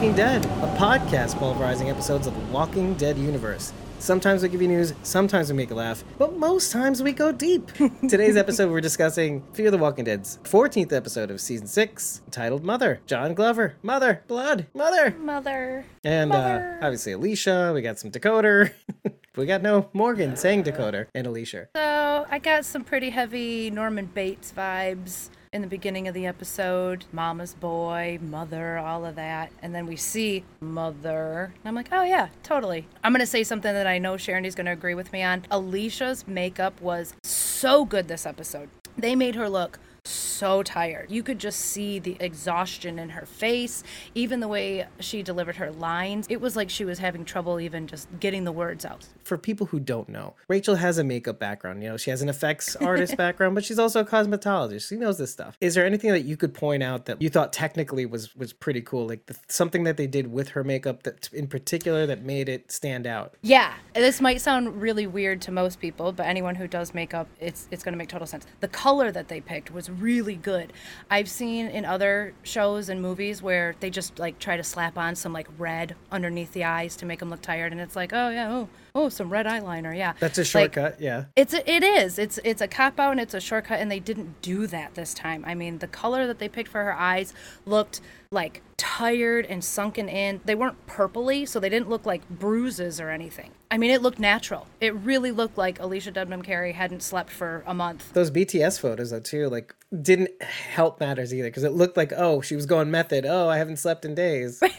We are Squawking Dead, a podcast pulverizing episodes of the Walking Dead universe. Sometimes we give you news, sometimes we make you laugh, but most times we go deep. Today's episode, we're discussing Fear the Walking Dead's 14th episode of season 6, titled Mother. John Glover, Mother, Blood, Mother. Mother. And Mother. Uh, obviously Alicia, we got some Dakota. we got no Morgan saying Dakota and Alicia. So I got some pretty heavy Norman Bates vibes in the beginning of the episode. Mama's boy, mother, all of that. And then we see mother. And I'm like, oh yeah, totally. I'm gonna say something that I know Sharon's gonna agree with me on. Alicia's makeup was so good this episode. They made her look so tired. You could just see the exhaustion in her face, even the way she delivered her lines. It was like she was having trouble even just getting the words out. For people who don't know, Rachel has a makeup background. You know, she has an effects artist background, but she's also a cosmetologist. She knows this stuff. Is there anything that you could point out that you thought technically was was pretty cool, like the, something that they did with her makeup that in particular that made it stand out? Yeah, this might sound really weird to most people, but anyone who does makeup, it's it's going to make total sense. The color that they picked was really good. I've seen in other shows and movies where they just like try to slap on some like red underneath the eyes to make them look tired, and it's like, oh yeah, oh oh some red eyeliner, yeah. That's a Like, shortcut, yeah. it's a, it is. It's it's a cop out and it's a shortcut and they didn't do that this time. I mean, the color that they picked for her eyes looked like tired and sunken in. They weren't purpley, so they didn't look like bruises or anything. I mean, it looked natural. It really looked like Alycia Debnam-Carey hadn't slept for a month. Those BTS photos though too, like didn't help matters either because it looked like oh she was going method. Oh I haven't slept in days.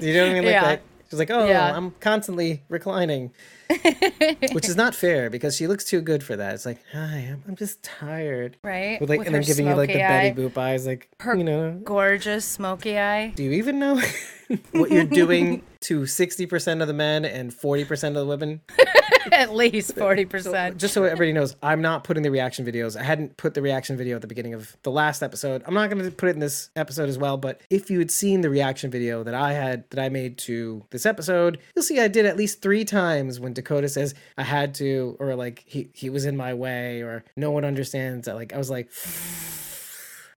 You know what I mean? Like Yeah. that. She's like, oh, Yeah. I'm constantly reclining, which is not fair because she looks too good for that. It's like, hi, I'm, I'm just tired, Right? With like, With and then giving you like the smoky Betty. Boop eyes, like Her you know. gorgeous smoky eye. Do you even know what you're doing to 60% of the men and 40% of the women? At least 40%. Just so everybody knows, I'm not putting the reaction videos. I hadn't put the reaction video at the beginning of the last episode. I'm not going to put it in this episode as well, but if you had seen the reaction video that I had that I made to this episode, you'll see I did at least 3 times when Dakota says I had to or like he he was in my way or no one understands that like I was like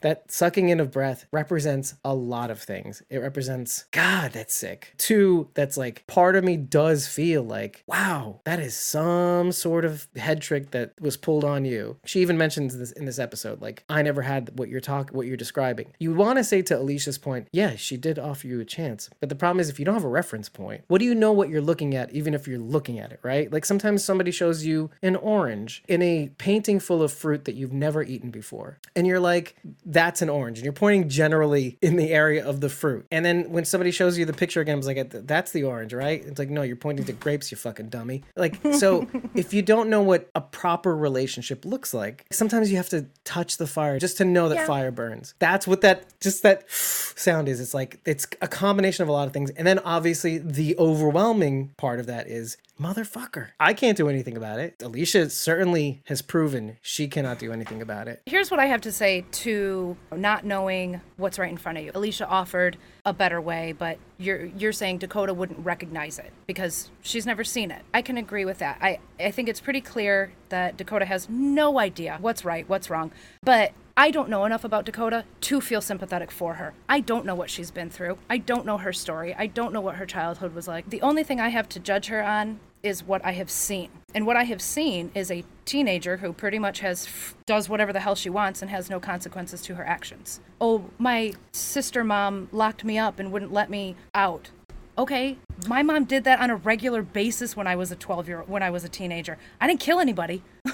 that sucking in of breath represents a lot of things. It represents, God, that's sick. Two, that's like part of me does feel like, wow, that is some sort of head trick that was pulled on you. She even mentions this in this episode, like, I never had what you're talking, what you're describing. You want to say to Alicia's point, yeah, she did offer you a chance. But the problem is, if you don't have a reference point, what do you know what you're looking at, even if you're looking at it, right? Like sometimes somebody shows you an orange in a painting full of fruit that you've never eaten before. And you're like, that's an orange. And you're pointing generally in the area of the fruit. And then when somebody shows you the picture again, it's like, that's the orange, right? It's like, no, you're pointing to grapes, you fucking dummy. Like, so if you don't know what a proper relationship looks like, sometimes you have to touch the fire just to know that Yeah. fire burns. That's what that, just that sound is. It's like, it's a combination of a lot of things. And then obviously the overwhelming part of that is motherfucker. I can't do anything about it. Alicia certainly has proven she cannot do anything about it. Here's what I have to say to not knowing what's right in front of you. Alicia offered a better way, but you're you're saying Dakota wouldn't recognize it because she's never seen it. I can agree with that. I I think it's pretty clear that Dakota has no idea what's right, what's wrong. But I don't know enough about Dakota to feel sympathetic for her. I don't know what she's been through. I don't know her story. I don't know what her childhood was like. The only thing I have to judge her on is what I have seen. And what I have seen is a teenager who pretty much has does whatever the hell she wants and has no consequences to her actions. Oh, my sister mom locked me up and wouldn't let me out. Okay, my mom did that on a regular basis when I was a 12 year old, when I was a teenager. I didn't kill anybody.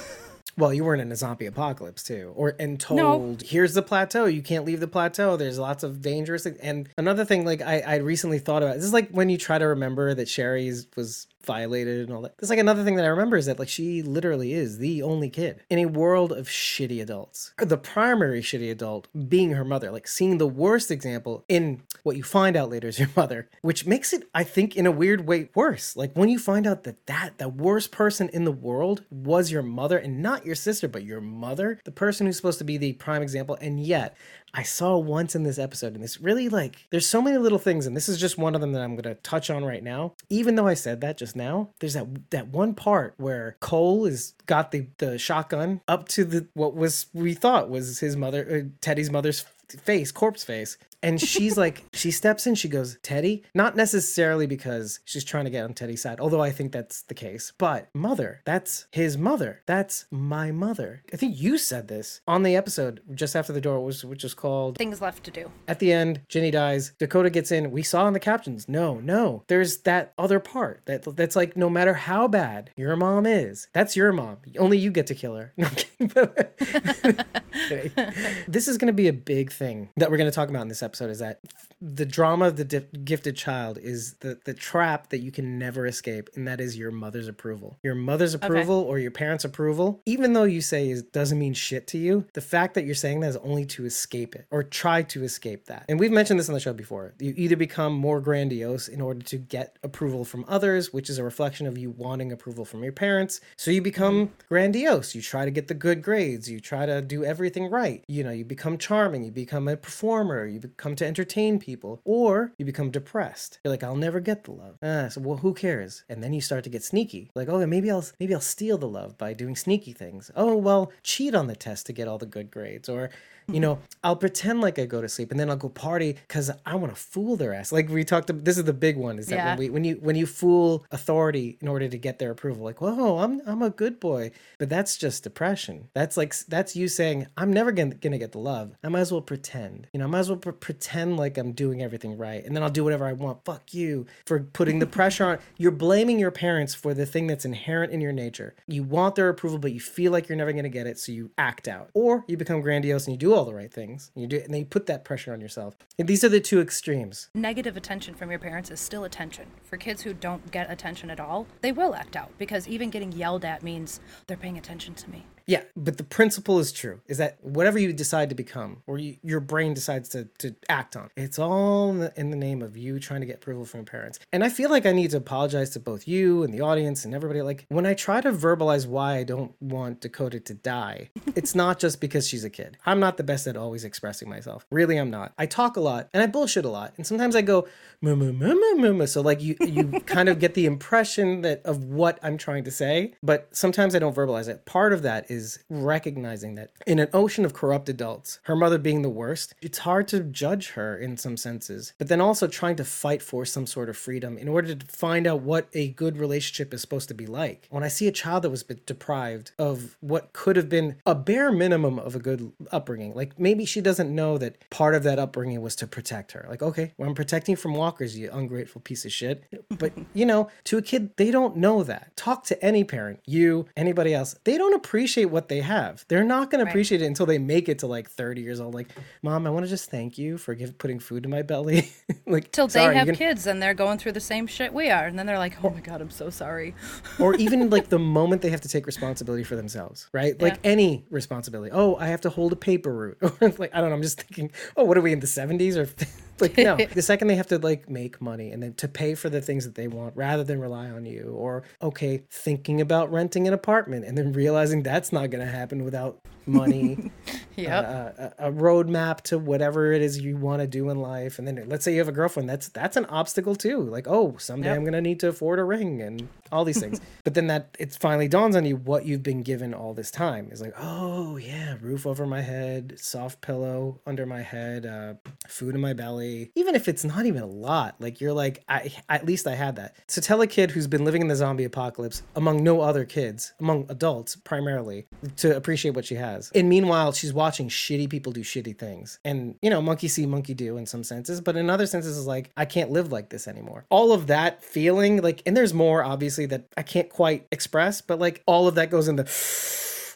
Well, you weren't in a zombie apocalypse too, or and told here's the plateau. You can't leave the plateau. There's lots of dangerous. things." And another thing, like I, I recently thought about this is like when you try to remember that Sherry's was violated and all that. There's like another thing that I remember is that like she literally is the only kid in a world of shitty adults. The primary shitty adult being her mother, like seeing the worst example in what you find out later is your mother, which makes it, I think, in a weird way worse. Like when you find out that that the worst person in the world was your mother and not your sister, but your mother, the person who's supposed to be the prime example, and yet I saw once in this episode, and this really like there's so many little things, and this is just one of them that I'm gonna touch on right now. Even though I said that just now, there's that that one part where Cole is got the the shotgun up to the what was we thought was his mother, uh, Teddy's mother's face, corpse face, And she's like, she steps in, she goes, Teddy, not necessarily because she's trying to get on Teddy's side, although I think that's the case, but mother, that's his mother. That's my mother. I think you said this on the episode just after the door was which was called Things left to do. at the end, Ginny dies. Dakota gets in. We saw in the captions. No, no. There's that other part that that's like no matter how bad your mom is, that's your mom. Only you get to kill her. No, kidding. Okay. this is going to be a big thing that we're going to talk about in this episode. So is that the drama of the gifted child is the the trap that you can never escape, and that is your mother's approval. Your mother's approval or your parents' approval, even though you say it doesn't mean shit to you, the fact that you're saying that is only to escape it or try to escape that. And we've mentioned this on the show before. You either become more grandiose in order to get approval from others, which is a reflection of you wanting approval from your parents. So you become grandiose. You try to get the good grades. You try to do everything right. You know, you become charming. You become a performer. You become to entertain people, or you become depressed. You're like, I'll never get the love. Ah, so well, who cares? And then you start to get sneaky. Like, oh, maybe I'll maybe I'll steal the love by doing sneaky things. Oh, well, cheat on the test to get all the good grades, or you know, I'll pretend like I go to sleep and then I'll go party because I want to fool their ass. Like we talked, about, this is the big one is that Yeah. when we when you when you fool authority in order to get their approval, like, whoa, I'm I'm a good boy, but that's just depression. That's like that's you saying I'm never gonna, gonna get the love. I might as well pretend. You know, I might as well pre- pretend like I'm doing everything right, and then I'll do whatever I want. Fuck you for putting the pressure on. You're blaming your parents for the thing that's inherent in your nature. You want their approval, but you feel like you're never gonna get it, so you act out, or you become grandiose and you do all the right things. You do, and then you put that pressure on yourself. And these are the two extremes. Negative attention from your parents is still attention. For kids who don't get attention at all, they will act out because even getting yelled at means they're paying attention to me. Yeah, but the principle is true. Is that whatever you decide to become, or you, your brain decides to, to act on, it's all in the, in the name of you trying to get approval from your parents. And I feel like I need to apologize to both you and the audience and everybody. Like when I try to verbalize why I don't want Dakota to die, it's not just because she's a kid. I'm not the best at always expressing myself. Really, I'm not. I talk a lot and I bullshit a lot, and sometimes I go moo moo moo moo moo moo. So like you you kind of get the impression that of what I'm trying to say, but sometimes I don't verbalize it. Part of that is recognizing that in an ocean of corrupt adults, her mother being the worst, it's hard to judge her in some senses, but then also trying to fight for some sort of freedom in order to find out what a good relationship is supposed to be like. When I see a child that was deprived of what could have been a bare minimum of a good upbringing, like maybe she doesn't know that part of that upbringing was to protect her. Like, okay, well, I'm protecting you from walkers, you ungrateful piece of shit. But, you know, to a kid, they don't know that. Talk to any parent, you, anybody else. They don't appreciate what they have. They're not going to appreciate it until they make it to like 30 years old. Like, mom, I want to just thank you for give, putting food in my belly. like, Till they have can- kids and they're going through the same shit we are. And then they're like, oh my God, I'm so sorry. or even like the moment they have to take responsibility for themselves, right? Like any responsibility. Oh, I have to hold a paper route. Or like I don't know. I'm just thinking. Oh, what are we in the 70s or like no? the second they have to like make money and then to pay for the things that they want rather than rely on you, or okay, thinking about renting an apartment and then realizing that's not going to happen without money Yep. a, a, a roadmap to whatever it is you want to do in life. And then let's say you have a girlfriend that's that's an obstacle too. Like oh someday Yep. i'm gonna need to afford a ring and all these things. But then that it finally dawns on you what you've been given all this time. Is like oh yeah roof over my head soft pillow under my head uh, food in my belly. Even if it's not even a lot like you're like I, at least i had that. So tell a kid who's been living in the zombie apocalypse among no other kids among adults primarily to appreciate what she has and meanwhile she's watching shitty people do shitty things. And you know monkey see monkey do in some senses but in other senses is like i can't live like this anymore. All of that feeling like and there's more obviously that i can't quite express but like all of that goes in the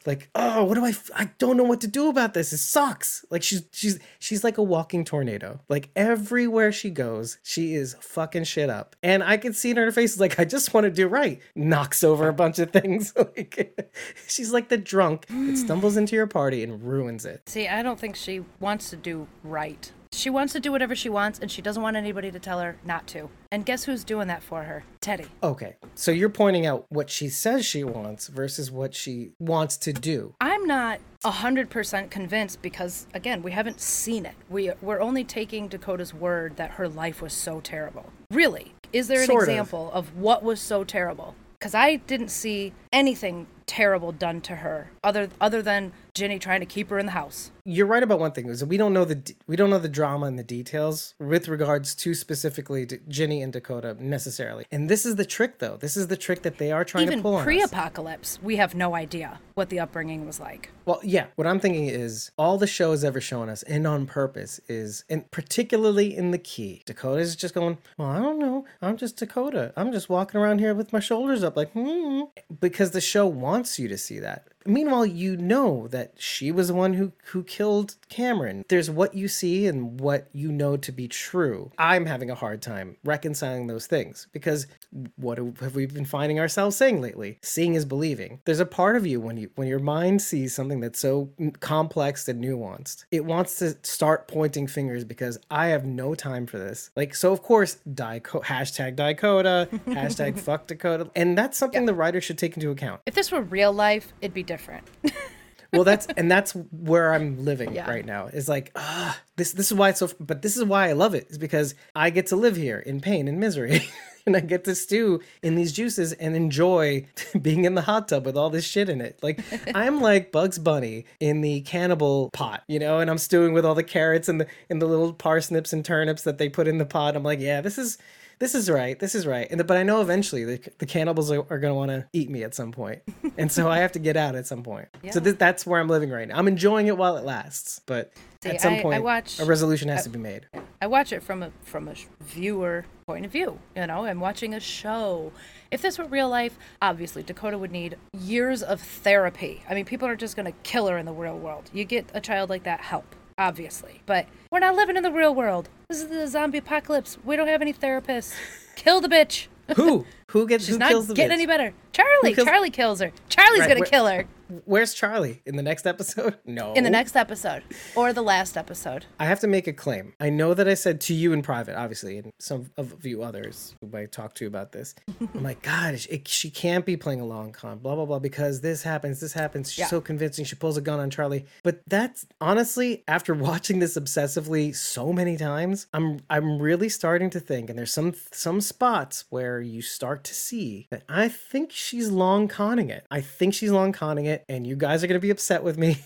like oh what do i f- i don't know what to do about this. It sucks. Like she's she's she's like a walking tornado. Like everywhere she goes she is fucking shit up. And i can see in her face like i just want to do right. Knocks over a bunch of things like she's like the drunk that stumbles into your party and ruins it. See, I don't think she wants to do right. She wants to do whatever she wants, and she doesn't want anybody to tell her not to. And guess who's doing that for her? Teddy. okay so you're pointing out what she says she wants versus what she wants to do I'm not 100% convinced because, again, we haven't seen it. We, we're only taking Dakota's word that her life was so terrible. Really? Is there an Sort of. example of. what was so terrible? Because I didn't see anything terrible done to her other, other than Ginny trying to keep her in the house. you're right about one thing is we don't know the we don't know the drama and the details with regards to specifically to Ginny and Dakota necessarily. And this is the trick though. This is the trick that they are trying Even to pull on pre-apocalypse, we have no idea what the upbringing was like. Well, yeah. What I'm thinking is all the show has ever shown us, and on purpose, is and particularly in the key. Dakota's just going, Well, I don't know. I'm just Dakota. I'm just walking around here with my shoulders up, like, hmm. Because the show wants you to see that. Meanwhile, you know that she was the one who who killed Cameron. There's what you see and what you know to be true. I'm having a hard time reconciling those things because what have we been finding ourselves saying lately? Seeing is believing. There's a part of you when you when your mind sees something that's so complex and nuanced, it wants to start pointing fingers because I have no time for this. Like so, of course, Dico- hashtag Dakota, hashtag fuck Dakota, and that's something the writer should take into account. If this were real life, it'd be different. well that's and that's where i'm living Yeah. right now is like ah this this is why it's so but this is why i love it is because i get to live here in pain and misery and i get to stew in these juices and enjoy being in the hot tub with all this shit in it like i'm like bugs bunny in the cannibal pot you know and i'm stewing with all the carrots and the and the little parsnips and turnips that they put in the pot i'm like yeah this is this is right. This is right. And the, but I know eventually the, the cannibals are, are going to want to eat me at some point, and so I have to get out at some point. So Yeah. this, that's where I'm living right now. I'm enjoying it while it lasts, but See, at some I- I point, watch- a resolution has to be made. I watch it from a from a viewer point of view. You know, I'm watching a show. If this were real life, obviously Dakota would need years of therapy. I mean, people are just going to kill her in the real world. You get a child like that help, obviously. But we're not living in the real world. This is the zombie apocalypse. We don't have any therapists. Kill the bitch. Who who gets She's who not kills the getting bitch? any better. Charlie. kills- Charlie kills her. Charlie's Right, gonna where- kill her Where's Charlie in the next episode? No. in the next episode or the last episode. I have to make a claim. I know that I said to you in private, obviously, and some of you others who I talked to about this. I'm like, God, it, she can't be playing a long con, blah blah blah, because this happens, this happens. She's Yeah. so convincing. She pulls a gun on Charlie. But that's honestly, after watching this obsessively so many times, I'm I'm really starting to think, and there's some some spots where you start to see that I think she's long conning it. I think she's long conning it, and you guys are gonna be upset with me.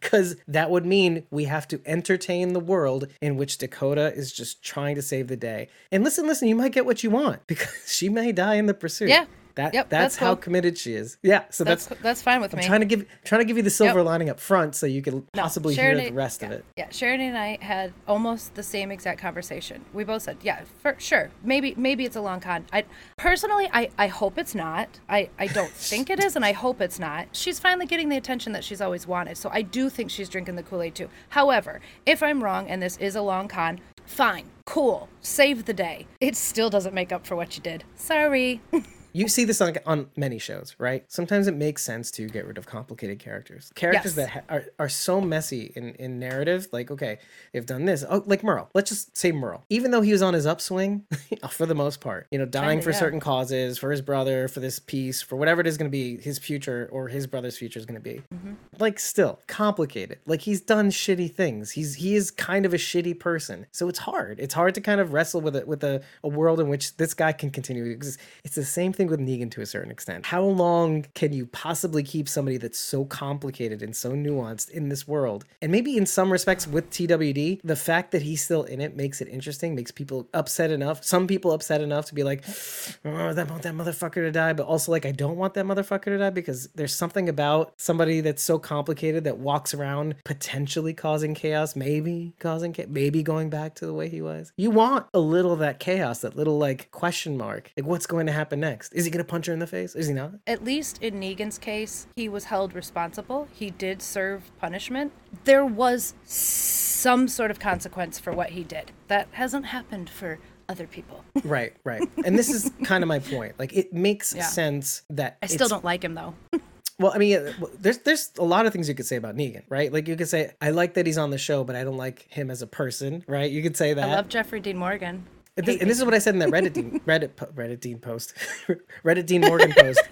because that would mean we have to entertain the world in which Dakota is just trying to save the day. And listen, listen, you might get what you want because she may die in the pursuit. Yeah. That Yep, that's, that's how cool. committed she is. Yeah. So That's that's, that's, fine with I'm me. trying to give trying to give you the silver Yep. lining up front so you can No, possibly Sharon hear the rest yeah, of it. Yeah, Sharon and I had almost the same exact conversation. We both said, "Yeah, for sure. Maybe maybe it's a long con." I personally, I I hope it's not. I I don't think it is, and I hope it's not. She's finally getting the attention that she's always wanted, so I do think she's drinking the Kool Aid too. However, if I'm wrong and this is a long con, fine, cool, save the day. It still doesn't make up for what you did. Sorry. You see this on, on many shows, right? Sometimes it makes sense to get rid of complicated characters. Characters Yes. that ha- are, are so messy in, in narrative, like, okay, they've done this. Oh, like Merle. Let's just say Merle. Even though he was on his upswing, for the most part, you know, dying Kinda, for yeah. certain causes, for his brother, for this piece, for whatever it is going to be, his future or his brother's future is going to be. Mm-hmm. Like, still complicated. Like, he's done shitty things. He's he is kind of a shitty person. So it's hard. It's hard to kind of wrestle with it with a, a world in which this guy can continue to exist. It's the same thing with Negan to a certain extent. How long can you possibly keep somebody that's so complicated and so nuanced in this world? And maybe in some respects with TWD, the fact that he's still in it makes it interesting, makes people upset enough. Some people upset enough to be like, oh, that want that motherfucker to die, but also like I don't want that motherfucker to die because there's something about somebody that's so complicated that walks around potentially causing chaos, maybe causing maybe going back to the way he was. You want a little of that chaos, that little like question mark, like what's going to happen next? Is he gonna punch her in the face? Is he not? at least in Negan's case, he was held responsible. He did serve punishment. There was some sort of consequence for what he did. That hasn't happened for other people. Right, right. And this is kind of my point. Like it makes Yeah. sense that I still don't like him though. Well, I mean, uh, there's there's a lot of things you could say about Negan, right? Like you could say I like that he's on the show, but I don't like him as a person, right? You could say that. I love Jeffrey Dean Morgan. And this, and this is what I said in that Reddit Dean, Reddit Reddit Dean post, Reddit Dean Morgan post.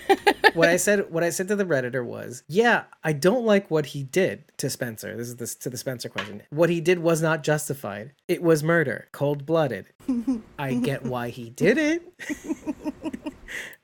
what I said, what I said to the redditor was, yeah, I don't like what he did to Spencer. This is this to the Spencer question. What he did was not justified. It was murder, cold blooded. I get why he did it.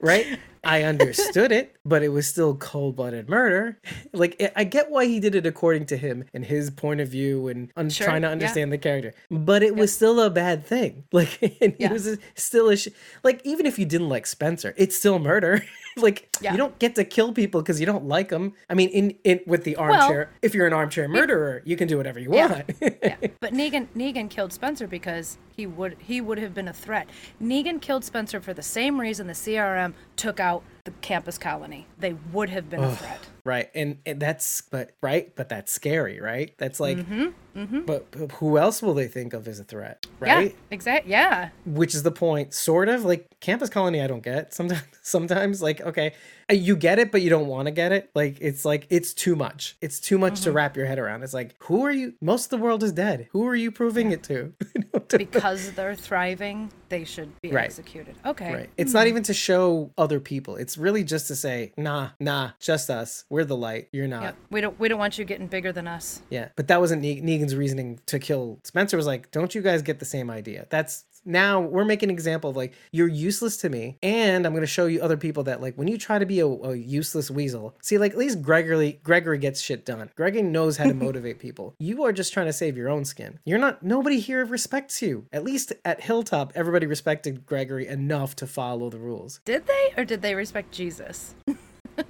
Right? I understood it, but it was still cold blooded murder. Like, I- I get why he did it according to him and his point of view and un- Sure, trying to yeah. understand the character, but it was still a bad thing. Like, and Yeah. it was a- still a sh- like, even if you didn't like Spencer, it's still murder. like, Yeah. you don't get to kill people because you don't like them. I mean, in, in with the armchair, if you're an armchair murderer, you can do whatever you Yeah. want. yeah. But Negan Negan killed Spencer because he would he would have been a threat. Negan killed Spencer for the same reason the CRM took out the campus colony. They would have been a threat. Right. And, and that's but right, but that's scary, right? That's like Mm-hmm, But, but who else will they think of as a threat? Yeah, Right? exactly. Yeah, Which is the point, sort of like campus colony I don't get. Sometimes sometimes like okay, uh, you get it but you don't want to get it. Like it's like it's too much. It's too much Mm-hmm. to wrap your head around. It's like who are you most of the world is dead. Who are you proving it to? because they're thriving, they should be Right. executed. Okay. Right. It's not even to show other people. It's really just to say, nah, nah, just us. We're the light. You're not. Yep. We don't we don't want you getting bigger than us. Yeah, but that wasn't Ne- Negan's reasoning to kill Spencer. Was like, don't you guys get the same idea? That's now we're making an example of like you're useless to me, and I'm going to show you other people that like when you try to be a, a useless weasel. See, like at least Gregory Gregory gets shit done. Gregory knows how to motivate people. You are just trying to save your own skin. You're not. Nobody here respects you. At least at Hilltop, everybody respected Gregory enough to follow the rules. Did they or did they respect Jesus?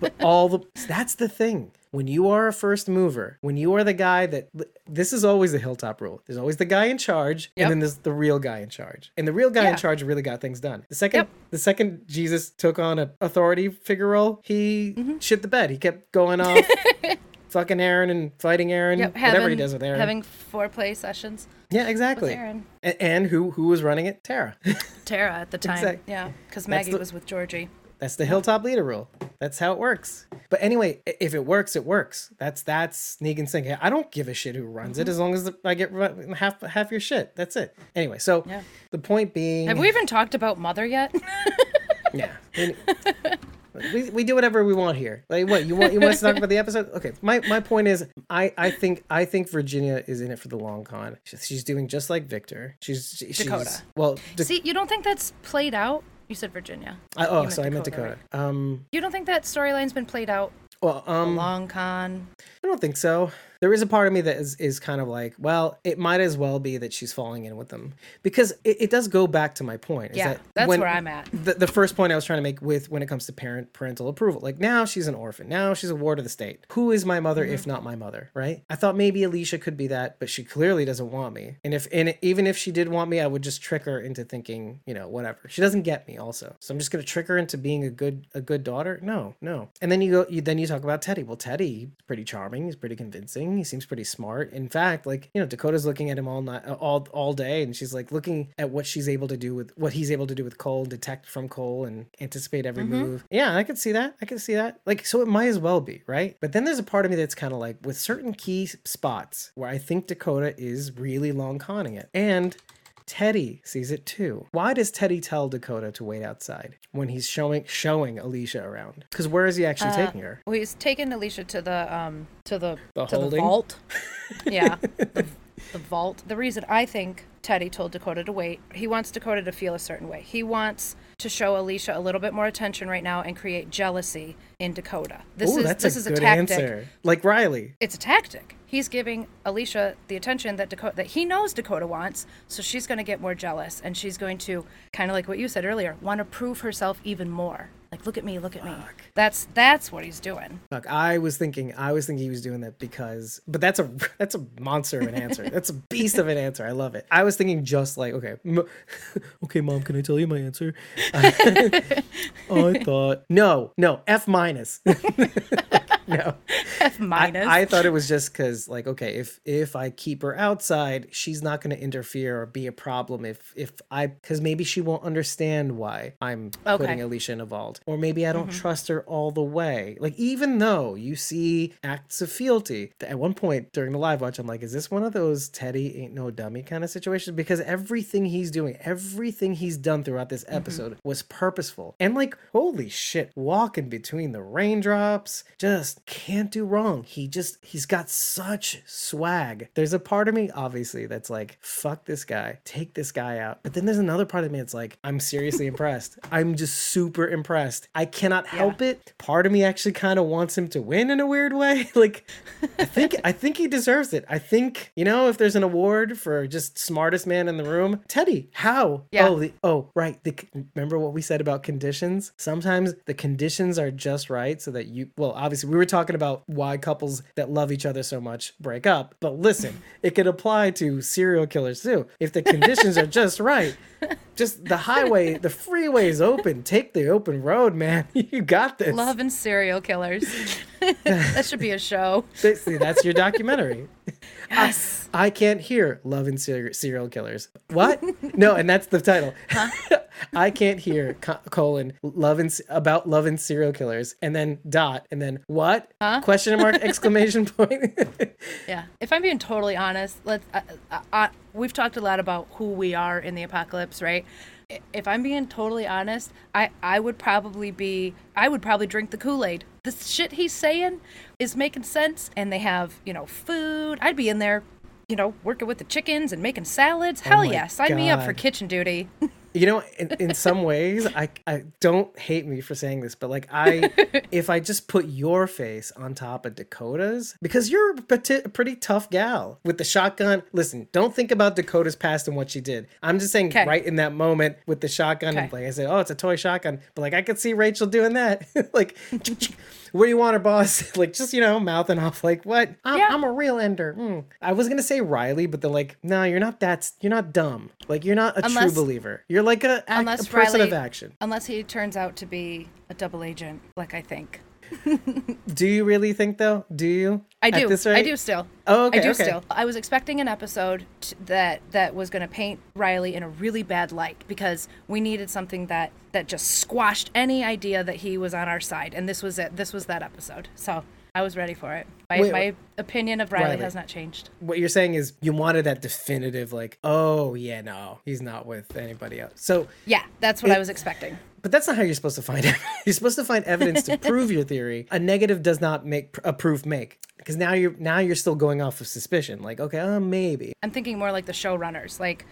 But all the that's the thing. When you are a first mover, when you are the guy that this is always the hilltop rule. There's always the guy in charge, Yep. and then there's the real guy in charge. And the real guy in charge really got things done. The second Yep. the second Jesus took on a authority figure role, he Mm-hmm. shit the bed. He kept going off fucking Aaron and fighting Aaron, Yep. whatever he does with Aaron. Having foreplay sessions yeah, exactly. Aaron. A- And who who was running it? Tara. Tara at the time. Exact- Yeah. Because Maggie the- was with Georgie. That's the hilltop leader rule. That's how it works. But anyway, if it works, it works. That's that's Negan's thing. I don't give a shit who runs Mm-hmm. it as long as I get half half your shit. That's it. Anyway, so Yeah. the point being, Have we even talked about Mother yet? yeah, we, we, we do whatever we want here. Like what you want you want us to talk about the episode? Okay, my my point is, I I think I think Virginia is in it for the long con. She's, she's doing just like Victor. She's she's Dakota. well, Da- See, you don't think that's played out? You said Virginia. I, oh, so I meant Dakota, Dakota. Um, You don't think that storyline's been played out? well, um, Long con. I don't think so. There is a part of me that is, is kind of like, well, it might as well be that she's falling in with them because it, it does go back to my point. is Yeah, that that's when- where I'm at. The, the first point I was trying to make with when it comes to parent parental approval, like now she's an orphan, now she's a ward of the state. Who is my mother Mm-hmm. if not my mother, right? I thought maybe Alicia could be that, but she clearly doesn't want me. And if and even if she did want me, I would just trick her into thinking, you know, whatever. She doesn't get me, also, so I'm just gonna trick her into being a good a good daughter. No, no. And then you go, you then you talk about Teddy. Well, Teddy, he's pretty charming. He's pretty convincing. He seems pretty smart. In fact, like you know, Dakota's looking at him all night, uh, all all day, and she's like looking at what she's able to do with what he's able to do with Cole, detect from Cole, and anticipate every mm-hmm. move. Yeah, I could see that. I could see that. Like, so it might as well be right. But then there's a part of me that's kind of like with certain key spots where I think Dakota is really long conning it, and. Teddy sees it too. Why does Teddy tell Dakota to wait outside when he's showing showing Alicia around? Because where is he actually taking her? Well, he's taking Alicia to the um to the The to the vault. Yeah, the, the vault. The reason I think Teddy told Dakota to wait, he wants Dakota to feel a certain way. He wants to show Alicia a little bit more attention right now and create jealousy in Dakota. This Ooh, is that's this a is good a tactic. answer. Like Riley. It's a tactic. He's giving Alicia the attention that Dakota that he knows Dakota wants, so she's going to get more jealous and she's going to kind of like what you said earlier, want to prove herself even more. Like look at me, look at me. That's that's what he's doing. Look, I was thinking, I was thinking he was doing that because, but that's a that's a monster of an answer. that's a beast of an answer. I love it. I was thinking just like, okay, m- okay, mom, can I tell you my answer? I thought no, no, F minus. no, F minus. I thought it was just because, like, okay, if if I keep her outside, she's not going to interfere or be a problem. If if I, because maybe she won't understand why I'm Okay. Putting Alicia in a vault, or maybe I don't trust her all the way. Like, even though you see acts of fealty, at one point during the live watch, I'm like, is this one of those Teddy ain't no dummy kind of situations? Because everything he's doing, everything he's done throughout this Mm-hmm. episode was purposeful, and like, holy shit, walking between the raindrops, just can't do wrong. He just he's got such swag. There's a part of me obviously that's like fuck this guy. Take this guy out. But then there's another part of me that's like I'm seriously impressed. I'm just super impressed. I cannot help it. Part of me actually kind of wants him to win in a weird way. like I think I think he deserves it. I think, you know, if there's an award for just smartest man in the room, Teddy, how? Yeah. Oh, the, oh, right. The, remember what we said about conditions? Sometimes the conditions are just right so that you, well, obviously, we were talking about why couples that love each other so much break up. But listen, it could apply to serial killers too. If the conditions are just right, just the highway, the freeway is open. Take the open road, man. You got this. Love and serial killers. that should be a show. See, that's your documentary. Yes. I can't hear love and ser- serial killers. What? no, and that's the title. Huh? I can't hear co- colon love and about love and serial killers, and then dot, and then what? Huh? Question mark exclamation point. Yeah. If I'm being totally honest, let's. Uh, uh, uh, we've talked a lot about who we are in the apocalypse, right? If I'm being totally honest, I I would probably be I would probably drink the Kool Aid. The shit he's saying is making sense, and they have you know food. I'd be in there, you know, working with the chickens and making salads. Oh Hell my yeah, sign me up for kitchen duty. you know, in, in some ways, I I don't hate me for saying this, but like I, if I just put your face on top of Dakota's, because you're a pretty, a pretty tough gal with the shotgun. Listen, don't think about Dakota's past and what she did. I'm just saying, 'Kay. right in that moment with the shotgun, and like I said, oh, it's a toy shotgun, but like I could see Rachel doing that, like. Where do you want her, boss? like, just you know, mouthing off, like, "What? I'm, Yeah. I'm a real ender." Hmm. I was gonna say Riley, but they're like, "No, you're not that. You're not dumb. Like, you're not a true believer. You're like a, a, a Unless person Riley, of action." unless he turns out to be a double agent, like I think. Do you really think though? Do you? I do. I do still. Oh, okay, I do okay. still. I was expecting an episode t- that that was going to paint Riley in a really bad light because we needed something that that just squashed any idea that he was on our side, and this was it. This was that episode. So I was ready for it. My, Wait, my opinion of Riley, Riley. has not changed. What you're saying is you wanted that definitive, like, oh yeah, no, he's not with anybody else. So, Yeah, that's what I was expecting. but that's not how you're supposed to find it. you're supposed to find evidence to prove your theory. A negative does not make a proof make. Because now you're now you're still going off of suspicion. Like, okay, uh, maybe. I'm thinking more like the showrunners. Like,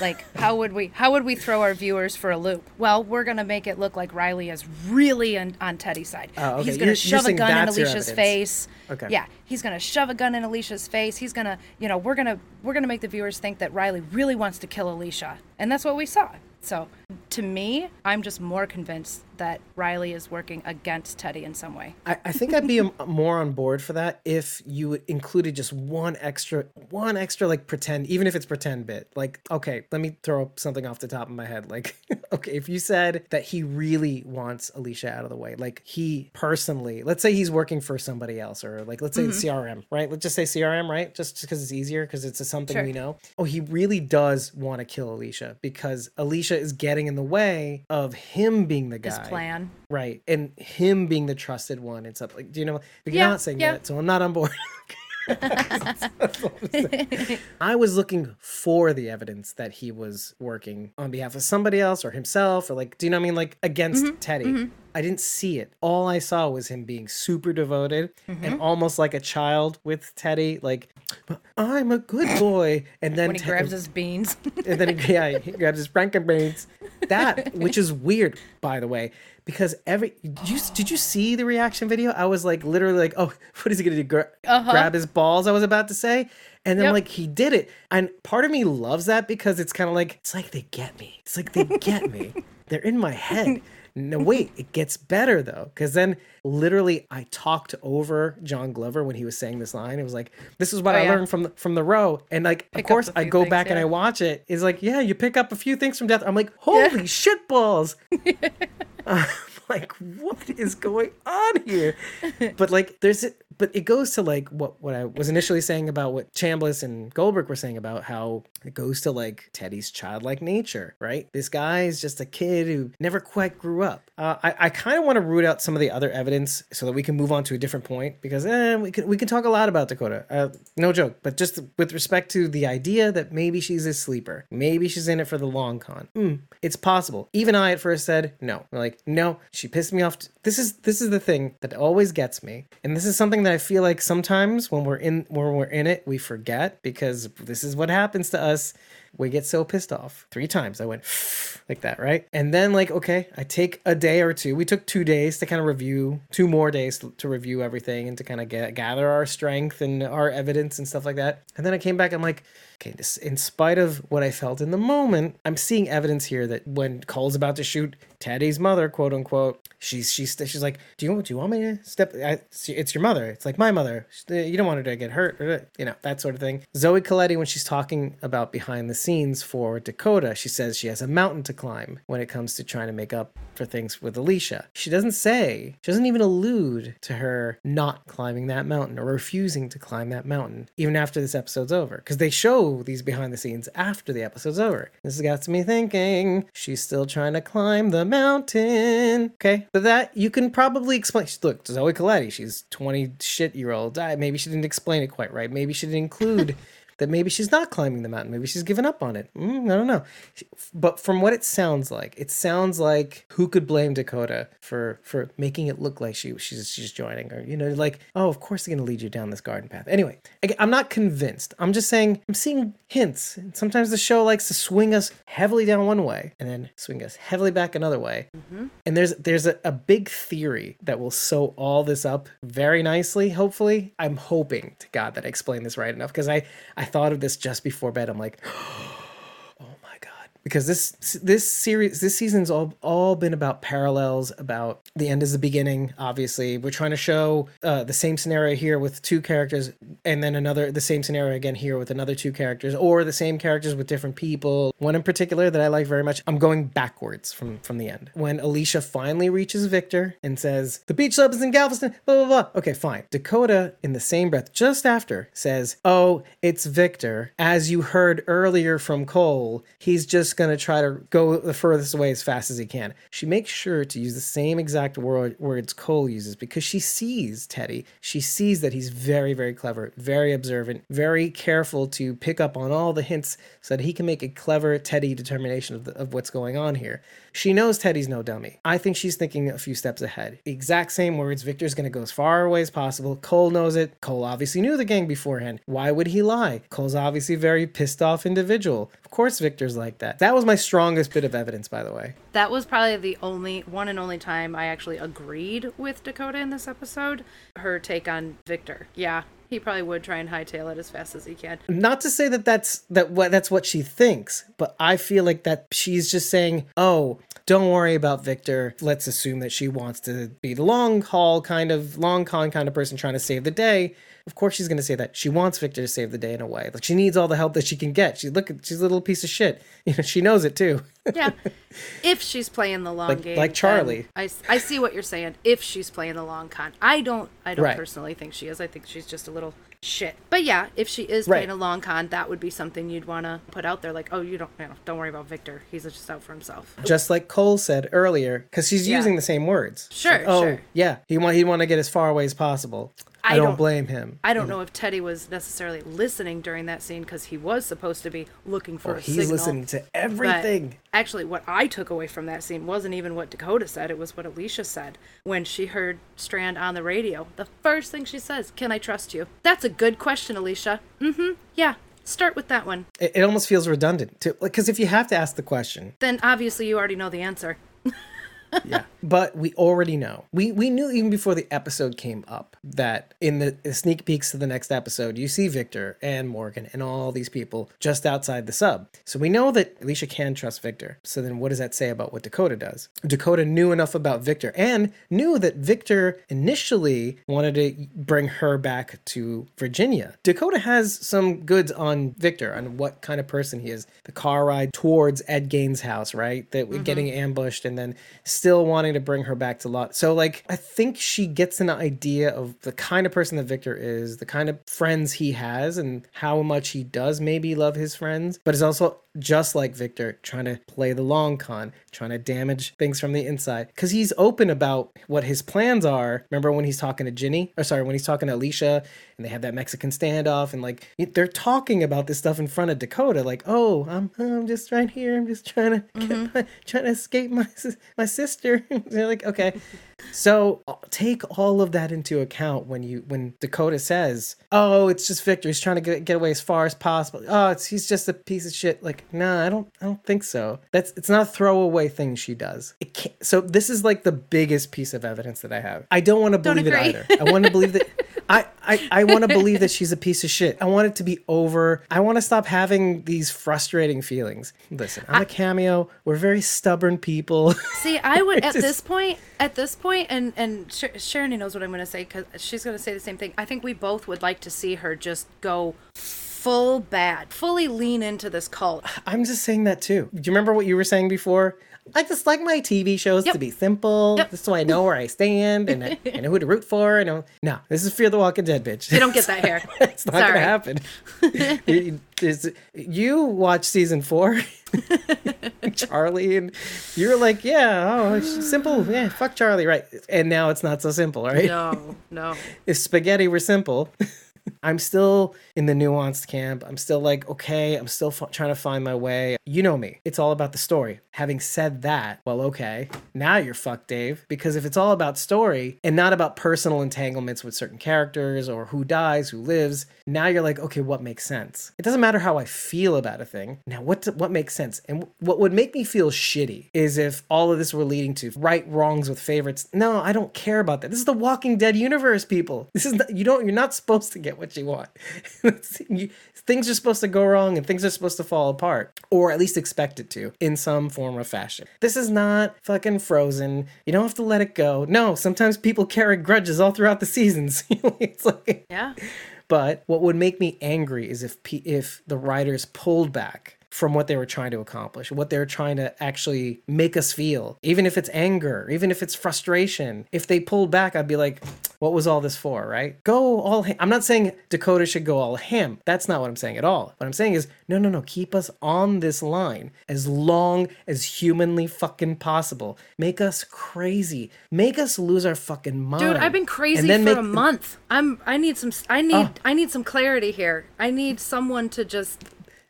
like how would we how would we throw our viewers for a loop? Well, we're gonna make it look like Riley is really on, on Teddy's side. Oh, okay. He's You're- gonna you're shove a gun in Alicia's face. Okay. Yeah, he's gonna shove a gun in Alicia's face. He's gonna, you know, we're gonna we're gonna make the viewers think that Riley really wants to kill Alicia, and that's what we saw. So, to me, I'm just more convinced that Riley is working against Teddy in some way. I, I think I'd be a, more on board for that if you included just one extra, one extra like pretend, even if it's pretend bit. Like, okay, let me throw something off the top of my head. Like, okay, if you said that he really wants Alicia out of the way, like he personally, let's say he's working for somebody else, or like let's say Mm-hmm. CRM, right? Let's just say CRM, right? Just because it's easier, because it's a, something Sure. we know. Oh, he really does want to kill Alicia because Alicia is getting in the way of him being the guy. His plan. Right. And him being the trusted one and stuff like do you know you're not saying yeah. that, so I'm not on board. That's all I'm saying. I was looking for the evidence that he was working on behalf of somebody else or himself or like do you know what I mean like against Mm-hmm, Teddy. I didn't see it. All I saw was him being super devoted Mm-hmm. and almost like a child with Teddy like I'm a good boy and then When he grabs his beans. and then yeah, he grabs his Frankenbeans. That, which is weird, by the way, because every did you did you see the reaction video? I was like literally like, oh, what is he gonna do? Gra- uh-huh. Grab his balls? I was about to say, and then Yep. like he did it, and part of me loves that because it's kind of like it's like they get me. It's like they get me. They're in my head. No, wait, it gets better though, because then literally I talked over John Glover when he was saying this line. It was like, "This is what Oh, I yeah. learned from the, from the row," and like, Pick of course, I go things, back and. I watch it. It's like, yeah, you pick up a few things from death. I'm like, holy shit balls! I'm like, what is going on here? But like, there's. But it goes to like what what I was initially saying about what Chambliss and Goldberg were saying about how it goes to like Teddy's childlike nature, right? This guy is just a kid who never quite grew up. Uh, I I kind of want to root out some of the other evidence so that we can move on to a different point because eh, we can we can talk a lot about Dakota, uh, no joke. But just with respect to the idea that maybe she's a sleeper, maybe she's in it for the long con. Mm, it's possible. Even I at first said no. I'm like no, she pissed me off. This is this is the thing that always gets me, and this is something that I feel like sometimes when we're in when we're in it we forget because this is what happens to us we get so pissed off. Three times I went like that, right? And then like, okay, I take a day or two. We took two days to kind of review, two more days to review everything and to kind of get gather our strength and our evidence and stuff like that. And then I came back. I'm like, okay, this, in spite of what I felt in the moment, I'm seeing evidence here that when Cole's about to shoot Teddy's mother, quote unquote, she's she's she's like, do you do you want me to step? I, it's your mother. It's like my mother. Eh, you don't want her to get hurt, eh, you know that sort of thing. Zoe Colletti, when she's talking about behind the scenes for Dakota, she says she has a mountain to climb when it comes to trying to make up for things with Alicia. She doesn't say, she doesn't even allude to her not climbing that mountain or refusing to climb that mountain, even after this episode's over, because they show these behind the scenes after the episode's over. This has got me thinking she's still trying to climb the mountain. Okay, but that you can probably explain. Look, Zoe Colletti, she's 20 shit year old. Maybe she didn't explain it quite right. Maybe she didn't include that maybe she's not climbing the mountain. Maybe she's given up on it. Mm, I don't know. But from what it sounds like, it sounds like who could blame Dakota for for making it look like she she's she's joining her. you know like oh of course they're gonna lead you down this garden path. Anyway, I'm not convinced. I'm just saying I'm seeing hints. Sometimes the show likes to swing us heavily down one way and then swing us heavily back another way. Mm-hmm. And there's there's a, a big theory that will sew all this up very nicely. Hopefully, I'm hoping to God that I explained this right enough because I I I thought of this just before bed. I'm like, because this this series this season's all all been about parallels about the end is the beginning obviously. We're trying to show uh, the same scenario here with two characters and then another the same scenario again here with another two characters or the same characters with different people. One in particular that i like very much i'm going backwards from from the end. When alicia finally reaches victor and says the beach club is in galveston blah blah blah. Okay fine. Dakota in the same breath just after says oh it's victor. As you heard earlier from cole he's just going to try to go the furthest away as fast as he can. She makes sure to use the same exact word, words Cole uses because she sees Teddy. She sees that he's very, very clever, very observant, very careful to pick up on all the hints so that he can make a clever Teddy determination of, the, of what's going on here. She knows Teddy's no dummy. I think she's thinking a few steps ahead. Exact same words. Victor's going to go as far away as possible. Cole knows it. Cole obviously knew the gang beforehand. Why would he lie? Cole's obviously very pissed off individual. Of course, Victor's like that. That was my strongest bit of evidence, by the way. That was probably the only one and only time I actually agreed with Dakota in this episode. Her take on Victor. Yeah, he probably would try and hightail it as fast as he can. Not to say that that's that what that's what she thinks, but I feel like that she's just saying, "Oh, don't worry about Victor. Let's assume that she wants to be the long haul kind of long con kind of person trying to save the day." Of course, she's going to say that she wants Victor to save the day in a way. Like she needs all the help that she can get. She look, she's a little piece of shit. You know, she knows it too. yeah, if she's playing the long like, game, like Charlie. I, I see what you're saying. If she's playing the long con, I don't. I don't right. personally think she is. I think she's just a little shit. But yeah, if she is playing a long con, that would be something you'd want to put out there. Like, oh, you don't, you know, don't worry about Victor. He's just out for himself. Just like Cole said earlier, because she's yeah. using the same words. Sure. Like, oh, sure. yeah. He want he want to get as far away as possible. I, I don't, don't, blame him. I don't know if Teddy was necessarily listening during that scene because he was supposed to be looking for oh, a he's signal. listening to everything. But actually, what I took away from that scene wasn't even what Dakota said. It was what Alicia said when she heard Strand on the radio. The first thing she says, "Can I trust you?" That's a good question, Alicia. Mm-hmm. Yeah. Start with that one. It, it almost feels redundant, too, because if you have to ask the question, then obviously you already know the answer. yeah. But we already know. We we knew even before the episode came up that in the, the sneak peeks to the next episode, you see Victor and Morgan and all these people just outside the sub. So we know that Alicia can trust Victor. So then what does that say about what Dakota does? Dakota knew enough about Victor and knew that Victor initially wanted to bring her back to Virginia. Dakota has some goods on Victor on what kind of person he is. The car ride towards Ed Gaines' house, right? That mm-hmm. getting ambushed and then still wanting to bring her back to lot. So like I think she gets an idea of the kind of person that Victor is, the kind of friends he has and how much he does maybe love his friends, but is also just like Victor, trying to play the long con, trying to damage things from the inside. Because he's open about what his plans are. Remember when he's talking to Ginny? Or sorry, when he's talking to Alicia and they have that Mexican standoff and like they're talking about this stuff in front of Dakota, like, oh, I'm I'm just right here. I'm just trying to mm-hmm. my, trying to escape my my sister. they're like, okay. So uh, take all of that into account when you when Dakota says, "Oh, it's just Victor. He's trying to get, get away as far as possible. Oh, it's he's just a piece of shit." Like, nah, I don't I don't think so. That's it's not a throwaway thing she does. It can't, so this is like the biggest piece of evidence that I have. I don't want to believe it either. I want to believe that I I, I want to believe that she's a piece of shit. I want it to be over. I want to stop having these frustrating feelings. Listen, I'm I, a cameo. We're very stubborn people. See, I would at just, this point at this point, and and Sharon knows what I'm going to say because she's going to say the same thing. I think we both would like to see her just go full bad, fully lean into this cult. I'm just saying that too. Do you remember what you were saying before? I just like my TV shows yep. to be simple, yep. just so I know where I stand and I, know who to root for. And no, this is Fear the Walking Dead, bitch. You don't get that here. it's not gonna happen. you, you watch season four, Charlie, and you're like, yeah, oh, simple, yeah, fuck Charlie, right? And now it's not so simple, right? No, no. if spaghetti were simple. I'm still in the nuanced camp. I'm still like, okay, I'm still f- trying to find my way. You know me. It's all about the story. Having said that, well, okay, now you're fucked, Dave, because if it's all about story and not about personal entanglements with certain characters or who dies, who lives, now you're like, okay, what makes sense? It doesn't matter how I feel about a thing. Now, what what makes sense? And what would make me feel shitty is if all of this were leading to right wrongs with favorites. No, I don't care about that. This is the Walking Dead universe, people. This is not, you don't you're not supposed to get what you want. things are supposed to go wrong and things are supposed to fall apart, or at least expect it to in some form or fashion. This is not fucking frozen. You don't have to let it go. No, sometimes people carry grudges all throughout the seasons. it's like, yeah. But what would make me angry is if if the writers pulled back from what they were trying to accomplish, what they were trying to actually make us feel. Even if it's anger, even if it's frustration, if they pulled back, I'd be like, what was all this for, right? Go all ham. I'm not saying Dakota should go all ham. That's not what I'm saying at all. What I'm saying is, no, no, no, keep us on this line as long as humanly fucking possible. Make us crazy. Make us lose our fucking mind. Dude, I've been crazy for make... a month. I'm I need some I need oh. I need some clarity here. I need someone to just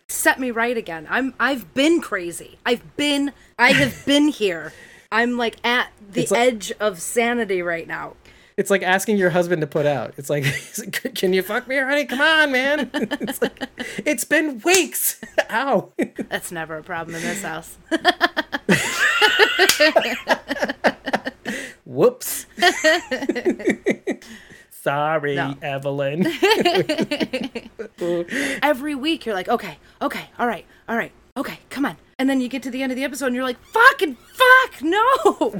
set me right again. I'm I've been crazy. I've been I have been here. I'm like at the like, edge of sanity right now. It's like asking your husband to put out. It's like, can you fuck me honey? Come on, man. It's like, it's been weeks. Ow. That's never a problem in this house. Whoops. Sorry, no. Evelyn. Every week you're like, okay, okay, all right, all right, okay, come on. And then you get to the end of the episode and you're like, fucking fuck, no.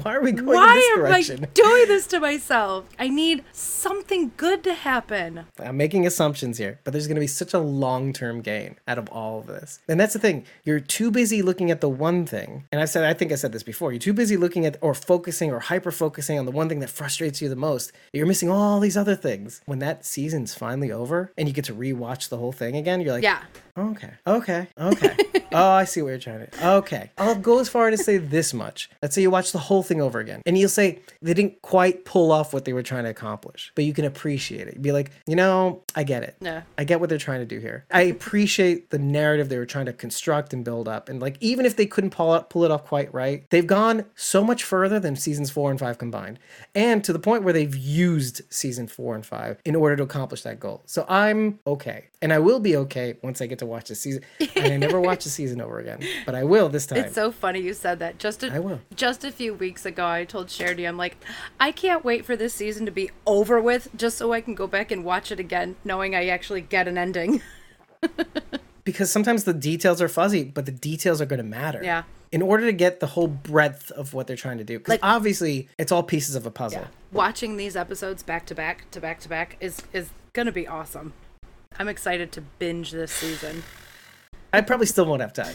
Why are we going Why this direction? Why am I doing this to myself? I need something good to happen. I'm making assumptions here, but there's going to be such a long term gain out of all of this. And that's the thing. You're too busy looking at the one thing. And I said, I think I said this before. You're too busy looking at or focusing or hyper focusing on the one thing that frustrates you the most. You're missing all these other things. When that season's finally over and you get to rewatch the whole thing again, you're like, yeah. Okay. Okay. Okay. oh, I see what you're trying to. Okay. I'll go as far to say this much. Let's say you watch the whole thing over again, and you'll say they didn't quite pull off what they were trying to accomplish, but you can appreciate it. You'd be like, you know, I get it. Yeah. I get what they're trying to do here. I appreciate the narrative they were trying to construct and build up, and like even if they couldn't pull up, pull it off quite right, they've gone so much further than seasons four and five combined, and to the point where they've used season four and five in order to accomplish that goal. So I'm okay, and I will be okay once I get to to watch the season, and I never watch the season over again. But I will this time. It's so funny you said that. Just a, I will. Just a few weeks ago, I told Charity, I'm like, I can't wait for this season to be over with, just so I can go back and watch it again, knowing I actually get an ending. because sometimes the details are fuzzy, but the details are going to matter. Yeah. In order to get the whole breadth of what they're trying to do, because like, obviously it's all pieces of a puzzle. Yeah. Watching these episodes back to back to back to back is is going to be awesome. I'm excited to binge this season. I probably still won't have time.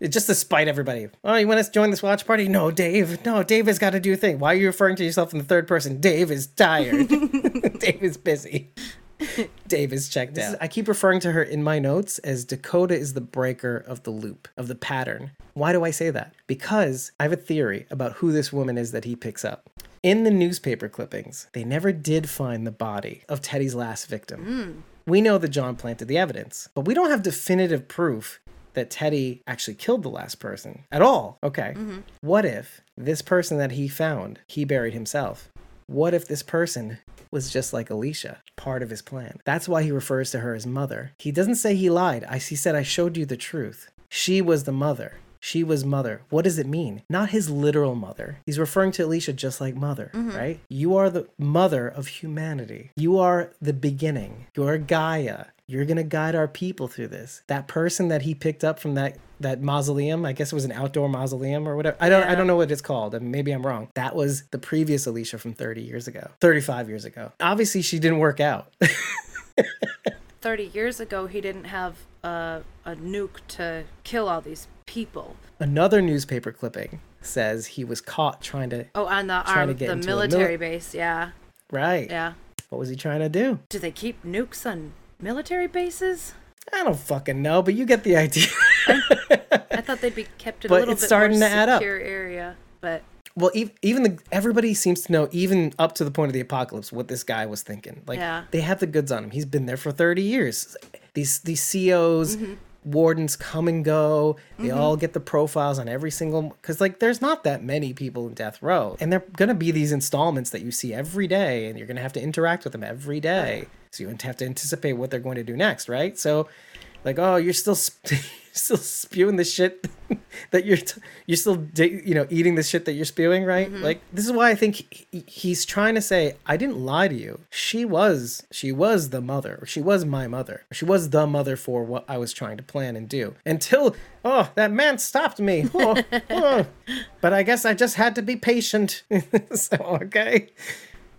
just to spite everybody. Oh, you want to join this watch party? No, Dave. No, Dave has got to do a thing. Why are you referring to yourself in the third person? Dave is tired. Dave is busy. Dave is checked out. I keep referring to her in my notes as Dakota is the breaker of the loop, of the pattern. Why do I say that? Because I have a theory about who this woman is that he picks up. In the newspaper clippings, they never did find the body of Teddy's last victim. We know that John planted the evidence, but we don't have definitive proof that Teddy actually killed the last person at all. Okay. Mm-hmm. What if this person that he found, he buried himself? What if this person was just like Alicia, part of his plan? That's why he refers to her as mother. He doesn't say he lied. I, he said, I showed you the truth. She was the mother. She was mother. What does it mean? Not his literal mother. He's referring to Alicia just like mother, mm-hmm. right? You are the mother of humanity. You are the beginning. You are Gaia. You're gonna guide our people through this. That person that he picked up from that that mausoleum, I guess it was an outdoor mausoleum or whatever. I don't I don't know what it's called. and Maybe I'm wrong. That was the previous Alicia from 30 years ago, 35 years ago. Obviously, she didn't work out. 30 years ago, he didn't have a, a nuke to kill all these people. Another newspaper clipping says he was caught trying to. Oh, on the um, to arm, get the military mili- base. Yeah, Right. yeah. What was he trying to do? Do they keep nukes on military bases? I don't fucking know, but you get the idea. I thought they'd be kept in But a little it's bit starting more to add up. secure area. But well, ev- even the everybody seems to know, even up to the point of the apocalypse, what this guy was thinking. Like Yeah. they have the goods on him. He's been there for thirty years. These these COs. Mm-hmm. Wardens come and go. They all get the profiles on every single because like there's not that many people in death row, and they're gonna be these installments that you see every day, and you're gonna have to interact with them every day. So you have to anticipate what they're going to do next, right? So, like, oh, you're still sp- still spewing the shit that you're t- you're still you know eating the shit that you're spewing, right? Mm-hmm. Like this is why I think he- he's trying to say I didn't lie to you. She was she was the mother. She was my mother. She was the mother for what I was trying to plan and do. Until oh that man stopped me. Oh, oh. But I guess I just had to be patient. so okay.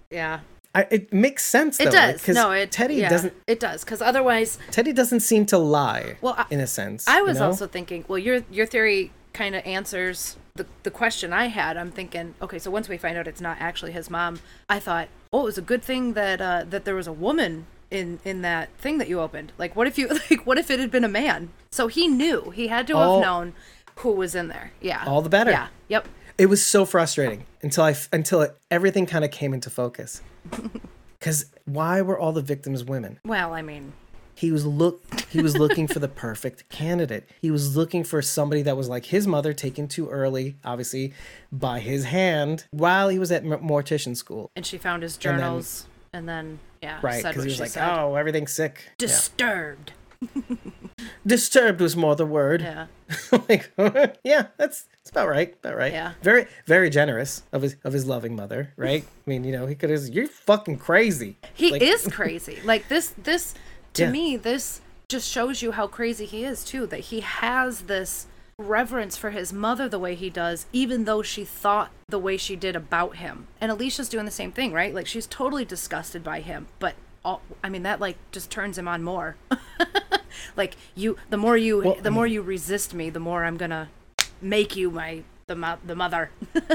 yeah, I, it makes sense. it though, does. 'cause No, it Teddy yeah, doesn't. It does because otherwise, Teddy doesn't seem to lie. Well, I- in a sense, I you was know? also thinking. Well, your your theory kind of answers the the question I had. I'm thinking, okay, so once we find out it's not actually his mom, I thought, oh, it was a good thing that uh, that there was a woman in in that thing that you opened. Like, what if you like, what if it had been a man? So he knew. He had to have All- known who was in there. Yeah. All the better. Yeah. Yep. It was so frustrating until I until it, everything kind of came into focus. Because why were all the victims women? Well, I mean, He was look he was looking for the perfect candidate. He was looking for somebody that was like his mother, taken too early, obviously by his hand, while he was at mortician school. and she found his journals, and then, yeah, Right, because he was like, said. "Oh, everything's sick." Disturbed. Disturbed was more the word. Yeah. like, yeah, that's that's about right. About right. Yeah. Very, very generous of his of his loving mother, right? I mean, you know, he could have. You're fucking crazy. He Like- is crazy. Like this this to Yeah. me this just shows you how crazy he is too that he has this reverence for his mother the way he does even though she thought the way she did about him. And Alicia's doing the same thing, right? Like she's totally disgusted by him, but all, I mean that like just turns him on more. Like you the more you Well, the I more you resist me, the more I'm going to make you my the mo- the mother.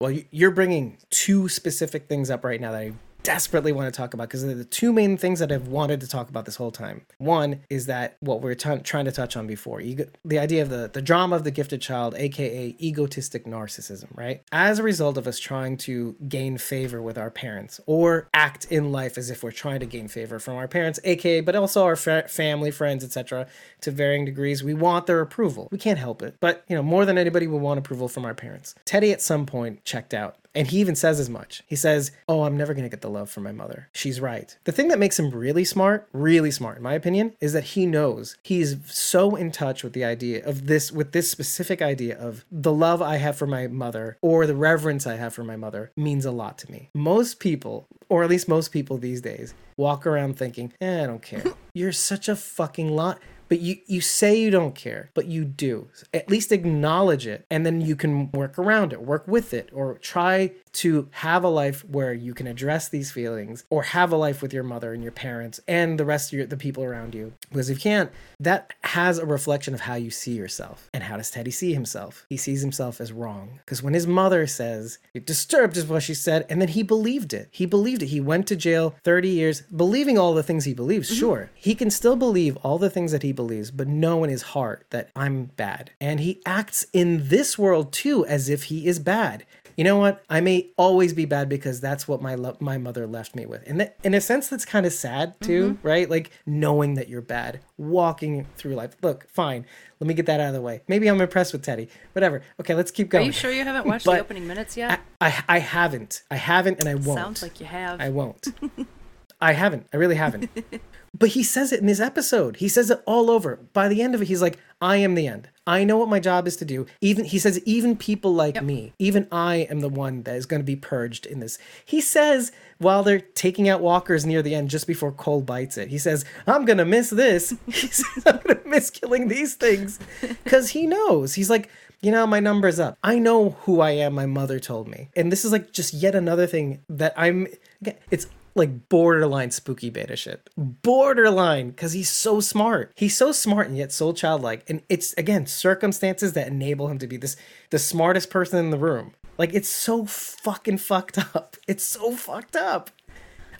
Well, you- you're bringing two specific things up right now that I desperately want to talk about because they're the two main things that I've wanted to talk about this whole time. One is that what we are t- trying to touch on before, ego- the idea of the the drama of the gifted child, aka egotistic narcissism, right? As a result of us trying to gain favor with our parents or act in life as if we're trying to gain favor from our parents, aka, but also our fa- family, friends, etc., to varying degrees, we want their approval. We can't help it, but you know, more than anybody, we want approval from our parents. Teddy at some point checked out. And he even says as much. He says, Oh, I'm never going to get the love from my mother. She's right. The thing that makes him really smart, really smart, in my opinion, is that he knows he's so in touch with the idea of this, with this specific idea of the love I have for my mother or the reverence I have for my mother means a lot to me. Most people, or at least most people these days, walk around thinking, eh, I don't care. You're such a fucking lot. But you, you say you don't care, but you do. At least acknowledge it, and then you can work around it, work with it, or try to have a life where you can address these feelings or have a life with your mother and your parents and the rest of your, the people around you. Because if you can't, that has a reflection of how you see yourself. And how does Teddy see himself? He sees himself as wrong. Because when his mother says, You're disturbed, is what she said, and then he believed it. He believed it. He went to jail 30 years, believing all the things he believes. Mm-hmm. Sure. He can still believe all the things that he believes, but know in his heart that I'm bad. And he acts in this world too as if he is bad you know what? I may always be bad because that's what my lo- my mother left me with. And that, in a sense, that's kind of sad too, mm-hmm. right? Like knowing that you're bad, walking through life. Look, fine. Let me get that out of the way. Maybe I'm impressed with Teddy. Whatever. Okay, let's keep going. Are you sure you haven't watched the opening minutes yet? I, I I haven't. I haven't, and I won't. Sounds like you have. I won't. I haven't. I really haven't. But he says it in this episode. He says it all over. By the end of it, he's like, I am the end. I know what my job is to do. Even he says, even people like me, even I am the one that is going to be purged in this. He says while they're taking out walkers near the end, just before Cole bites it, he says, I'm gonna miss this. he says, I'm gonna miss killing these things. Because he knows. He's like, you know, my number's up. I know who I am, my mother told me. And this is like just yet another thing that I'm it's like borderline spooky beta shit. Borderline, because he's so smart. He's so smart and yet so childlike. And it's again circumstances that enable him to be this the smartest person in the room. Like it's so fucking fucked up. It's so fucked up.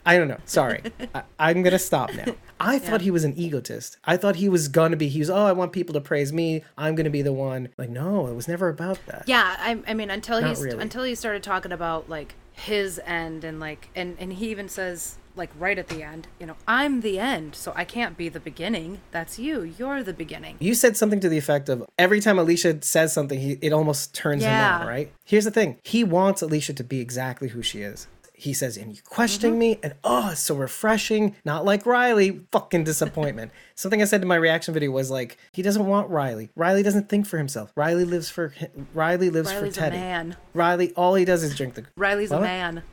I don't know. Sorry. I, I'm going to stop now. I thought he was an egotist. I thought he was going to be, he was, oh, I want people to praise me. I'm going to be the one. Like, no, it was never about that. Yeah, I, I mean, until Not he's really. until he started talking about like his end and like and and he even says like right at the end, you know, I'm the end, so I can't be the beginning. That's you. You're the beginning. You said something to the effect of every time Alicia says something, he, it almost turns him Yeah. on, right? Here's the thing he wants Alicia to be exactly who she is. He says, and you questioning Mm-hmm. me, and oh, it's so refreshing. Not like Riley, fucking disappointment. Something I said in my reaction video was like, he doesn't want Riley. Riley doesn't think for himself. Riley lives for Riley lives Riley's for a Teddy. man. Riley, all he does is drink the. Riley's a man.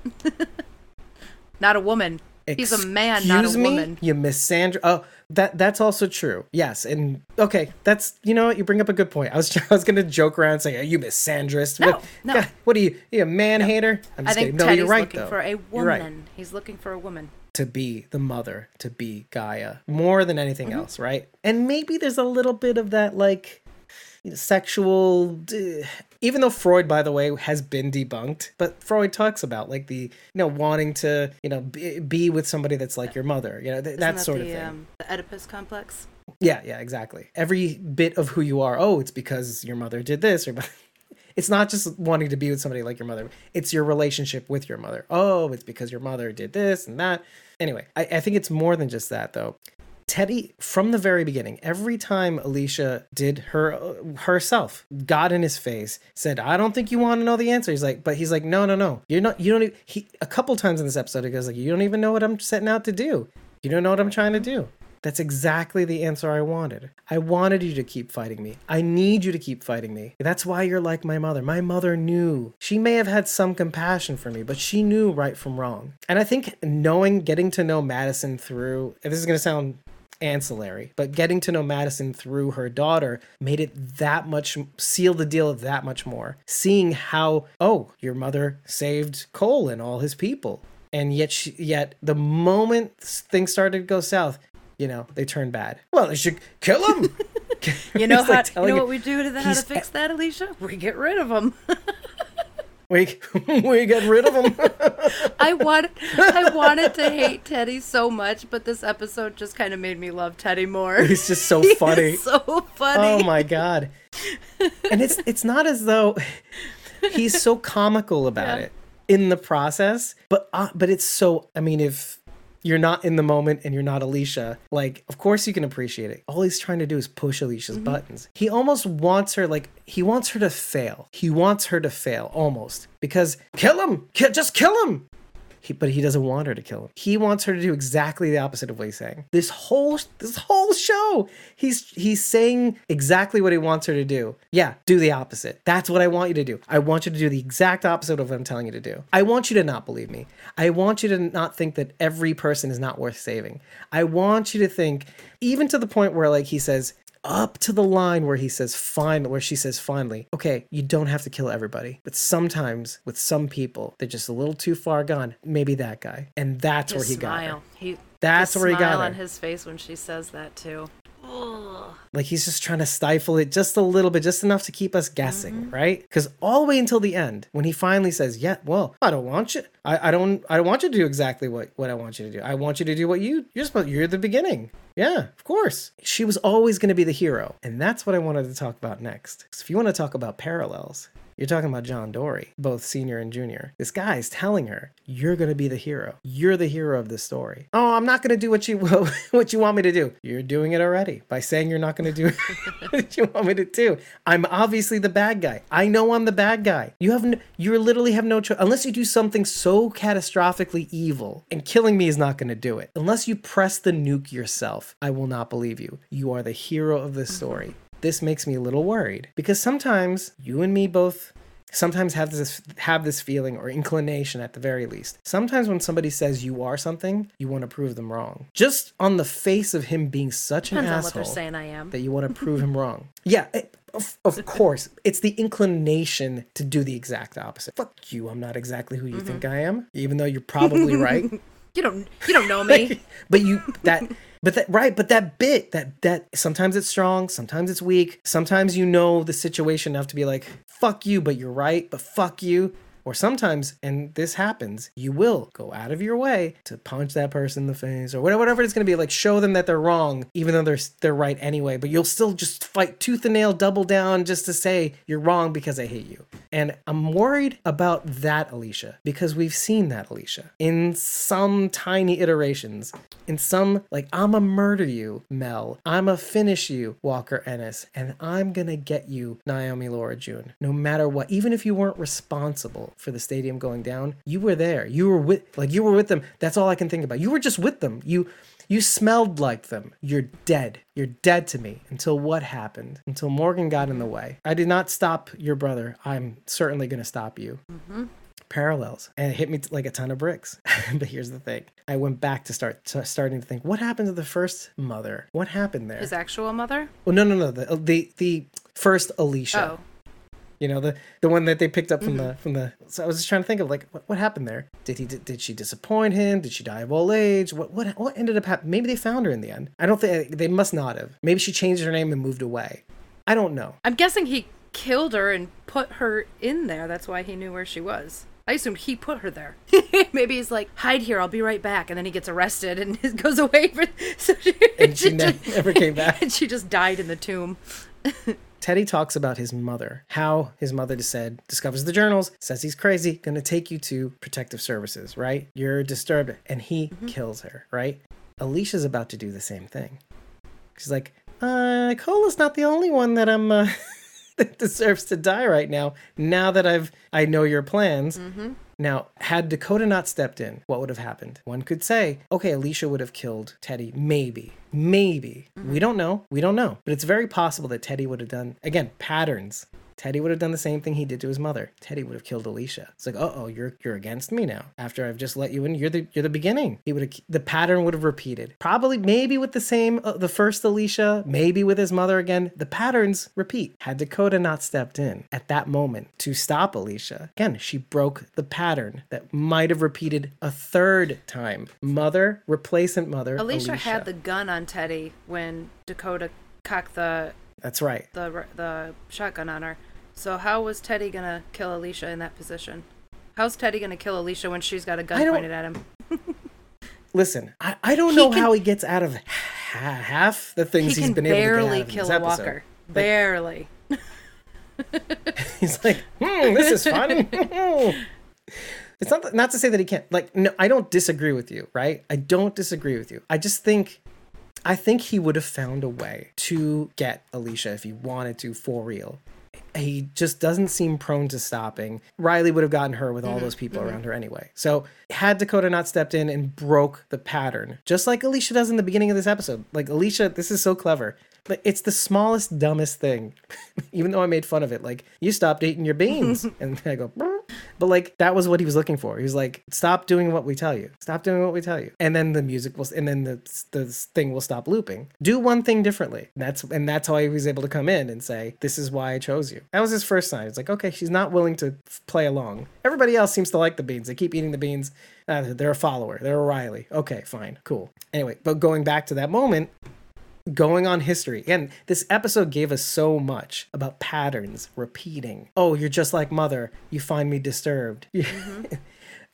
not a woman. He's a man, not a me? woman. You miss Sandra. Oh, that that's also true. Yes, and okay, that's you know what you bring up a good point. I was I was gonna joke around saying say, "Are you misandrist?" No, what, no. God, what are you? You a man hater? I'm I just think kidding. No, Teddy's you're right looking though. for a You're woman. right. He's looking for a woman. To be the mother, to be Gaia, more than anything Mm-hmm. else, right? And maybe there's a little bit of that like sexual uh, even though freud by the way has been debunked but freud talks about like the you know wanting to you know be, be with somebody that's like your mother you know th- that that sort the, of thing Um, the Oedipus complex. Yeah, yeah, exactly. Every bit of who you are, oh, it's because your mother did this or it's not just wanting to be with somebody like your mother. It's your relationship with your mother. Oh, it's because your mother did this and that. Anyway, I, I think it's more than just that though. Teddy, from the very beginning, every time Alicia did her herself, got in his face, said, "I don't think you want to know the answer." He's like, but he's like, "No, no, no. You're not. You don't." Even, he a couple times in this episode, he goes like, "You don't even know what I'm setting out to do. You don't know what I'm trying to do." That's exactly the answer I wanted. I wanted you to keep fighting me. I need you to keep fighting me. That's why you're like my mother. My mother knew. She may have had some compassion for me, but she knew right from wrong. And I think knowing, getting to know Madison through, this is going to sound ancillary, but getting to know Madison through her daughter made it that much, seal the deal that much more. Seeing how, oh, your mother saved Cole and all his people. And yet, she, yet the moment things started to go south, you know, they turned bad. Well, they should kill him. You know It's like how, you know what we do to that, how to fix that, Alicia? We get rid of him. we we get rid of him. I wanted I wanted to hate Teddy so much, but this episode just kind of made me love Teddy more. He's just so funny. so funny. Oh my god. And it's it's not as though he's so comical about Yeah. it in the process, but uh, but it's so I mean if you're not in the moment and you're not Alicia, like of course you can appreciate it. All he's trying to do is push Alicia's mm-hmm. buttons. He almost wants her like he wants her to fail. He wants her to fail almost because kill him. Ki- just kill him. He, but he doesn't want her to kill him. He wants her to do exactly the opposite of what he's saying. This whole this whole show, he's he's saying exactly what he wants her to do. Yeah, do the opposite. That's what I want you to do. I want you to do the exact opposite of what I'm telling you to do. I want you to not believe me. I want you to not think that every person is not worth saving. I want you to think, even to the point where like he says, up to the line where he says finally where she says finally okay you don't have to kill everybody but sometimes with some people they're just a little too far gone maybe that guy and that's His where he got her. He, That's where he got her. on his face when she says that too. Like he's just trying to stifle it just a little bit just enough to keep us guessing Mm-hmm. right? Because all the way until the end when he finally says yeah well i don't want you i, I don't i don't want you to do exactly what what i want you to do. I want you to do what you you're supposed you're the beginning. Yeah of course. She was always going to be the hero and that's what i wanted to talk about next. 'Cause if you want to talk about parallels you're talking about John Dorie, both senior and junior. This guy is telling her, "You're going to be the hero. You're the hero of this story." Oh, I'm not going to do what you what you want me to do. You're doing it already by saying you're not going to do what you want me to do. I'm obviously the bad guy. I know I'm the bad guy. You have n- you literally have no choice unless you do something so catastrophically evil, and killing me is not going to do it. Unless you press the nuke yourself, I will not believe you. You are the hero of this story this makes me a little worried because sometimes you and me both sometimes have this have this feeling or inclination at the very least. Sometimes when somebody says you are something, you want to prove them wrong. Just on the face of him being such an Depends what asshole they're saying I am. that you want to prove him wrong. Yeah, it- of, of course. It's the inclination to do the exact opposite. Fuck you, I'm not exactly who you mm-hmm. think I am, even though you're probably right. You don't you don't know me. but you that but that right but that bit that that sometimes it's strong sometimes it's weak. Sometimes you know the situation enough to be like fuck you but you're right but fuck you or sometimes and this happens you will go out of your way to punch that person in the face or whatever, whatever it's going to be like show them that they're wrong even though they're they're right anyway. But you'll still just fight tooth and nail double down just to say you're wrong because I hate you. And I'm worried about that Alicia because we've seen that Alicia. In some tiny iterations in some like I'm a murder you Mel. I'm a finish you Walker Ennis and I'm gonna get you Naomi Laura June no matter what even if you weren't responsible for the stadium going down you were there you were with like you were with them that's all I can think about you were just with them you you smelled like them. You're dead. You're dead to me until what happened? Until Morgan got in the way. I did not stop your brother. I'm certainly going to stop you. Mm-hmm. Parallels. And it hit me like a ton of bricks. but here's the thing I went back to start to starting to think what happened to the first mother? What happened there? His actual mother? well, no, no, no. The, uh, the, the first Alicia. Oh. You know the the one that they picked up from mm-hmm. the from the. So I was just trying to think of like what, what happened there. Did he did she disappoint him? Did she die of old age? What what what ended up happening? Maybe they found her in the end. I don't think they must not have. Maybe she changed her name and moved away. I don't know. I'm guessing he killed her and put her in there. That's why he knew where she was. I assumed he put her there. Maybe he's like, hide here, I'll be right back. And then he gets arrested and goes away. For, so she, And she ne- never came back. And she just died in the tomb. Teddy talks about his mother, how his mother said, discovers the journals, says he's crazy, gonna take you to protective services, right? You're disturbed, and he kills her, right? Alicia's about to do the same thing. She's like, uh, Cola's not the only one that I'm, uh, that deserves to die right now. Now that I've, I know your plans. Now, had Dakota not stepped in, what would have happened? One could say, okay, Alicia would have killed Teddy. Maybe. Maybe. Mm-hmm. We don't know. We don't know. But it's very possible that Teddy would have done, again, patterns. Teddy would have done the same thing he did to his mother. Teddy would have killed Alicia. It's like, uh oh, you're you're against me now. After I've just let you in, you're the you're the beginning. He would have the pattern would have repeated. Probably maybe with the same uh, the first Alicia, maybe with his mother again. The patterns repeat. Had Dakota not stepped in at that moment to stop Alicia, again, she broke the pattern that might have repeated a third time. Mother, replacement mother. Alicia, had the gun on Teddy when Dakota cocked the, That's right. the the shotgun on her. So how was Teddy gonna kill Alicia in that position? How's Teddy gonna kill Alicia when she's got a gun pointed at him? Listen, I, I don't He know can- how he gets out of ha- half the things He has been able to get out barely of kill this episode. walker. Barely. He's like, hmm, this is fun. it's not not to say that he can't. Like, no, I don't disagree with you, right? I don't disagree with you. I just think, I think he would have found a way to get Alicia if he wanted to for real. He just doesn't seem prone to stopping. Riley would have gotten her with all mm-hmm, those people mm-hmm. around her anyway. So, had Dakota not stepped in and broke the pattern, just like Alicia does in the beginning of this episode, like Alicia, this is so clever. But it's the smallest, dumbest thing. Even though I made fun of it, like you stopped eating your beans, and I go. But like that was what he was looking for. He was like, "Stop doing what we tell you. Stop doing what we tell you." And then the music will, and then the the thing will stop looping. Do one thing differently. And That's and that's how he was able to come in and say, "This is why I chose you." That was his first sign. It's like, okay, she's not willing to play along. Everybody else seems to like the beans. They keep eating the beans. Uh, they're a follower. They're a Riley. Okay, fine, cool. Anyway, but going back to that moment, going on history. And this episode gave us so much about patterns repeating. Oh, you're just like mother. You find me disturbed. Mm-hmm.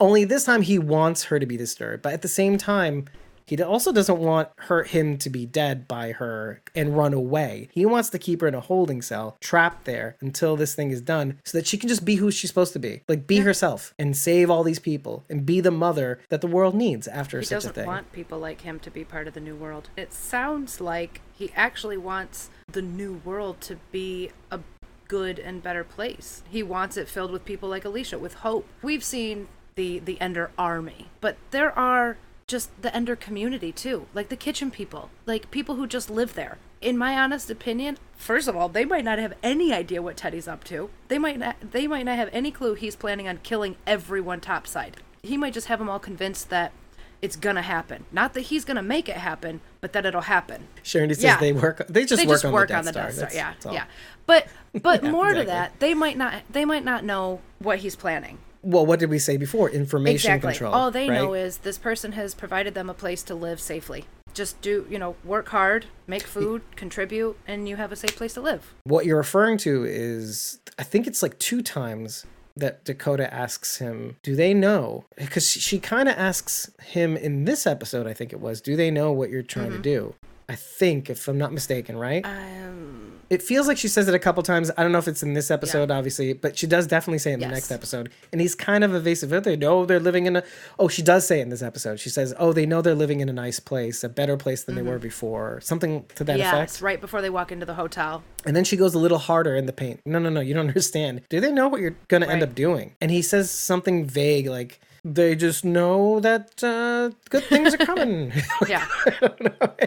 Only this time he wants her to be disturbed, but at the same time, he also doesn't want her him to be dead by her and run away. He wants to keep her in a holding cell, trapped there until this thing is done, so that she can just be who she's supposed to be, like be herself and save all these people and be the mother that the world needs after He such a thing. He doesn't want people like him to be part of the new world. It sounds like he actually wants the new world to be a good and better place. He wants it filled with people like Alicia with hope. We've seen the the Ender army, but there are just the Ender community too, like the kitchen people, like people who just live there. In my honest opinion, first of all, they might not have any idea what Teddy's up to. They might not they might not have any clue he's planning on killing everyone topside. He might just have them all convinced that it's gonna happen. Not that he's gonna make it happen, but that it'll happen. Sharon says Yeah. they work. They just they work just on work the Death on the. Death Star. That's- Yeah, that's yeah. But but Yeah, more to that, they might not they might not know what he's planning. Well, what did we say before? Information Exactly. control. All they right? know is this person has provided them a place to live safely. Just do, you know, work hard, make food, contribute, and you have a safe place to live. What you're referring to is, I think it's like two times that Dakota asks him, "Do they know?" Because she, kind of asks him in this episode, I think it was, "Do they know what you're trying Mm-hmm. to do?" I think, if I'm not mistaken, right? Um, it feels like she says it a couple times. I don't know if it's in this episode, obviously, but she does definitely say it in the next episode. And he's kind of evasive. They know they're living in a. Oh, she does say it in this episode. She says, "Oh, they know they're living in a nice place, a better place than they were before," something to that yes, effect. right before they walk into the hotel. And then she goes a little harder in the paint. No, no, no, you don't understand. Do they know what you're going to end up doing? And he says something vague like, they just know that uh, good things are coming. Yeah.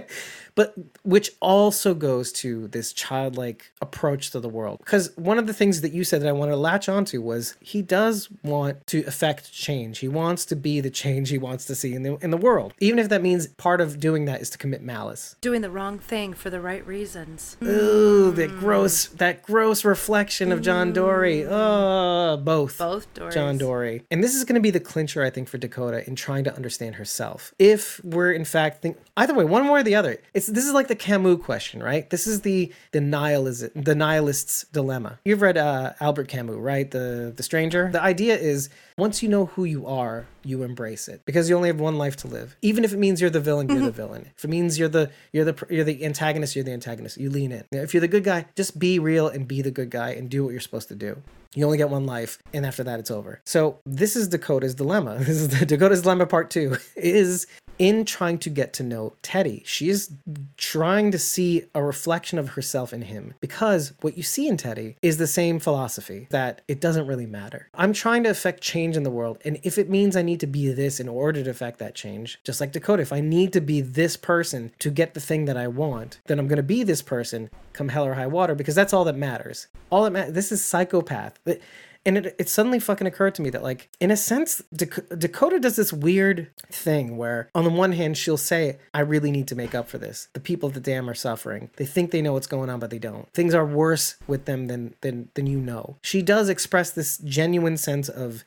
but which also goes to this childlike approach to the world. Because one of the things that you said that I wanted to latch onto was he does want to affect change. He wants to be the change he wants to see in the in the world. Even if that means part of doing that is to commit malice. Doing the wrong thing for the right reasons. Ooh, that mm. gross that gross reflection of John mm. Dorie. Oh, both. Both Dories. John Dorie. And this is going to be the clincher, I think, for Dakota in trying to understand herself. If we're in fact think either way, one way or the other. It's this is like the Camus question, right? This is the the nihilism, the nihilist's dilemma. You've read uh, Albert Camus, right? The the Stranger. The idea is once you know who you are, you embrace it because you only have one life to live. Even if it means you're the villain, you're the villain. If it means you're the you're the you're the antagonist, you're the antagonist. You lean in. If you're the good guy, just be real and be the good guy and do what you're supposed to do. You only get one life, and after that, it's over. So this is Dakota's dilemma. This is the Dakota's dilemma part two. Is in trying to get to know Teddy. She is trying to see a reflection of herself in him because what you see in Teddy is the same philosophy that it doesn't really matter. I'm trying to affect change in the world, and if it means I need to be this in order to affect that change, just like Dakota, if I need to be this person to get the thing that I want, then I'm going to be this person come hell or high water because that's all that matters. All that matters. This is psychopath. And it, it suddenly fucking occurred to me that, like, in a sense, Dak- Dakota does this weird thing where, on the one hand, she'll say, I really need to make up for this. The people at the dam are suffering. They think they know what's going on, but they don't. Things are worse with them than, than, than you know. She does express this genuine sense of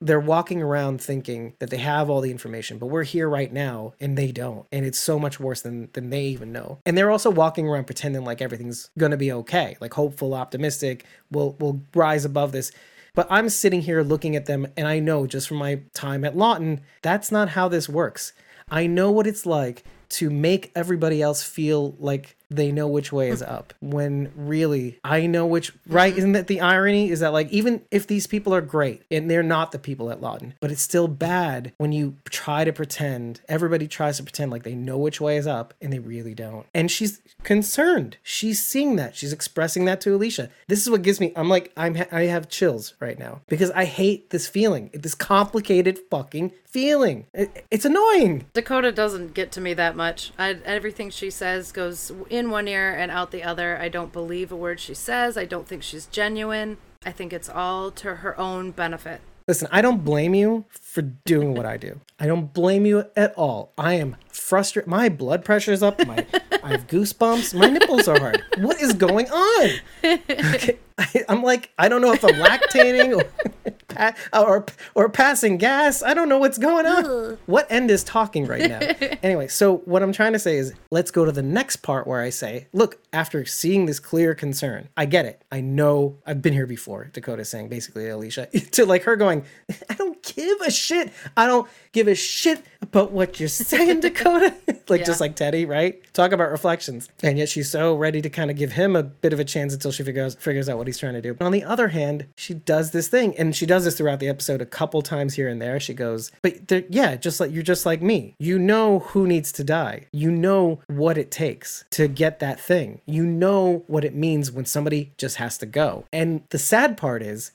they're walking around thinking that they have all the information, but we're here right now and they don't. And it's so much worse than than they even know. And they're also walking around pretending like everything's gonna be okay, like hopeful, optimistic, we'll we'll rise above this. But I'm sitting here looking at them and I know just from my time at Lawton, that's not how this works. I know what it's like to make everybody else feel like they know which way is up. When really I know which right? Isn't that the irony? Is that like even if these people are great and they're not the people at Lawton but it's still bad when you try to pretend everybody tries to pretend like they know which way is up and they really don't. And she's concerned. She's seeing that. She's expressing that to Alicia. This is what gives me I'm like I'm I have chills right now because I hate this feeling this complicated fucking feeling It- it's annoying Dakota doesn't get to me that much. I, everything she says goes in one ear and out the other. I don't believe a word she says. I don't think she's genuine. I think it's all to her own benefit. Listen, I don't blame you for doing what I do. I don't blame you at all. I am frustrated. My blood pressure's up. My I have goosebumps. My nipples are hard. What is going on? Okay, I, I'm like, I don't know if I'm lactating or, pa- or or passing gas. I don't know what's going on. What end is talking right now? anyway, so what I'm trying to say is, let's go to the next part where I say, look, after seeing this clear concern, I get it. I know I've been here before. Dakota saying basically, Alicia, to like her going, I don't give a shit. I don't give a shit about what you're saying, Dakota. like just like Teddy, right? Talk about reflections. And yet she's so ready to kind of give him a bit of a chance until she figures figures out what he's trying to do. But on the other hand, she does this thing, and she does this throughout the episode a couple times here and there. She goes, "But yeah, just like you're just like me. You know who needs to die. You know what it takes to get that thing. You know what it means when somebody just has to go." And the sad part is,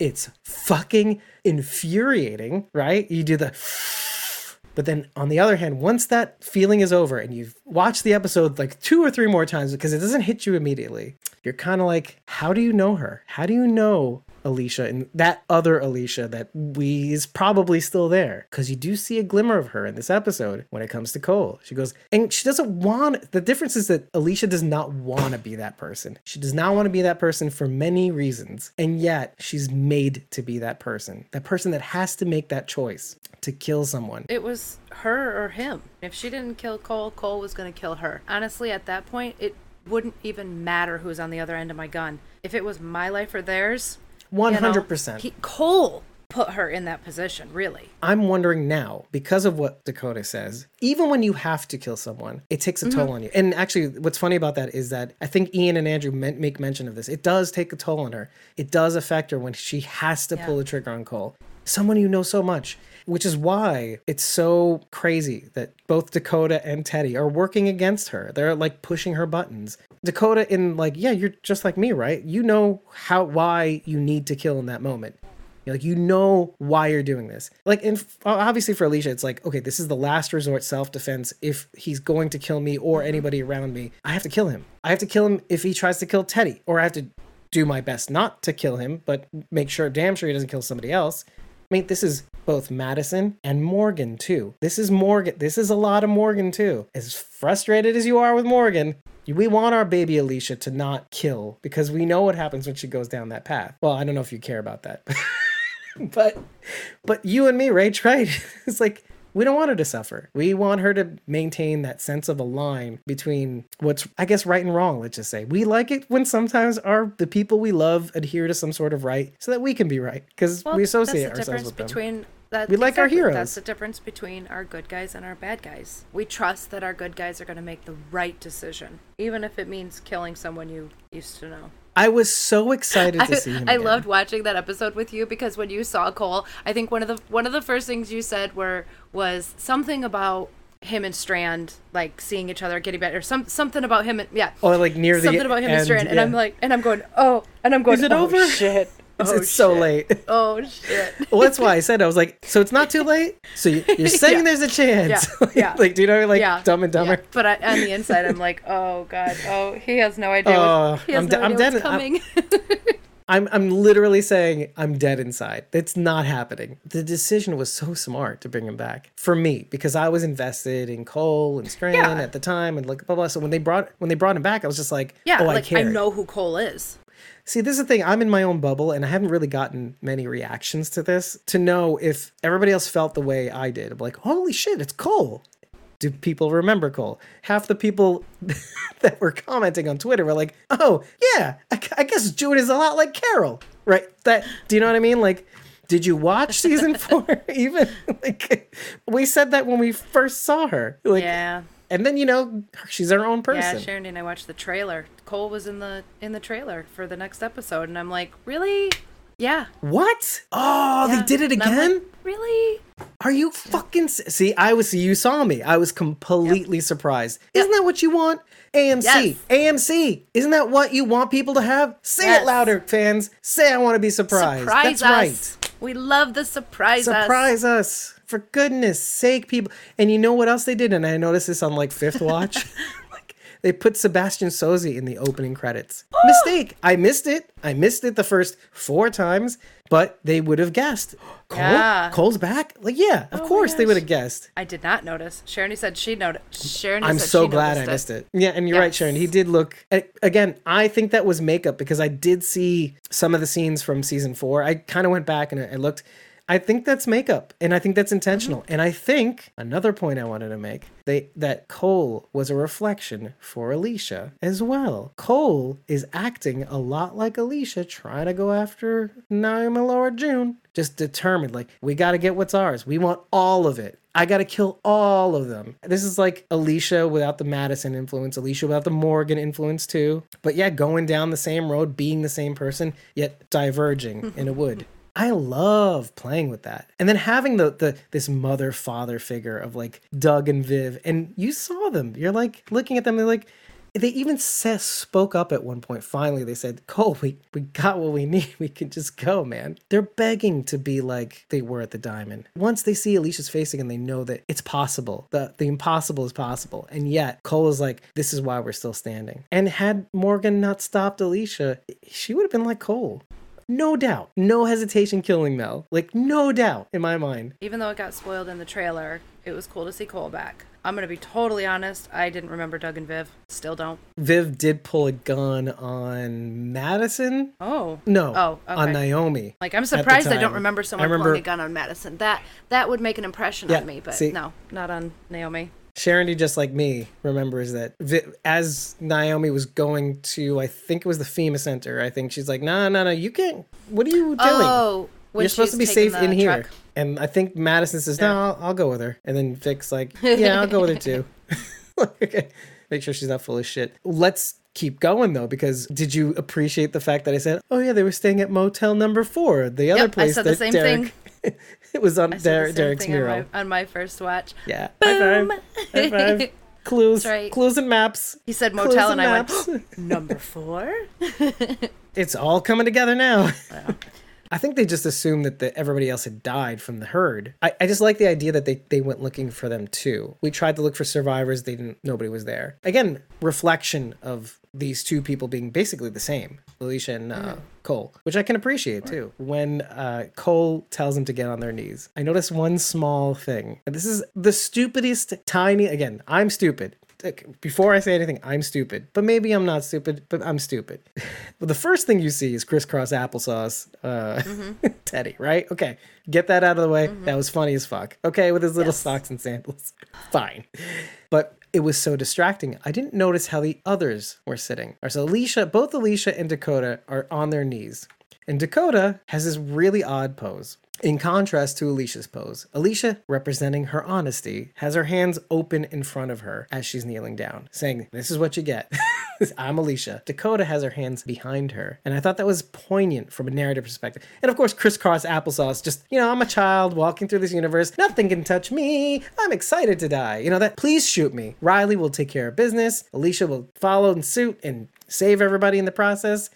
it's fucking infuriating, right? You do the but then on the other hand, once that feeling is over and you've watched the episode like two or three more times because it doesn't hit you immediately, you're kind of like, how do you know her? How do you know Alicia and that other Alicia that we is probably still there? Because you do see a glimmer of her in this episode when it comes to Cole. She goes, and she doesn't want the difference is that Alicia does not want to be that person. She does not want to be that person for many reasons. And yet she's made to be that person. That person that has to make that choice to kill someone. It was her or him. If she didn't kill Cole, Cole was going to kill her. Honestly, at that point, it wouldn't even matter who was on the other end of my gun. If it was my life or theirs, you know, 100%. he- Cole put her in that position, really. I'm wondering now, because of what Dakota says, even when you have to kill someone, it takes a toll Mm-hmm. on you. And actually, what's funny about that is that I think Ian and Andrew make mention of this. It does take a toll on her. It does affect her when she has to pull the trigger on Cole. Someone you know so much, which is why it's so crazy that both Dakota and Teddy are working against her. They're like pushing her buttons. Dakota, in like, yeah, you're just like me, right? You know how why you need to kill in that moment. You're like you know why you're doing this. Like, and obviously for Alicia, it's like, okay, this is the last resort self defense. If he's going to kill me or anybody around me, I have to kill him. I have to kill him if he tries to kill Teddy, or I have to do my best not to kill him, but make sure, damn sure he doesn't kill somebody else. I mean, this is both Madison and Morgan too. This is Morgan. This is a lot of Morgan too. As frustrated as you are with Morgan, we want our baby Alicia to not kill because we know what happens when she goes down that path. Well, I don't know if you care about that. but but you and me, Rach, right? It's like we don't want her to suffer. We want her to maintain that sense of a line between what's I guess right and wrong, let's just say. We like it when sometimes our the people we love adhere to some sort of right so that we can be right because we associate that's the ourselves difference with them. between that. We like our heroes. That's the difference between our good guys and our bad guys. We trust that our good guys are going to make the right decision, even if it means killing someone you used to know. I was so excited to I, see him. I again. loved watching that episode with you because when you saw Cole, I think one of the one of the first things you said were was something about him and Strand like seeing each other getting better, some something about him and yeah, Oh, like near the something about him and end, Strand, and. I'm like, and I'm going, oh, and I'm going, Is it oh, over? Shit. It's, oh, it's so late. Oh shit. well, that's why I said I was like, so it's not too late. So you, you're saying Yeah. there's a chance. Yeah. like, Yeah. like, do you know, like yeah, Dumb and Dumber? yeah. But I, on the inside, I'm like, oh god, oh, he has no idea. Oh, what, has I'm no de- I'm dead- what's I'm- coming. I'm I'm literally saying I'm dead inside. It's not happening. The decision was so smart to bring him back for me because I was invested in Cole and Strand Yeah. at the time and like blah blah. So when they brought when they brought him back, I was just like, yeah, oh, like I I, know who Cole is. See, this is the thing. I'm in my own bubble, and I haven't really gotten many reactions to this to know if everybody else felt the way I did. I'm like, holy shit, it's Cole. Do people remember Cole? Half the people that were commenting on Twitter were like, "Oh, yeah, I, I guess June is a lot like Carol, right?" That do you know what I mean? Like, did you watch season four? Even like, we said that when we first saw her. Like, Yeah. and then you know, she's her own person. Yeah. Sharon and I watched the trailer. Cole was in the in the trailer for the next episode, and I'm like, really? Yeah. What? Oh, yeah. they did it again. like, really? Are you fucking see? I was you saw me. I was completely surprised. Isn't that what you want? AMC, Yes. AMC. Isn't that what you want people to have? Say Yes. it louder, fans. Say I want to be surprised. Surprise That's us. right. We love the surprise, us. Surprise us. For goodness sake, people. And you know what else they did? And I noticed this on like fifth watch. they put Sebastian Sozzi in the opening credits. Mistake. I missed it. I missed it the first four times, but they would have guessed. Cole? Yeah. Cole's back? Like, yeah, of Oh course they would have guessed. I did not notice. Sharon he said she noticed. Sharon I'm so glad I missed it. Yeah, and you're right, Sharon. He did look. Again, I think that was makeup because I did see some of the scenes from season four. I kind of went back and I looked. I think that's makeup, and I think that's intentional. Mm-hmm. And I think another point I wanted to make they that Cole was a reflection for Alicia as well. Cole is acting a lot like Alicia, trying to go after Naomi Laura June, just determined. Like we got to get what's ours. We want all of it. I got to kill all of them. This is like Alicia without the Madison influence, Alicia without the Morgan influence too. But yeah, going down the same road, being the same person, yet diverging in a wood. I love playing with that. And then having the the this mother father figure of like Doug and Viv and you saw them. You're like looking at them they're like they even says, spoke up at one point. Finally, they said, Cole, we, we got what we need. We can just go, man. They're begging to be like they were at the diamond. Once they see Alicia's face again, they know that it's possible. The, the impossible is possible. And yet, Cole is like, this is why we're still standing. And had Morgan not stopped Alicia, she would have been like Cole. No doubt. No hesitation killing Mel. Like, no doubt in my mind. Even though it got spoiled in the trailer, it was cool to see Cole back. I'm gonna be totally honest. I didn't remember Doug and Viv. Still don't. Viv did pull a gun on Madison. Oh. No. Oh, On. Naomi. Like I'm surprised I don't remember I someone remember- pulling a gun on Madison. That that would make an impression Yeah, on me, but see- no, not on Naomi. Sharon, just like me, remembers that Vi- as Naomi was going to, I think it was the FEMA center. I think she's like, "No, no, no, you can't. What are you oh, doing? Oh, You're supposed to be safe in the here." truck. And I think Madison says, "No, I'll, I'll go with her." And then Vic's like, "Yeah, I'll go with her too." okay, make sure she's not full of shit. Let's keep going though, because did you appreciate the fact that I said, "Oh yeah, they were staying at Motel Number Four, the other Yep, I place said the that same Derek." it was on I said the Der- Derek's thing on mural. my, on my first watch. Yeah. High five. High five. Clues. Right. Clues and maps. He said Clues motel, and I went maps. number four. it's all coming together now. I think they just assumed that the, everybody else had died from the herd. I, I just like the idea that they, they went looking for them too. We tried to look for survivors. They didn't. Nobody was there. Again, reflection of these two people being basically the same, Alicia and uh, Cole, which I can appreciate too. When uh, Cole tells them to get on their knees, I notice one small thing. And this is the stupidest, tiny. Again, I'm stupid. Before I say anything, I'm stupid, but maybe I'm not stupid, but I'm stupid. well, the first thing you see is crisscross applesauce, uh, Teddy, right? Okay, get that out of the way. That was funny as fuck. Okay, with his little Yes. socks and sandals, fine. But it was so distracting. I didn't notice how the others were sitting. So Alicia, both Alicia and Dakota are on their knees. And Dakota has this really odd pose. In contrast to Alicia's pose, Alicia, representing her honesty, has her hands open in front of her as she's kneeling down, saying, This is what you get. I'm Alicia. Dakota has her hands behind her. And I thought that was poignant from a narrative perspective. And of course, crisscross applesauce, just, you know, I'm a child walking through this universe. Nothing can touch me. I'm excited to die. You know, that, please shoot me. Riley will take care of business. Alicia will follow in suit and save everybody in the process.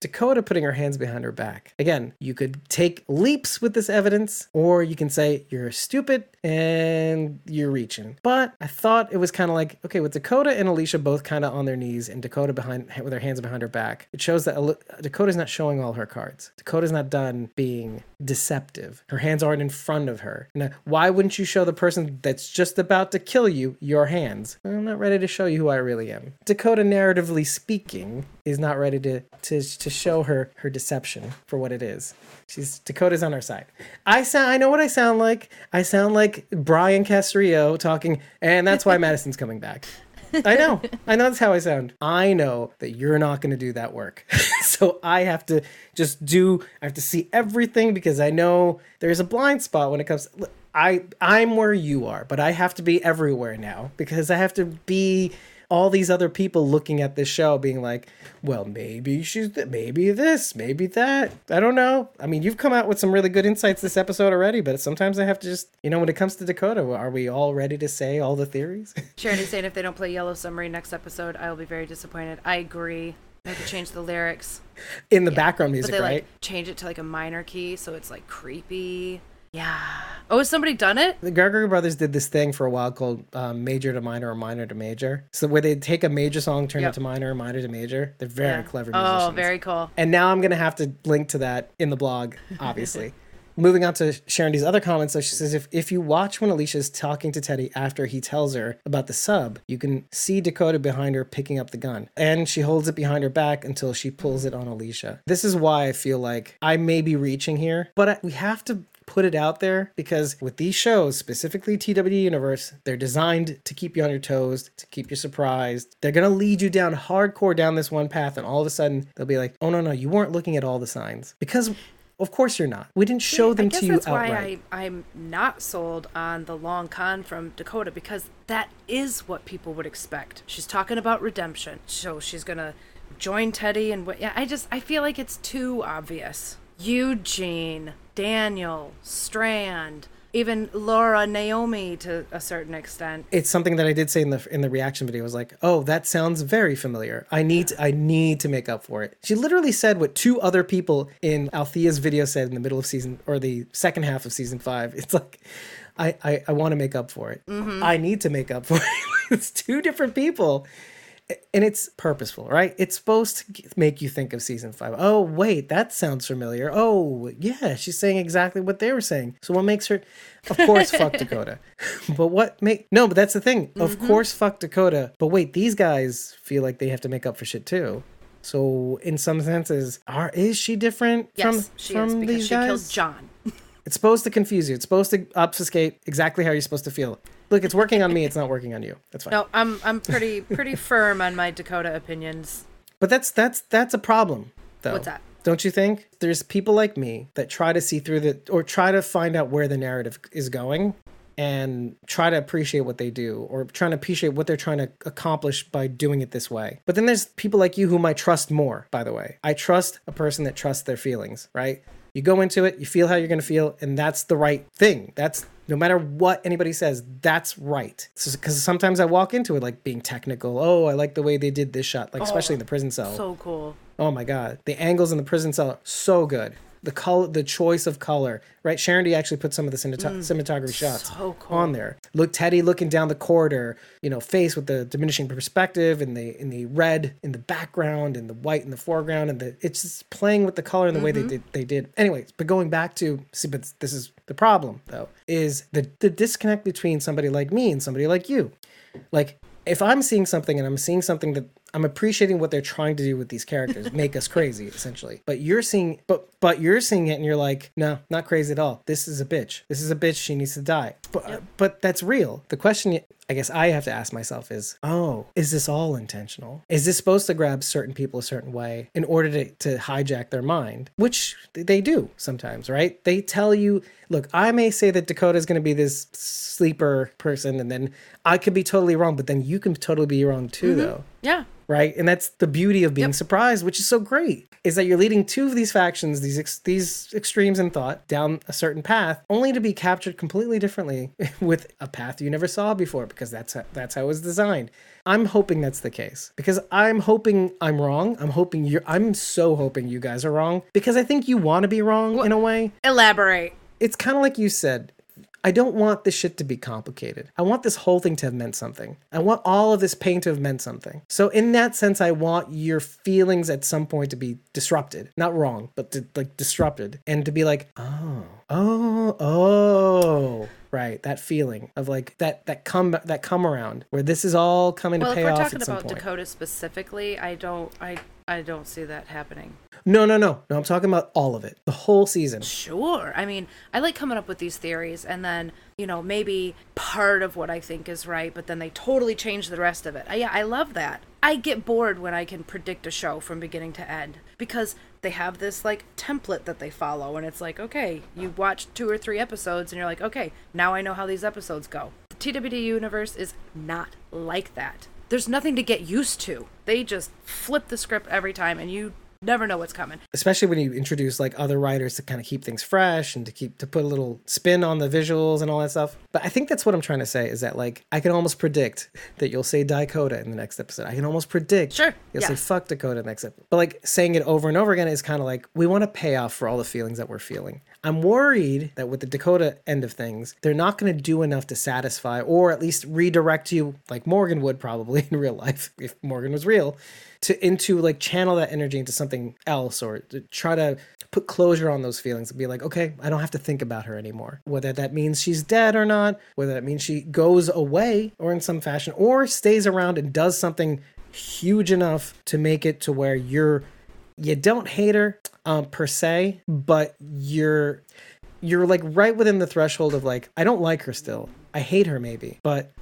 Dakota putting her hands behind her back. Again, you could take leaps with this evidence, or you can say you're stupid and you're reaching. But I thought it was kind of like, okay, with Dakota and Alicia both kind of on their knees and Dakota behind with her hands behind her back, it shows that Dakota's not showing all her cards. Dakota's not done being deceptive. Her hands aren't in front of her. Now, why wouldn't you show the person that's just about to kill you your hands? I'm not ready to show you who I really am. Dakota, narratively speaking, is not ready to to, to show her her deception for what it is. She's Dakota's on our side. I sound I know what I sound like. I sound like Brian Castrillo talking, and that's why Madison's coming back. I know. I know that's how I sound. I know that you're not going to do that work. so I have to just do I have to see everything because I know there's a blind spot when it comes I I'm where you are, but I have to be everywhere now because I have to be all these other people looking at this show being like, well, maybe she's th- maybe this, maybe that. I don't know. I mean, you've come out with some really good insights this episode already, but sometimes I have to just, you know, when it comes to Dakota, are we all ready to say all the theories? Sharon is saying if they don't play Yellow Submarine next episode, I will be very disappointed. I agree. They have to change the lyrics, In the background music, but they right? like change it to like a minor key, so it's like creepy. Yeah. Oh, has somebody done it? The Gallagher brothers did this thing for a while called um, major to minor or minor to major. So where they take a major song, turn Yep. it to minor, minor to major. They're very Yeah. clever musicians. Oh, very cool. And now I'm gonna have to link to that in the blog, obviously. Moving on to Sharon D's other comments, so she says if, if you watch when Alicia's talking to Teddy after he tells her about the sub, you can see Dakota behind her picking up the gun. And she holds it behind her back until she pulls it on Alicia. This is why I feel like I may be reaching here, but I, we have to put it out there because with these shows, specifically TWD Universe, they're designed to keep you on your toes, to keep you surprised. They're gonna lead you down hardcore down this one path, and all of a sudden they'll be like, "Oh no, no, you weren't looking at all the signs," because of course you're not. We didn't show them I guess to you that's outright. why I, I'm not sold on the long con from Dakota because that is what people would expect. She's talking about redemption, so she's gonna join Teddy and what? Yeah, I just I feel like it's too obvious. Eugene, Daniel, Strand, even Laura, Naomi to a certain extent. it's something that I did say in the in the reaction video. I was like, "Oh, that sounds very familiar. I need to, I need to make up for it." She literally said what two other people in Althea's video said in the middle of season or the second half of season five. It's like, I I, I want to make up for it. Mm-hmm. I need to make up for it. it's two different people. And it's purposeful, right? It's supposed to make you think of season five. Oh, wait, that sounds familiar. Oh, yeah, she's saying exactly what they were saying. So what makes her, of course, fuck Dakota. But what make no? But that's the thing. Of mm-hmm. course, fuck Dakota. But wait, these guys feel like they have to make up for shit too. So in some senses, are is she different Yes, from she from is because these she guys? killed John. It's supposed to confuse you. It's supposed to obfuscate exactly how you're supposed to feel. Look, it's working on me. It's not working on you. That's fine. No, I'm I'm pretty pretty firm on my Dakota opinions. But that's that's that's a problem, though. What's that? Don't you think? There's people like me that try to see through the or try to find out where the narrative is going and try to appreciate what they do or trying to appreciate what they're trying to accomplish by doing it this way. But then there's people like you whom I trust more, by the way. I trust a person that trusts their feelings, right? You go into it, you feel how you're going to feel, and that's the right thing. That's no matter what anybody says, that's right. Because sometimes I walk into it like being technical. Oh, I like the way they did this shot, like especially in the oh, prison cell. So cool. Oh my god, the angles in the prison cell so good. The color, the choice of color, right? Sharon D actually put some of the cinemat- cinematography shots Mm, so cool. on there. Look, Teddy looking down the corridor, you know, face with the diminishing perspective, and the in the red in the background, and the white in the foreground, and the it's just playing with the color and the way they Mm-hmm. did they did. Anyways, but going back to see, but this is the problem though, is the the disconnect between somebody like me and somebody like you. Like if I'm seeing something and I'm seeing something that I'm appreciating what they're trying to do with these characters, make us crazy essentially. But you're seeing but but you're seeing it and you're like, no, not crazy at all. This is a bitch. This is a bitch. She needs to die. But but that's real. The question I guess I have to ask myself is, oh, is this all intentional? Is this supposed to grab certain people a certain way in order to, to hijack their mind? Which they do sometimes, right? They tell you, look, I may say that Dakota is going to be this sleeper person, and then I could be totally wrong, but then you can totally be wrong too, mm-hmm. though Yeah. right? And that's the beauty of being surprised, which is so great, is that you're leading two of these factions, these ex- these extremes in thought, down a certain path, only to be captured completely differently with a path you never saw before, because that's how, that's how it was designed. I'm hoping that's the case because I'm hoping I'm wrong. I'm hoping you're. I'm so hoping you guys are wrong because I think you want to be wrong in a way Elaborate. it's kind of like you said. I don't want this shit to be complicated. I want this whole thing to have meant something. I want all of this pain to have meant something. So in that sense, I want your feelings at some point to be disrupted. Not wrong, but to, like disrupted. And to be like, oh, oh, oh. Right, that feeling of like that that come that come around where this is all coming Well, to if pay we're talking about. Dakota specifically, I don't I I don't see that happening. No, no, no, no. I'm talking about all of it, the whole season. Sure. I mean, I like coming up with these theories and then, you know, maybe part of what I think is right, but then they totally change the rest of it. I, yeah, I love that. I get bored when I can predict a show from beginning to end because they have this like template that they follow and it's like, okay, you watch two or three episodes and you're like, okay, now I know how these episodes go. The TWD universe is not like that. There's nothing to get used to. They just flip the script every time and you never know what's coming. especially when you introduce like other writers to kind of keep things fresh and to keep to put a little spin on the visuals and all that stuff. But I think that's what I'm trying to say is that like I can almost predict that you'll say Dakota in the next episode. I can almost predict Sure, you'll say fuck Dakota next episode. But like saying it over and over again is kind of like we want to pay off for all the feelings that we're feeling. I'm worried that with the Dakota end of things, they're not going to do enough to satisfy or at least redirect you, like Morgan would probably in real life, if Morgan was real, to into like channel that energy into something else or to try to put closure on those feelings and be like, okay, I don't have to think about her anymore. Whether that means she's dead or not, whether that means she goes away or in some fashion, or stays around and does something huge enough to make it to where you're you don't hate her um, per se, but you're you're like right within the threshold of like I don't like her still. I hate her maybe, but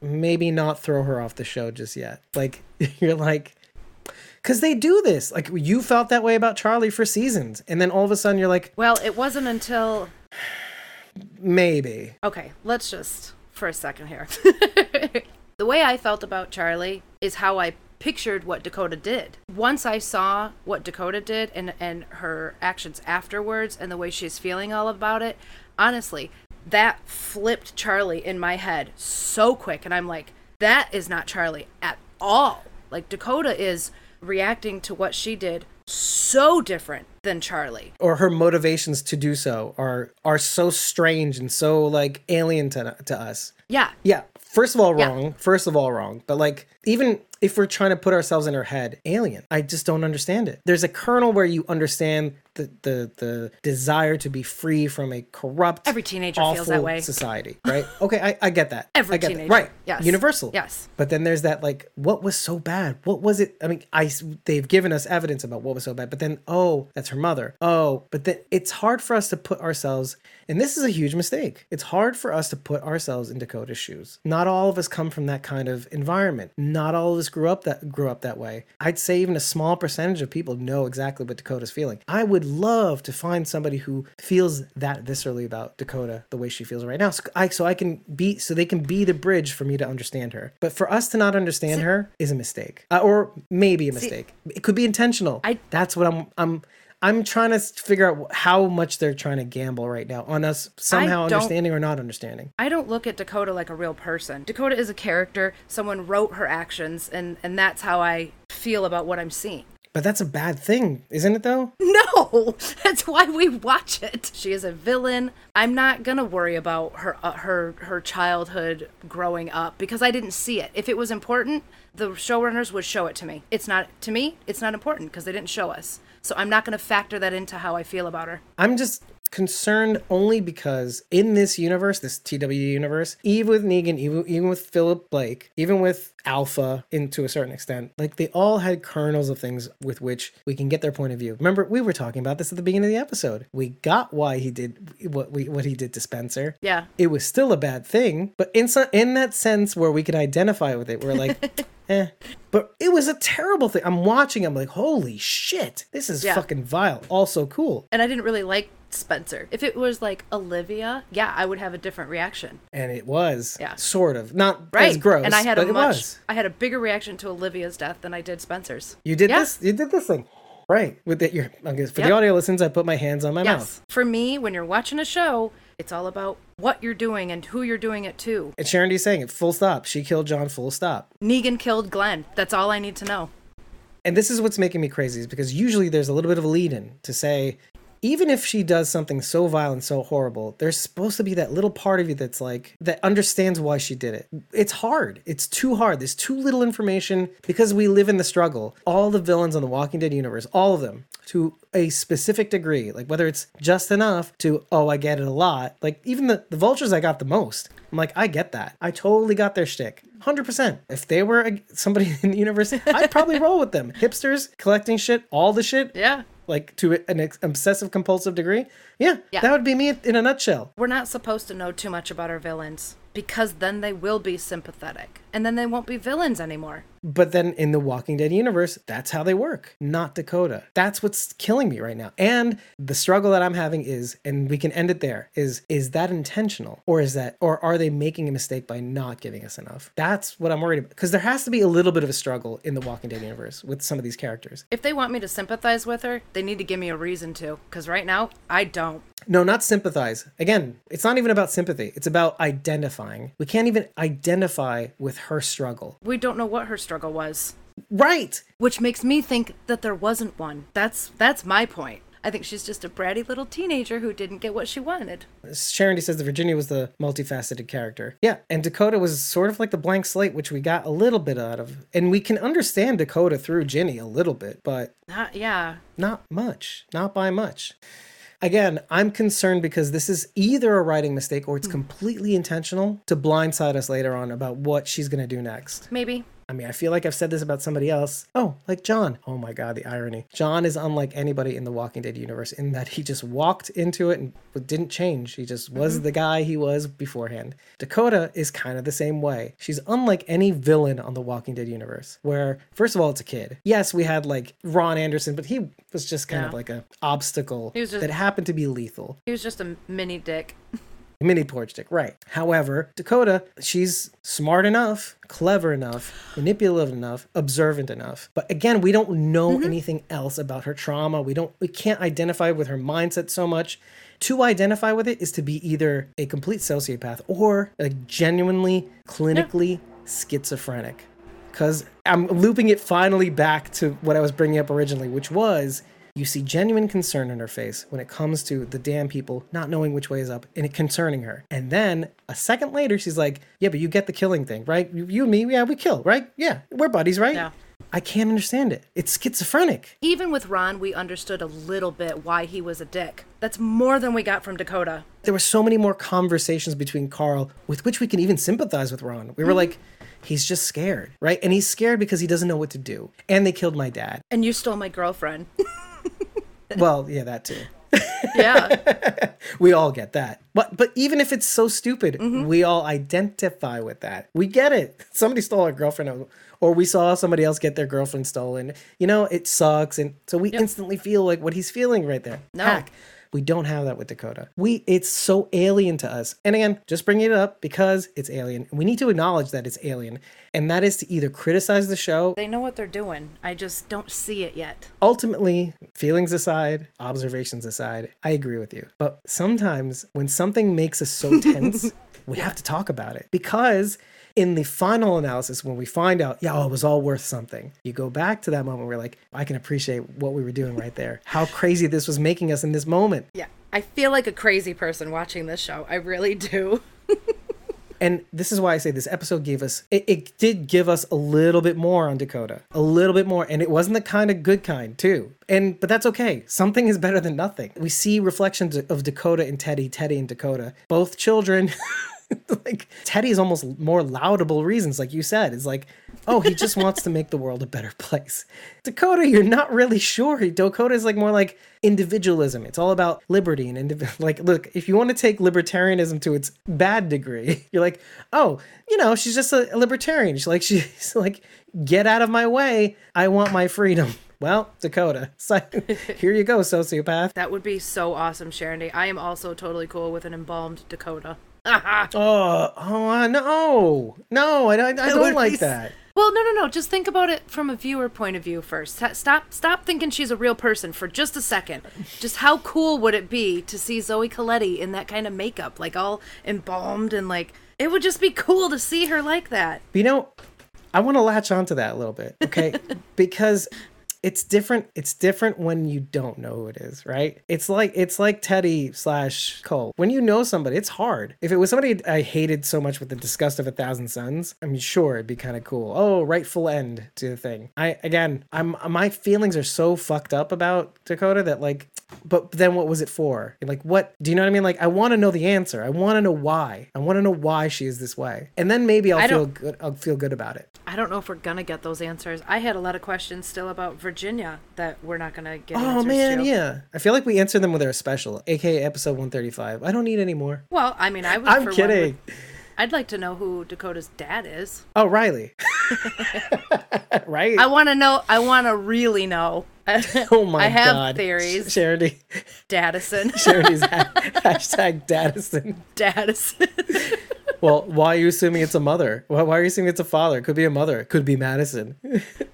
maybe not throw her off the show just yet. Like you're like because they do this. Like you felt that way about Charlie for seasons, and then all of a sudden you're like, Well, it wasn't until maybe. Okay, let's just for a second here. the way I felt about Charlie is how I pictured what Dakota did. Once I saw what Dakota did and and her actions afterwards and the way she's feeling all about it, honestly, that flipped Charlie in my head so quick and I'm like, that is not Charlie at all. Like Dakota is reacting to what she did so different than Charlie. Or her motivations to do so are are so strange and so like alien to to us. Yeah. Yeah. First of all, Yeah. wrong. First of all, wrong. But like, even if we're trying to put ourselves in her head, alien. I just don't understand it. There's a kernel where you understand the the the desire to be free from a corrupt, Every teenager awful feels that way. society, right? Okay, I, I get that. Every I get that. teenager. right? Yes. universal. Yes. But then there's that like, what was so bad? What was it? I mean, I they've given us evidence about what was so bad, but then oh, that's her mother. Oh, but then it's hard for us to put ourselves, and this is a huge mistake. It's hard for us to put ourselves in Dakota's shoes. Not all of us come from that kind of environment. Not all of us grew up that grew up that way. I'd say even a small percentage of people know exactly what Dakota's feeling. I would love to find somebody who feels that viscerally about Dakota the way she feels right now, so I so I can be so they can be the bridge for me to understand her. But for us to not understand her is a mistake, uh, or maybe a mistake. it could be intentional. I- That's what I'm. I'm. I'm trying to figure out how much they're trying to gamble right now on us somehow understanding or not understanding. I don't look at Dakota like a real person. Dakota is a character. Someone wrote her actions, and and that's how I feel about what I'm seeing. But that's a bad thing, isn't it? Though. No, that's why we watch it. She is a villain. I'm not gonna worry about her uh, her her childhood growing up because I didn't see it. If it was important, the showrunners would show it to me. It's not to me. It's not important because they didn't show us. So I'm not gonna factor that into how I feel about her. I'm just concerned only because in this universe, this TW universe, even with Negan, even, even with Philip Blake, even with Alpha, in to a certain extent, like they all had kernels of things with which we can get their point of view. Remember, we were talking about this at the beginning of the episode. We got why he did what we what he did to Spencer. Yeah. It was still a bad thing, but in so, in that sense where we could identify with it, we're like, eh. But it was a terrible thing. I'm watching. I'm like, holy shit, this is Yeah. fucking vile. Also cool. And I didn't really like Spencer. If it was like Olivia, yeah, I would have a different reaction. and it was Yeah. sort of not Right. as gross and I had but a much was I had a bigger reaction to Olivia's death than I did Spencer's. you did Yeah. this you did this thing right with it your for the audio listens i put my hands on my Yes. mouth For me, when you're watching a show, it's all about what you're doing and who you're doing it to. and sharon D's saying it full stop she killed john full stop Negan killed Glenn. That's all I need to know. and this is what's making me crazy is because usually there's a little bit of a lead in to say even if she does something so vile and so horrible there's supposed to be that little part of you that's like that understands why she did it. It's hard. It's too hard. There's too little information. Because we live in the struggle all the villains on the walking dead universe all of them to a specific degree like whether it's just enough to oh i get it a lot like even the, the vultures i got the most i'm like i get that. I totally got their shtick. 100% if they were a, somebody in the universe i'd probably roll with them. Hipsters collecting shit all the shit. Yeah. Like to an ex- obsessive compulsive degree yeah, Yeah. that would be me in a nutshell We're not supposed to know too much about our villains because then they will be sympathetic and then they won't be villains anymore. But then in the walking dead universe that's how they work not dakota that's what's killing me right now and the struggle that i'm having is and we can end it there is is that intentional or is that or are they making a mistake by not giving us enough that's what i'm worried about because there has to be a little bit of a struggle in the walking dead universe with some of these characters If they want me to sympathize with her, they need to give me a reason to because right now I don't. No, not sympathize. Again, it's not even about sympathy. It's about identifying. We can't even identify with her struggle. We don't know what her struggle was, Right. which makes me think that there wasn't one. That's that's my point. I think she's just a bratty little teenager who didn't get what she wanted. Sharon says that Virginia was the multifaceted character. Yeah, and Dakota was sort of like the blank slate, which we got a little bit out of. And we can understand Dakota through Ginny a little bit, but Not, yeah. not much, not by much. Again, I'm concerned because this is either a writing mistake or it's hmm. completely intentional to blindside us later on about what she's going to do next. Maybe. I mean, I feel like I've said this about somebody else. Oh, like John. Oh my God, the irony. John is unlike anybody in the Walking Dead universe in that he just walked into it and didn't change. He just was mm-hmm. the guy he was beforehand. Dakota is kind of the same way. She's unlike any villain on the Walking Dead universe, where, first of all, it's a kid. Yes, we had like Ron Anderson, but he was just kind of like a obstacle just- that happened to be lethal. He was just a mini dick. Mini porch dick, right. However, Dakota, she's smart enough, clever enough, manipulative enough, observant enough. But again, we don't know mm-hmm. anything else about her trauma. We don't we can't identify with her mindset so much. To identify with it is to be either a complete sociopath or a genuinely clinically schizophrenic. Cuz I'm looping it finally back to what I was bringing up originally, which was you see genuine concern in her face when it comes to the damn people not knowing which way is up and it concerning her. And then a second later, she's like, Yeah, but you get the killing thing, right? You, you and me, yeah, we kill, right? Yeah, we're buddies, right? Yeah. I can't understand it. It's schizophrenic. Even with Ron, we understood a little bit why he was a dick. That's more than we got from Dakota. There were so many more conversations between Carl with which we can even sympathize with Ron. We were mm-hmm. like, He's just scared, right? And he's scared because he doesn't know what to do. And they killed my dad. And you stole my girlfriend. Well, yeah, that too. yeah. We all get that. But but even if it's so stupid, Mm-hmm. we all identify with that. We get it. Somebody stole our girlfriend or- we saw somebody else get their girlfriend stolen. You know, it sucks and so we instantly feel like what he's feeling right there. No. Heck, we don't have that with Dakota. We it's so alien to us. And again, just bringing it up because it's alien. We need to acknowledge that it's alien. And that is to either criticize the show They know what they're doing. I just don't see it yet. ultimately, feelings aside, observations aside, I agree with you. But sometimes when something makes us so tense, we have to talk about it because in the final analysis, when we find out, yeah, oh, it was all worth something, you go back to that moment where, we're like, I can appreciate what we were doing right there, how crazy this was making us in this moment. Yeah. I feel like a crazy person watching this show. I really do. And this is why I say this episode gave us, it, it did give us a little bit more on Dakota, a little bit more. And it wasn't the kind of good kind, too. And, but that's okay. Something is better than nothing. We see reflections of Dakota and Teddy, Teddy and Dakota, both children. like Teddy's almost more laudable reasons, like you said. is like, oh, he just wants to make the world a better place. Dakota, you're not really sure. Dakota is like more like individualism. It's all about liberty and indiv- like, look, if you want to take libertarianism to its bad degree, you're like, oh, you know, she's just a, a libertarian. She's like, she's like, get out of my way. I want my freedom. Well, Dakota, so here you go, sociopath. That would be so awesome, Sharon I am also totally cool with an embalmed Dakota. Oh, oh, uh, no, no, I, I, I don't like that. Well, no, no, no. Just think about it from a viewer point of view first. Stop, stop thinking she's a real person for just a second. Just how cool would it be to see Zoe Colletti in that kind of makeup, like all embalmed and like it would just be cool to see her like that. You know, I want to latch onto that a little bit, okay? because it's different. It's different when you don't know who it is, right? It's like it's like Teddy slash Cole. When you know somebody, it's hard. If it was somebody I hated so much with the disgust of a thousand suns, I mean, sure, it'd be kind of cool. Oh, rightful end to the thing. I again, I'm my feelings are so fucked up about Dakota that like, but then what was it for? Like, what? Do you know what I mean? Like, I want to know the answer. I want to know why. I want to know why she is this way, and then maybe I'll I feel good. I'll feel good about it. I don't know if we're gonna get those answers. I had a lot of questions still about Virginia that we're not gonna get. Oh man, to. yeah. I feel like we answered them with our special, aka episode 135. I don't need any more. Well, I mean, I would. I'm for one, kidding. would- I'd like to know who Dakota's dad is. Oh, Riley. right? I want to know. I want to really know. oh my god. I have god. theories. Charity. Dadison. Charity's ha- hashtag Dadison. Dadison. Well, why are you assuming it's a mother? Why, why are you assuming it's a father? It could be a mother. It could be Madison.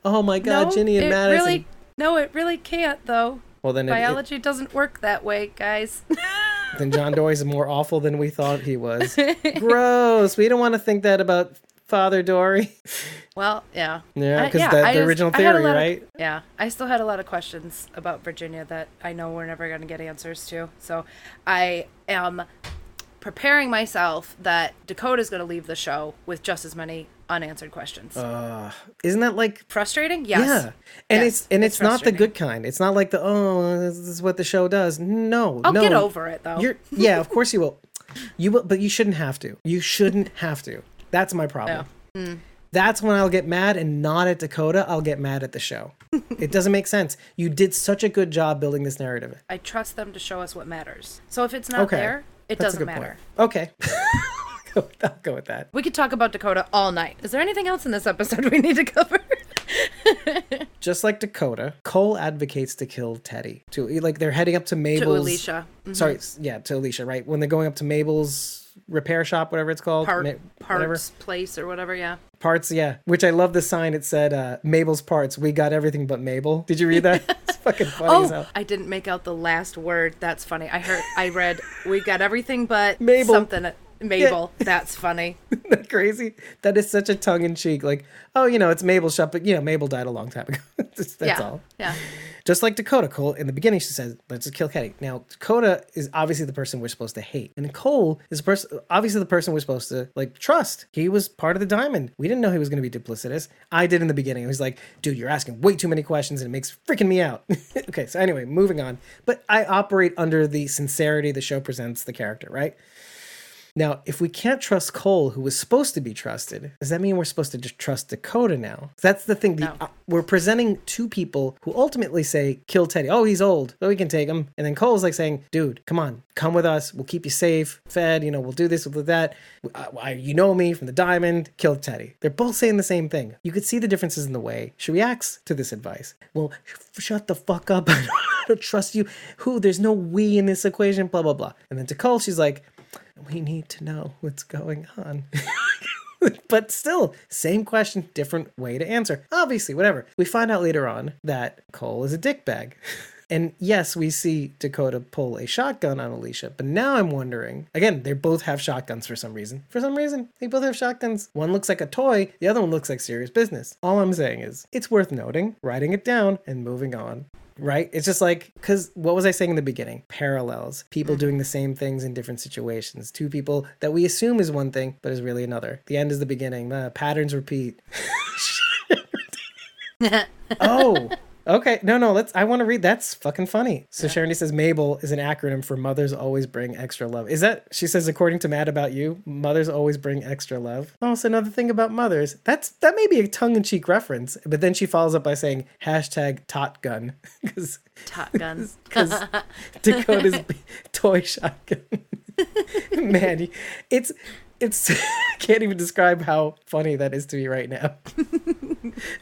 oh my god, no, Ginny and it Madison. really. No, it really can't though. well, then, it, it, Biology doesn't work that way, guys. then John Dorie's more awful than we thought he was. Gross. We don't want to think that about Father Dorie. Well, yeah. Yeah, I- 'cause the- the just- original theory, lot of- right? yeah, I still had a lot of questions about Virginia that I know we're never going to get answers to. So I am preparing myself that Dakota's going to leave the show with just as many unanswered questions. Uh, isn't that like Frustrating? Yes. Yeah, and Yes, it's and it's it's, not the good kind. It's not like the oh, this is what the show does. No, I'll no. get over it though. You're yeah, of course you will. You will, but you shouldn't have to. You shouldn't have to. That's my problem. Mm. That's when I'll get mad and not at Dakota. I'll get mad at the show. it doesn't make sense. You did such a good job building this narrative. I trust them to show us what matters. So if it's not Okay, there, it That's doesn't matter. point. Okay, I'll go- with that. We could talk about Dakota all night. Is there anything else in this episode we need to cover? Just like Dakota, Cole advocates to kill Teddy. To like they're heading up to Mabel's. to Alicia. Mhm. Sorry, yeah, to Alicia. Right when they're going up to Mabel's repair shop, whatever it's called. Part, Ma- whatever. parts, place, or whatever, yeah. Parts, yeah. Which I love the sign. It said uh, Mabel's parts. We got everything but Mabel. Did you read that? it's fucking funny as Oh, hell. I didn't make out the last word. That's funny. I heard, I read, we got everything but Mabel. something. Mabel. That's funny. Isn't that crazy? That is such a tongue in cheek. Like, oh, you know, it's Mabel's shop, but you know, Mabel died a long time ago. That's that's yeah. all. Yeah. Just like Dakota, Cole in the beginning, she says, "Let's just kill Teddy." Now, Dakota is obviously the person we're supposed to hate, and Cole is the person, obviously the person we're supposed to like trust. He was part of the diamond. We didn't know he was going to be duplicitous. I did in the beginning. I was like, "Dude, you're asking way too many questions, and it makes freaking me out." okay, so anyway, moving on. But I operate under the sincerity the show presents the character, right? Now, if we can't trust Cole, who was supposed to be trusted, does that mean we're supposed to just trust Dakota now? That's the thing. The, No. uh, we're presenting two people who ultimately say, kill Teddy. Oh, he's old, but we can take him. And then Cole's like saying, dude, come on, come with us. We'll keep you safe, fed. You know, we'll do this, we'll do that. Uh, I- you know me from the diamond, kill Teddy. They're both saying the same thing. You could see the differences in the way she reacts to this advice. Well, sh- shut the fuck up. I don't trust you. Who? There's no we in this equation, blah, blah, blah. And then to Cole, she's like, we need to know what's going on. but still, same question, different way to answer. Obviously, whatever. We find out later on that Cole is a dickbag. And yes, we see Dakota pull a shotgun on Alicia, but now I'm wondering again, they both have shotguns for some reason. For some reason, they both have shotguns. One looks like a toy, the other one looks like serious business. All I'm saying is, it's worth noting, writing it down, and moving on right? It's just like, because what was I saying in the beginning? Parallels. People doing the same things in different situations. Two people that we assume is one thing, but is really another. The end is the beginning. Uh, patterns repeat. oh. Okay, no, no. Let's. I want to read. That's fucking funny. So Sharon says Mabel is an acronym for mothers always bring extra love. Is that? She says according to Mad About You, mothers always bring extra love. Oh, so another thing about mothers. That's that may be a tongue in cheek reference, but then she follows up by saying hashtag tot gun because tot guns. because Dakota's toy shotgun. Man, it's it's I can't even describe how funny that is to me right now.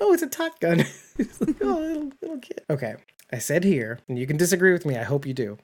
oh, it's a tot gun. It's like, oh, little, little kid. Okay, I said here, and you can disagree with me. I hope you do.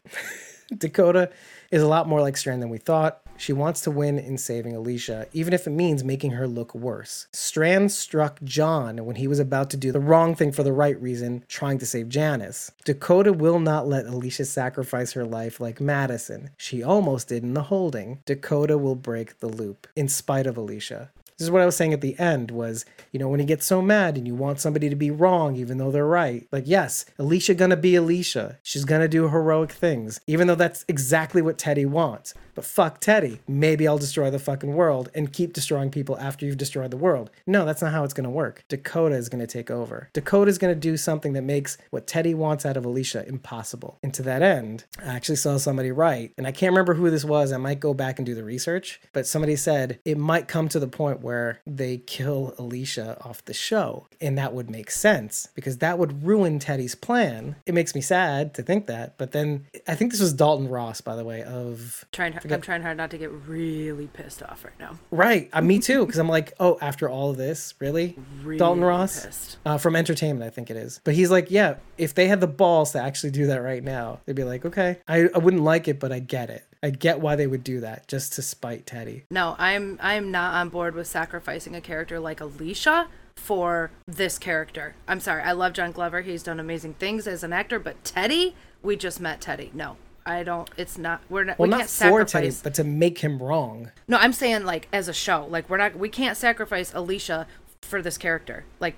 Dakota is a lot more like Strand than we thought. She wants to win in saving Alicia, even if it means making her look worse. Strand struck John when he was about to do the wrong thing for the right reason, trying to save Janice. Dakota will not let Alicia sacrifice her life like Madison. She almost did in the holding. Dakota will break the loop, in spite of Alicia. This is what I was saying at the end was, you know, when you get so mad and you want somebody to be wrong even though they're right. Like, yes, Alicia gonna be Alicia. She's gonna do heroic things, even though that's exactly what Teddy wants. But fuck Teddy. Maybe I'll destroy the fucking world and keep destroying people after you've destroyed the world. No, that's not how it's gonna work. Dakota is gonna take over. Dakota is gonna do something that makes what Teddy wants out of Alicia impossible. And to that end, I actually saw somebody write, and I can't remember who this was. I might go back and do the research, but somebody said it might come to the point where they kill Alicia off the show. And that would make sense because that would ruin Teddy's plan. It makes me sad to think that. But then I think this was Dalton Ross, by the way, of trying, I'm trying hard not to get really pissed off right now. Right. Uh, me too. Because I'm like, oh, after all of this, really? Really Dalton Ross? Uh, from Entertainment, I think it is. But he's like, yeah, if they had the balls to actually do that right now, they'd be like, okay, I, I wouldn't like it, but I get it. I get why they would do that just to spite Teddy. No, I'm I'm not on board with sacrificing a character like Alicia for this character. I'm sorry. I love John Glover. He's done amazing things as an actor, but Teddy, we just met Teddy. No. I don't. It's not. We're not. Well, we not can't for Teddy, sacrifice. but to make him wrong. No, I'm saying like as a show. Like we're not. We can't sacrifice Alicia for this character. Like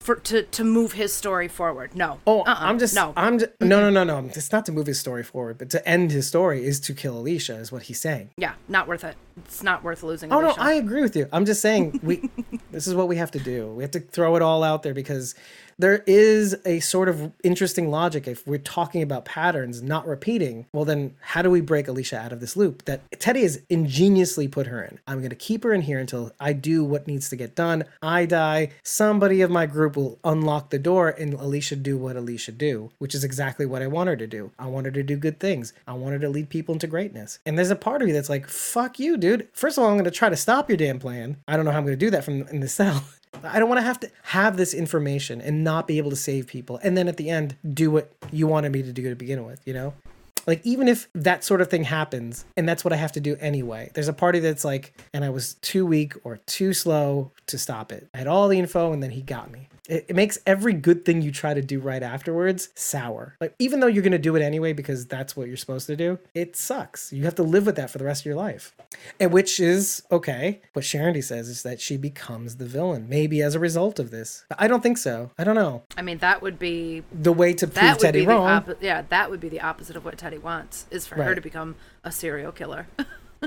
for to to move his story forward. No. Oh, Uh-uh. I'm just no. I'm just, no, no, no, no. It's not to move his story forward, but to end his story is to kill Alicia, is what he's saying. yeah, not worth it. It's not worth losing. Oh no, Alicia. I agree with you. I'm just saying we this is what we have to do. We have to throw it all out there because there is a sort of interesting logic if we're talking about patterns not repeating. Well then how do we break Alicia out of this loop that Teddy has ingeniously put her in? I'm going to keep her in here until I do what needs to get done. I die, somebody of my group will unlock the door and Alicia do what Alicia do, which is exactly what I want her to do. I want her to do good things. I want her to lead people into greatness. And there's a part of me that's like, fuck you, dude. First of all, I'm going to try to stop your damn plan. I don't know how I'm going to do that from in the cell. I don't want to have to have this information and not be able to save people. And then at the end, do what you wanted me to do to begin with, you know? Like, even if that sort of thing happens, and that's what I have to do anyway, there's a party that's like, and I was too weak or too slow to stop it. I had all the info, and then he got me. It, it makes every good thing you try to do right afterwards sour. Like, even though you're going to do it anyway because that's what you're supposed to do, it sucks. You have to live with that for the rest of your life. And which is okay. What Sharon says is that she becomes the villain, maybe as a result of this. I don't think so. I don't know. I mean, that would be The way to prove Teddy wrong. oppo- yeah, that would be the opposite of what Teddy wants is for her to become a serial killer.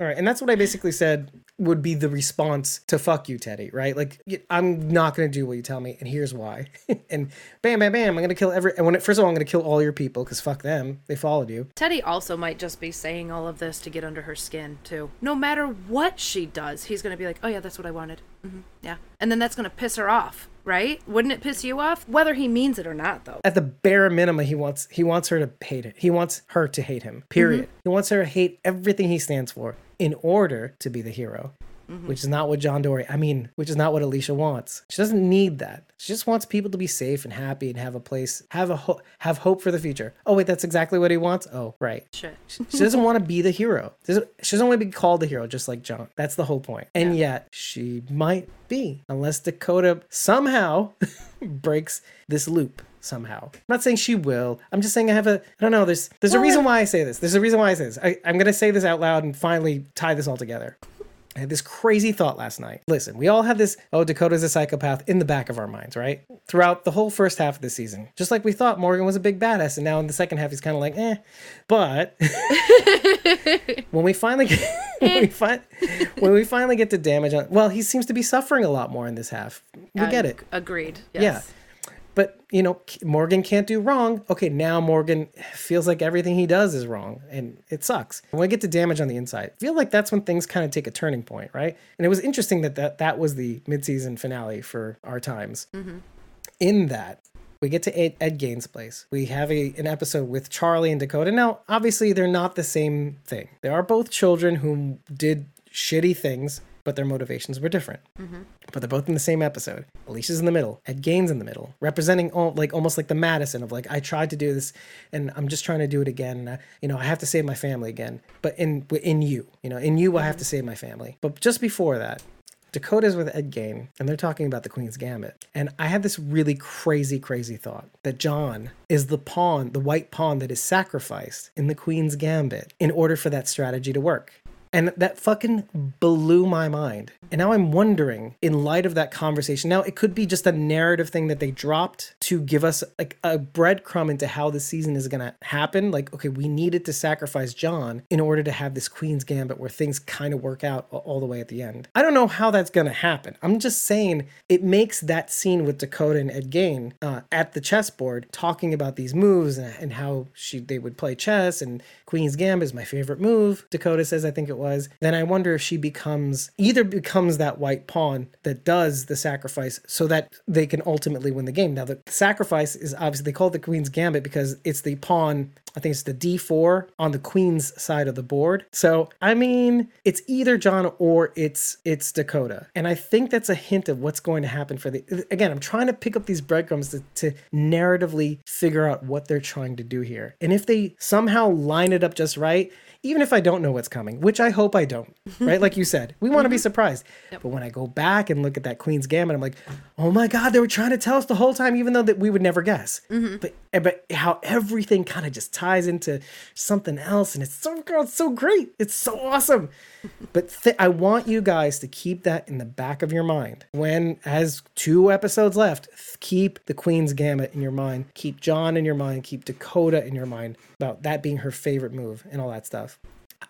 All right, and that's what I basically said would be the response to "fuck you, Teddy." Right? Like I'm not going to do what you tell me, and here's why. and bam, bam, bam, I'm going to kill every. And when it, first of all, I'm going to kill all your people because fuck them, they followed you. Teddy also might just be saying all of this to get under her skin too. No matter what she does, he's gonna be like, "Oh yeah, that's what I wanted." hmm Yeah, and then that's gonna piss her off, right? Wouldn't it piss you off? Whether he means it or not, though. At the bare minimum, he wants he wants her to hate it. He wants her to hate him. Period. Mm-hmm. He wants her to hate everything he stands for in order to be the hero. Mm-hmm. Which is not what John Dorie, I mean, which is not what Alicia wants. She doesn't need that. She just wants people to be safe and happy and have a place, have a ho- have hope for the future. Oh wait, that's exactly what he wants. Oh right, Shit. she doesn't want to be the hero. She doesn't, she doesn't want to be called the hero, just like John. That's the whole point. And yet, she might be, unless Dakota somehow breaks this loop. Somehow, I'm not saying she will. I'm just saying I have a. I don't know. There's there's a reason why I say this. There's a reason why I say this. I, I'm gonna say this out loud and finally tie this all together. I had this crazy thought last night. Listen, we all had this, oh, Dakota's a psychopath in the back of our minds, right? Throughout the whole first half of the season. Just like we thought Morgan was a big badass, and now in the second half, he's kind of like, eh. But when we finally get, when, we fi- when we finally get to damage on, well, he seems to be suffering a lot more in this half. We get it. Ag- Agreed. Yeah. But, you know, Morgan can't do wrong. Okay, now Morgan feels like everything he does is wrong and it sucks. When I get to damage on the inside, I feel like that's when things kind of take a turning point, right? And it was interesting that that, that was the midseason finale for our times. Mm-hmm. In that, we get to Ed, Ed Gaines' place. We have a, an episode with Charlie and Dakota. Now, obviously, they're not the same thing. They are both children who did shitty things, but their motivations were different. Mm-hmm. But they're both in the same episode. Alicia's in the middle. Ed Gaines in the middle, representing all, like almost like the Madison of like I tried to do this, and I'm just trying to do it again. I, you know, I have to save my family again. But in in you, you know, in you, I have to save my family. But just before that, Dakota's with Ed Gain, and they're talking about the Queen's Gambit. And I had this really crazy, crazy thought that John is the pawn, the white pawn that is sacrificed in the Queen's Gambit in order for that strategy to work. And that fucking blew my mind. And now I'm wondering, in light of that conversation, now it could be just a narrative thing that they dropped to give us like a breadcrumb into how the season is going to happen. Like, okay, we needed to sacrifice John in order to have this Queen's Gambit where things kind of work out all the way at the end. I don't know how that's going to happen. I'm just saying it makes that scene with Dakota and Ed Gain uh, at the chessboard talking about these moves and, and how she they would play chess and Queen's Gambit is my favorite move. Dakota says I think it was. Then I wonder if she becomes either becomes that white pawn that does the sacrifice so that they can ultimately win the game. Now the sacrifice is obviously they call it the Queen's Gambit because it's the pawn I think it's the d4 on the queen's side of the board. So, I mean, it's either John or it's it's Dakota. And I think that's a hint of what's going to happen for the Again, I'm trying to pick up these breadcrumbs to, to narratively figure out what they're trying to do here. And if they somehow line it up just right, even if I don't know what's coming, which I hope I don't, right? Like you said, we want to be mm-hmm. surprised. But when I go back and look at that Queen's Gambit, I'm like, oh my God, they were trying to tell us the whole time, even though that we would never guess. Mm-hmm. But eh, but how everything kind of just ties into something else, and it's so it's so great. It's so awesome. but th- I want you guys to keep that in the back of your mind when, as two episodes left, th- keep the Queen's Gambit in your mind, keep John in your mind, keep Dakota in your mind about that being her favorite move and all that stuff.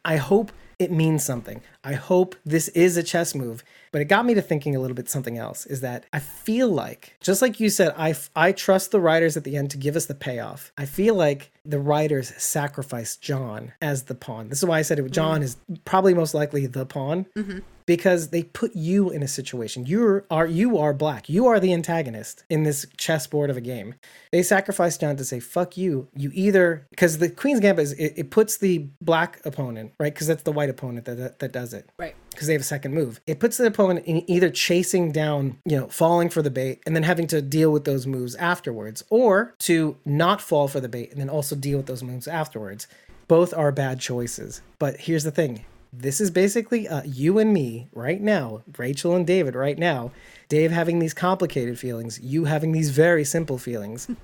I hope it means something. I hope this is a chess move. But it got me to thinking a little bit something else is that I feel like, just like you said, I, I trust the writers at the end to give us the payoff. I feel like the writers sacrificed John as the pawn. This is why I said it, John mm. is probably most likely the pawn. Mm-hmm. Because they put you in a situation. You are you are black. You are the antagonist in this chessboard of a game. They sacrificed John to say "fuck you." You either because the Queen's Gambit is it, it puts the black opponent right because that's the white opponent that, that that does it Right. because they have a second move. It puts the opponent in either chasing down, you know, falling for the bait and then having to deal with those moves afterwards, or to not fall for the bait and then also deal with those moves afterwards. Both are bad choices. But here's the thing this is basically uh, you and me right now, Rachel and David right now. Dave having these complicated feelings, you having these very simple feelings.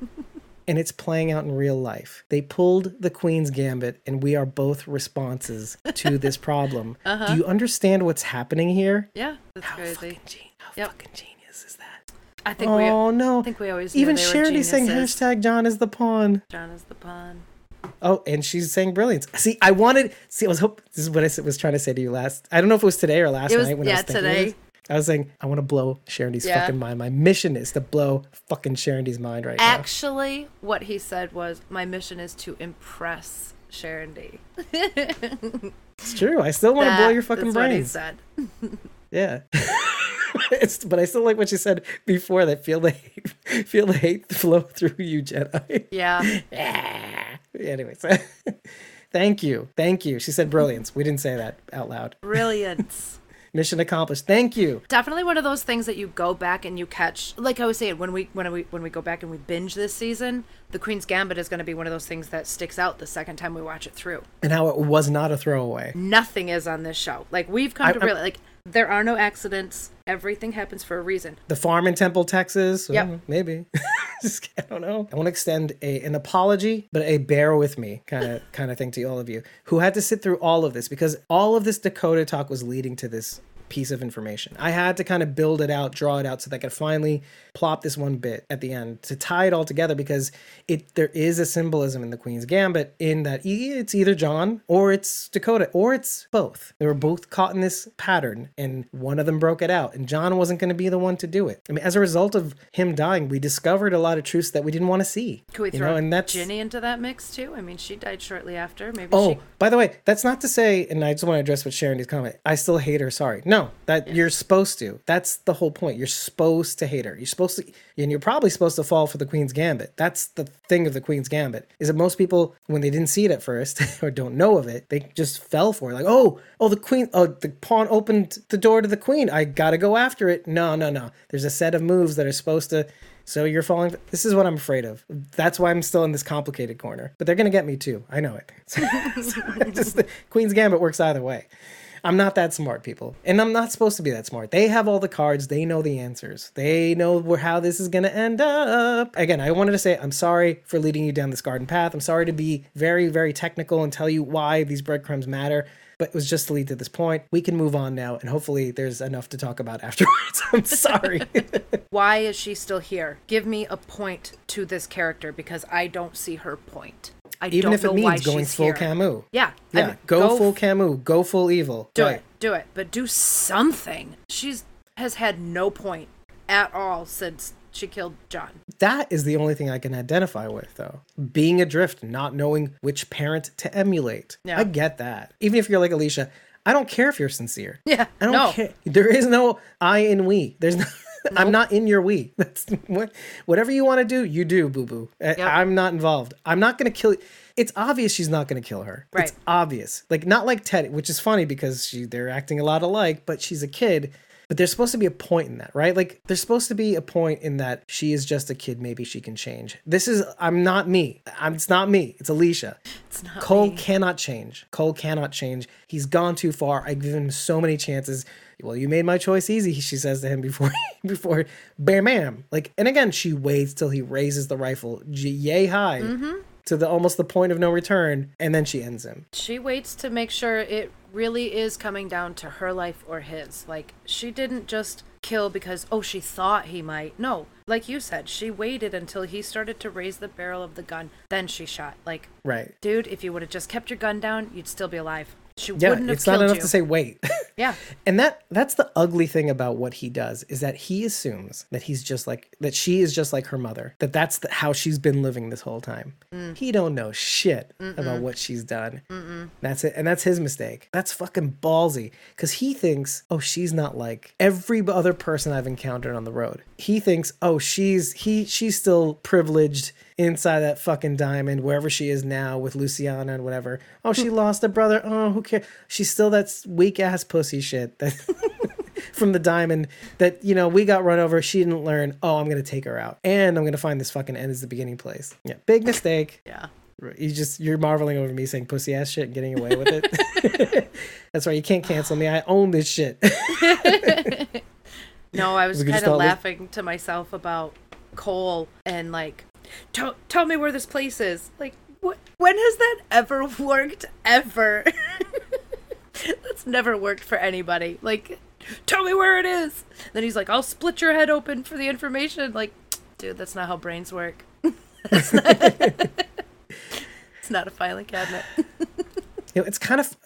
and it's playing out in real life. They pulled the Queen's Gambit, and we are both responses to this problem. Do uh-huh. you understand what's happening here? Yeah, that's How crazy. fucking, gen- how Yep. fucking genius is that? I think we. Oh no! I think we always even Charity saying hashtag John is the pawn. John is the pawn. Oh, and she's saying brilliance. See, I wanted. See, I was hope this is what I was trying to say to you last. I don't know if it was today or last was- night when I yeah, was thinking today. This. I was saying I want to blow Charity's Yeah. fucking mind. My mission is to blow fucking Charity's mind right now. Actually, what he said was, "My mission is to impress Sharon D." It's true. I still want to blow your fucking That's what he brains. said. Yeah. it's, but I still like what she said before that feel the hate, feel the hate flow through you, Jedi. Yeah. Yeah. Anyways, thank you. Thank you. She said brilliance. We didn't say that out loud. Brilliance. Mission accomplished. Thank you. Definitely one of those things that you go back and you catch. Like I was saying, when we when we when we go back and we binge this season, the Queen's Gambit is going to be one of those things that sticks out the second time we watch it through. And how it was not a throwaway. Nothing is on this show. Like we've come I- to realize, like there are no accidents. Everything happens for a reason. The farm in Temple, Texas. Yep. well, maybe. Just- I don't know. I want to extend a an apology, but a bear with me kind of kind of thing to all of you who had to sit through all of this because all of this Dakota talk was leading to this piece of information. I had to kind of build it out, draw it out so that I could finally plop this one bit at the end to tie it all together because it there is a symbolism in the Queen's Gambit in that it's either John or it's Dakota or it's both. They were both caught in this pattern and one of them broke it out and John wasn't going to be the one to do it. I mean as a result of him dying, we discovered a lot of truths that we didn't want to see. Can we you throw know, and that's Ginny into that mix too? I mean, she died shortly after. Maybe Oh, she. by the way, that's not to say, and I just want to address what Sharon D's comment. I still hate her. Sorry, no, that you're supposed to. That's the whole point. You're supposed to hate her. You're supposed to, and you're probably supposed to fall for the Queen's Gambit. That's the thing of the Queen's Gambit is that most people, when they didn't see it at first or don't know of it, they just fell for it. Like, oh, oh, the Queen, oh, the pawn opened the door to the Queen. I gotta go after it. No, no, no. There's a set of moves that are supposed to. So you're falling. This is what I'm afraid of. That's why I'm still in this complicated corner. But they're gonna get me too. I know it. So just the Queen's Gambit works either way. I'm not that smart, people, and I'm not supposed to be that smart. They have all the cards. They know the answers. They know how this is gonna end up. Again, I wanted to say I'm sorry for leading you down this garden path. I'm sorry to be very, very technical and tell you why these breadcrumbs matter. But it was just to lead to this point. We can move on now, and hopefully, there's enough to talk about afterwards. I'm sorry. Why is she still here? Give me a point to this character because I don't see her point. I Even don't know if it means going full here. Camus. Yeah, I Yeah, mean, go, full f- Camus, go full evil. Do Right. it, do it, but do something. She's has had no point at all since she killed John. That is the only thing I can identify with, though. Being adrift, not knowing which parent to emulate. Yeah. I get that. Even if you're like Alicia, I don't care if you're sincere. Yeah, I don't no. care. There is no I in we. There's no. I'm not in your we. That's what. Whatever you want to do, you do, boo boo. I'm not involved. I'm not gonna kill. You. It's obvious she's not gonna kill her. Right. It's obvious. Like not like Ted, which is funny because she they're acting a lot alike, but she's a kid. But there's supposed to be a point in that, right? Like there's supposed to be a point in that she is just a kid. Maybe she can change. This is I'm not me. I'm, it's not me. It's Alicia. It's not Cole me. cannot change. Cole cannot change. He's gone too far. I've given him so many chances. Well, you made my choice easy, she says to him before before bam bam. Like and again, she waits till he raises the rifle yay high. Mm-hmm. To the almost the point of no return, and then she ends him. She waits to make sure it really is coming down to her life or his. Like, she didn't just kill because, oh, she thought he might. No, like you said, she waited until he started to raise the barrel of the gun. Then she shot. Like, Right. dude, if you would have just kept your gun down, you'd still be alive. She Yeah, wouldn't have it's killed not enough you. to say wait. yeah. And that that's the ugly thing about what he does is that he assumes that he's just like that she is just like her mother. That that's the, how she's been living this whole time. Mm. He don't know shit about what she's done. That's it, and that's his mistake. That's fucking ballsy because he thinks, oh, she's not like every other person I've encountered on the road. He thinks, oh, she's he she's still privileged inside that fucking diamond wherever she is now with Luciana and whatever. Oh, she hmm. lost a brother. Oh, who cares? She's still that weak ass pussy shit that from the diamond that you know we got run over. She didn't learn. Oh, I'm gonna take her out, and I'm gonna find this fucking end is the beginning place. Yeah, big mistake. Yeah. You just you're marveling over me saying pussy ass shit and getting away with it. That's right. You can't cancel me. I own this shit. No, I was just kind of laughing to myself about Cole and like, tell tell me where this place is. Like, what? When has that ever worked? Ever? That's never worked for anybody. Like, tell me where it is. Then he's like, I'll split your head open for the information. Like, dude, that's not how brains work. It's not a filing cabinet. You know, it's kind of,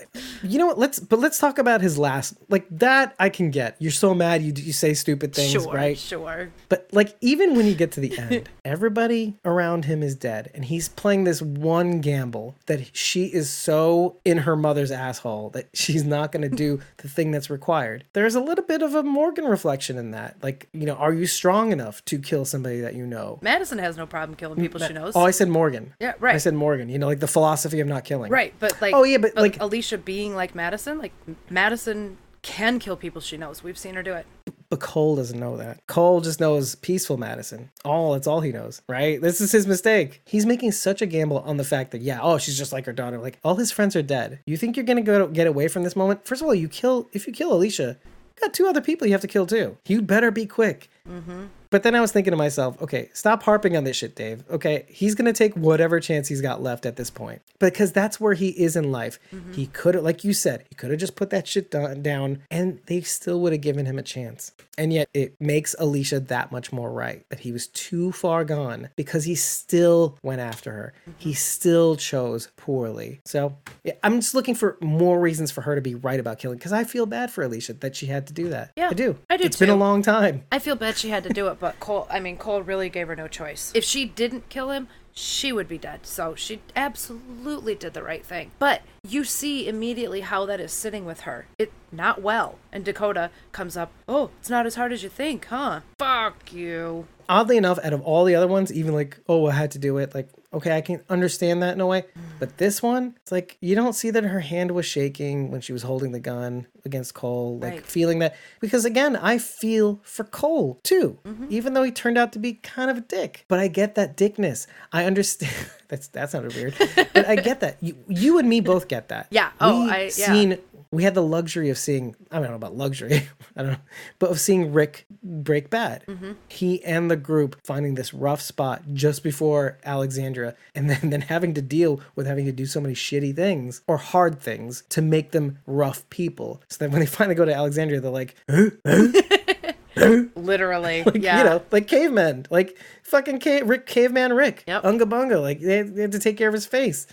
you know what? Let's, but let's talk about his last, like that. I can get. You're so mad. You you say stupid things, sure, right? sure. But like even when you get to the end, everybody around him is dead, and he's playing this one gamble that she is so in her mother's asshole that she's not going to do the thing that's required. There's a little bit of a Morgan reflection in that. Like, you know, are you strong enough to kill somebody that you know? Madison has no problem killing people she knows. Oh, I said Morgan. Yeah, right. I said Morgan. You know, like the philosophy of not killing. Right, but like Oh, yeah, but, Al- like- Alicia being like Madison, like Madison can kill people she knows. We've seen her do it. But Cole doesn't know that. Cole just knows peaceful Madison. All that's all he knows, right? This is his mistake. He's making such a gamble on the fact that yeah, oh, she's just like her daughter. Like all his friends are dead. You think you're gonna go get away from this moment? First of all, you kill if you kill Alicia, you got two other people you have to kill too. You better be quick. Mm-hmm. But then I was thinking to myself, okay, stop harping on this shit, Dave. Okay, he's gonna take whatever chance he's got left at this point because that's where he is in life. Mm-hmm. He could have, like you said, he could have just put that shit down, and they still would have given him a chance. And yet, it makes Alicia that much more right that he was too far gone because he still went after her. Mm-hmm. He still chose poorly. So yeah, I'm just looking for more reasons for her to be right about killing because I feel bad for Alicia that she had to do that. Yeah, I do. I do It's been a long time. I feel bad she had to do it, but Cole, I mean, Cole really gave her no choice. If she didn't kill him, she would be dead. So she absolutely did the right thing. But you see immediately how that is sitting with her. It not well. And Dakota comes up, "Oh, it's not as hard as you think, huh? Fuck you." oddly enough, out of all the other ones, even like, oh, I had to do it, like, okay, I can understand that in a way. But this one, it's like, you don't see that her hand was shaking when she was holding the gun against Cole, like Right. feeling that. Because again, I feel for Cole too, mm-hmm. even though he turned out to be kind of a dick. But I get that dickness. I understand. That's that sounded weird, but I get that. You, you and me both get that. Yeah. Oh, we I- yeah. seen we had the luxury of seeing I don't know about luxury, I don't know, but of seeing Rick break bad. Mm-hmm. He and the group finding this rough spot just before Alexandria, and then, then having to deal with having to do so many shitty things or hard things to make them rough people. So that when they finally go to Alexandria, they're like, huh? Literally. Like, yeah. you know, like cavemen, like fucking cave, Rick, caveman Rick, Yep. unga bunga, like they, they had to take care of his face.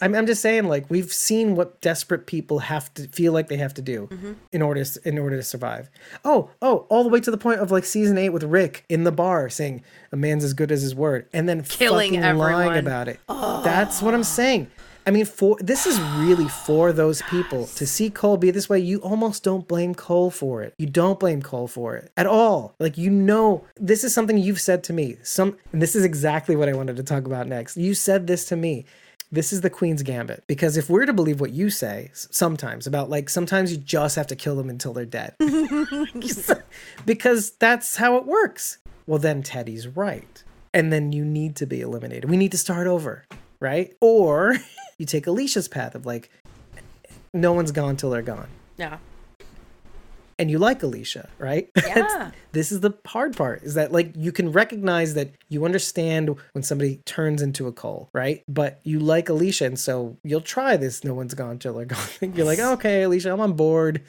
I'm, I'm just saying, like we've seen what desperate people have to feel like they have to do Mm-hmm. in order to, in order to survive. Oh, oh, all the way to the point of like season eight with Rick in the bar saying a man's as good as his word, and then Killing fucking lying everyone. about it. That's what I'm saying. I mean, for this is really for those people to see Cole be this way. You almost don't blame Cole for it. You don't blame Cole for it at all. Like you know, this is something you've said to me. Some, and this is exactly what I wanted to talk about next. You said this to me. This is the Queen's Gambit. Because if we're to believe what you say sometimes about like sometimes you just have to kill them until they're dead. because that's how it works. Well, then Teddy's right. And then you need to be eliminated. We need to start over, right? Or you take Alicia's path of like, no one's gone till they're gone. yeah. And you like Alicia, right? Yeah. this is the hard part is that like you can recognize that you understand when somebody turns into a Cole, right? But you like Alicia, and so you'll try this no one's gone till they're gone. You're like, okay, Alicia, I'm on board.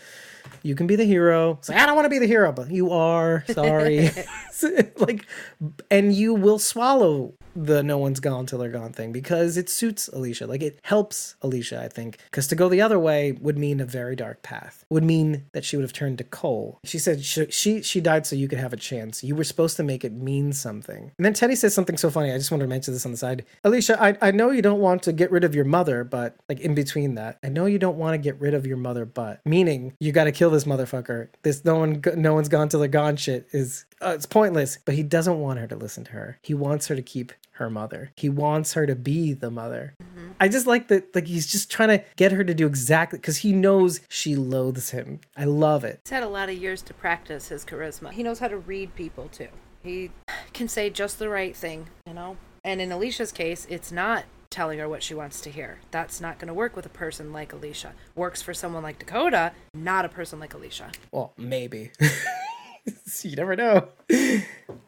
You can be the hero. It's like, I don't want to be the hero, but you are. Sorry. like, and you will swallow the no one's gone till they're gone thing because it suits Alicia. Like, it helps Alicia, I think. Because to go the other way would mean a very dark path, would mean that she would have turned to Cole. She said she, she, she died so you could have a chance. You were supposed to make it mean something. And then Teddy says something so funny. I just wanted to mention this on the side. Alicia, I, I know you don't want to get rid of your mother, but like in between that, I know you don't want to get rid of your mother, but meaning you got to kill this motherfucker. This no one no one's gone till they're gone shit is uh, it's pointless. But he doesn't want her to listen to her. He wants her to keep her mother. He wants her to be the mother. I just like that like he's just trying to get her to do exactly because he knows she loathes him. I love it. He's had a lot of years to practice his charisma. He knows how to read people too. He can say just the right thing, you know? And in Alicia's case, it's not telling her what she wants to hear. That's not going to work with a person like Alicia. Works for someone like Dakota, not a person like Alicia. Well, maybe. you never know.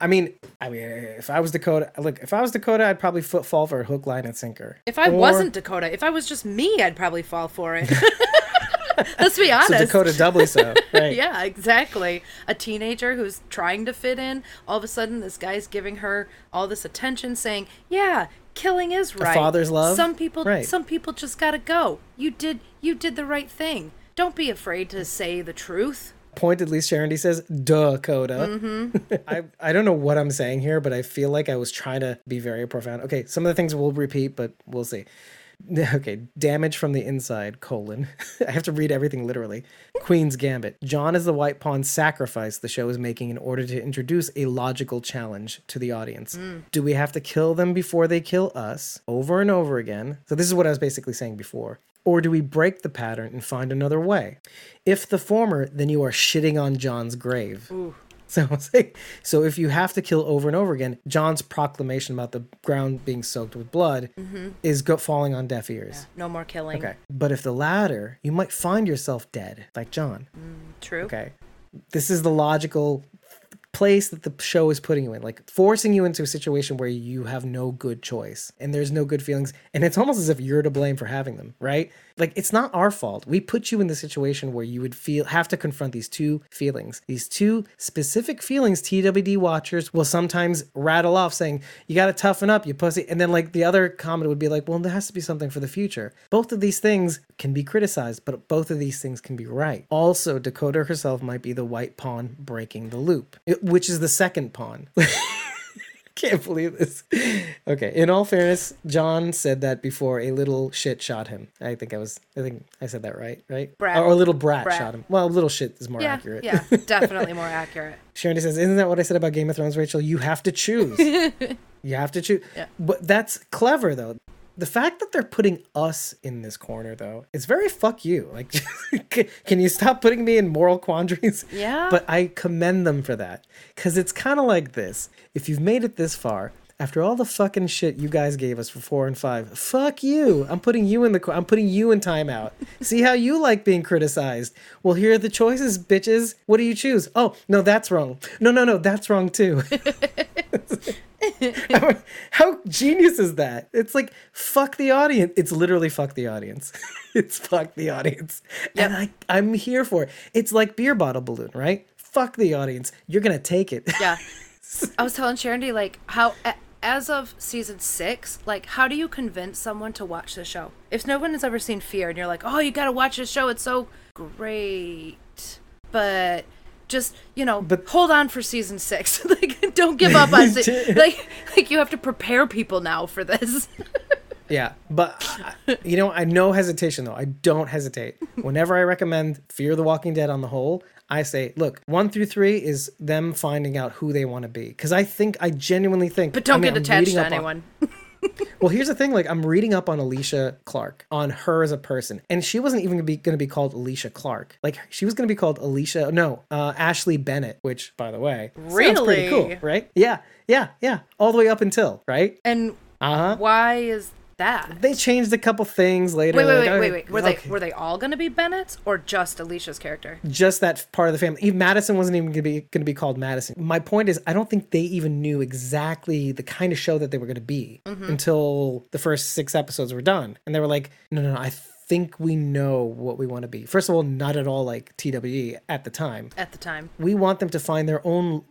I mean, I mean, if I was Dakota, look, if I was Dakota, I'd probably foot fall for a hook, line, and sinker. If I Or- wasn't Dakota, if I was just me, I'd probably fall for it. Let's be honest. so Dakota doubly so, right? Yeah, exactly. A teenager who's trying to fit in, all of a sudden this guy's giving her all this attention saying, "Yeah, killing is right." father's love? Some people Right. some people just got to go. You did you did the right thing. Don't be afraid to say the truth. Pointedly, Sharon says, Dakota. Mm-hmm. I, I don't know what I'm saying here, but I feel like I was trying to be very profound. Okay, some of the things we'll repeat, but we'll see. Okay, damage from the inside, colon. I have to read everything literally. Queen's Gambit. John is the White Pawn sacrifice the show is making in order to introduce a logical challenge to the audience. Do we have to kill them before they kill us over and over again? So, this is what I was basically saying before. Or do we break the pattern and find another way? If the former, then you are shitting on John's grave. So, was like- so if you have to kill over and over again, John's proclamation about the ground being soaked with blood mm-hmm. is go- falling on deaf ears. No more killing. Okay. But if the latter, you might find yourself dead, like John. Mm, true. Okay. This is the logical place that the show is putting you in, like forcing you into a situation where you have no good choice and there's no good feelings. And it's almost as if you're to blame for having them, right? Like it's not our fault. We put you in the situation where you would feel have to confront these two feelings. These two specific feelings TWD watchers will sometimes rattle off saying, You gotta toughen up, you pussy. And then like the other comment would be like, Well, there has to be something for the future. Both of these things can be criticized, but both of these things can be right. Also, Dakota herself might be the white pawn breaking the loop, which is the second pawn. Can't believe this. Okay. In all fairness, John said that before a little shit shot him. I think I was. I think I said that right. Right. Brat. Or a little brat, Brat. shot him. Well, a little shit is more Yeah, accurate. yeah, definitely more accurate. Sharon says, "Isn't that what I said about Game of Thrones, Rachel? You have to choose. you have to choose. Yeah. But that's clever, though. The fact that they're putting us in this corner, though, is very fuck you. Like, can you stop putting me in moral quandaries? Yeah. But I commend them for that because it's kind of like this. If you've made it this far. After all the fucking shit you guys gave us for four and five, fuck you. I'm putting you in the. I'm putting you in timeout. See how you like being criticized. Well, here are the choices, bitches. What do you choose? Oh, no, that's wrong. No, no, no, that's wrong too. how, how genius is that? It's like fuck the audience. It's literally fuck the audience. it's fuck the audience, and I I'm here for it. It's like beer bottle balloon, right? Fuck the audience. You're gonna take it. Yeah. I was telling Sharon like, how, as of season six, like, how do you convince someone to watch the show? If no one has ever seen Fear and you're like, oh, you gotta watch this show, it's so great. But just, you know, But- hold on for season six. like, don't give up on it. like, like, you have to prepare people now for this. Yeah, but uh, you know, I no hesitation though. I don't hesitate. Whenever I recommend Fear the Walking Dead on the whole, I say, look, one through three is them finding out who they want to be. Because I think, I genuinely think. but don't I mean, get attached to up on- anyone. well, here's the thing. Like, I'm reading up on Alicia Clark, on her as a person, and she wasn't even gonna be going to be called Alicia Clark. Like, she was going to be called Alicia. No, uh, Ashley Bennett. Which, by the way, sounds pretty cool, right? Yeah, yeah, yeah. All the way up until right. and Uh huh. why is that. They changed a couple things later. Wait, wait, like, wait, wait, wait. Were okay. they were they all gonna be Bennett's or just Alicia's character? just that part of the family. Even Madison wasn't even going to be going to be called Madison. My point is, I don't think they even knew exactly the kind of show that they were going to be mm-hmm. until the first six episodes were done, and they were like, "No, no, no, I think we know what we want to be." First of all, not at all like TWD at the time. At the time. We want them to find their own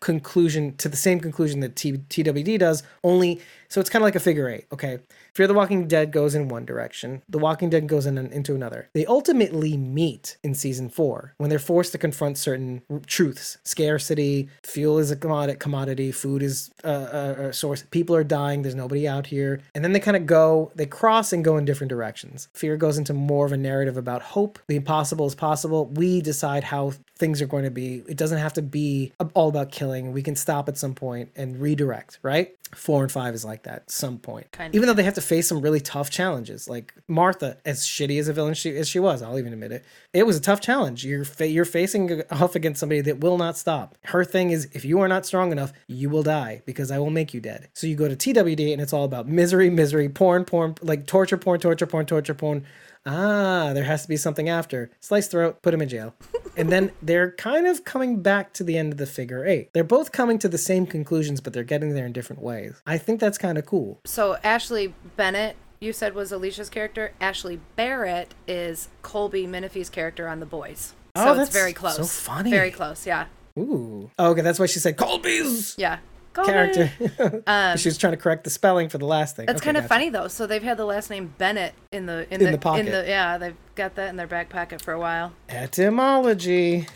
conclusion to the same conclusion that T- TWD does, only so it's kind of like a figure eight. Okay. Fear the Walking Dead goes in one direction, The Walking Dead goes in into another. They ultimately meet in season four when they're forced to confront certain truths. Scarcity, fuel is a commodity, commodity food is a, a, a source. People are dying, there's nobody out here. And then they kind of go, they cross and go in different directions. Fear goes into more of a narrative about hope. The impossible is possible. We decide how things are going to be. It doesn't have to be all about killing. We can stop at some point and redirect, right? Four and five is like that at some point. Kind of. Even though they have to face some really tough challenges. Like Martha, as shitty as a villain she, as she was, I'll even admit it. It was a tough challenge. You're fa- you're facing off against somebody that will not stop. Her thing is, if you are not strong enough, you will die because I will make you dead. So you go to TWD and it's all about misery, misery, porn, porn, like torture, porn, torture, porn, torture, porn. Ah, there has to be something after. Slice throat, put him in jail. and then they're kind of coming back to the end of the figure eight. They're both coming to the same conclusions, but they're getting there in different ways. I think that's kind of cool. So Ashley Bennett, you said was Alicia's character. Ashley Barrett is Colby Minifie's character on The Boys. So Oh, it's that's very close. so funny. Very close, yeah. Ooh. Oh, okay, that's why she said Colby's Yeah. Character. she was trying to correct the spelling for the last thing. That's Okay, kind of gotcha. funny though. So they've had the last name Bennett in the in, In the, the pocket. In the, yeah, they've got that in their back pocket for a while. Etymology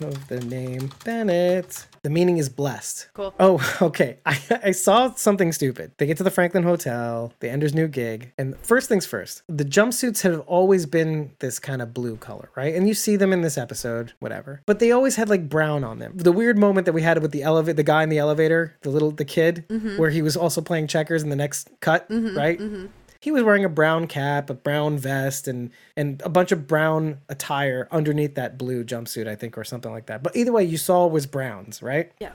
of the name Bennett. The meaning is blessed. Cool. Oh, okay. I, I saw something stupid. They get to the Franklin Hotel, the Ender's new gig, and first things first, the jumpsuits have always been this kind of blue color, right? And you see them in this episode, whatever. But they always had like brown on them. The weird moment that we had with the elevator, the guy in the elevator, the little the kid, mm-hmm. where he was also playing checkers in the next cut, mm-hmm. right? Mm-hmm. He was wearing a brown cap, a brown vest, and and a bunch of brown attire underneath that blue jumpsuit, I think, or something like that. But either way, you saw was browns, right? Yeah.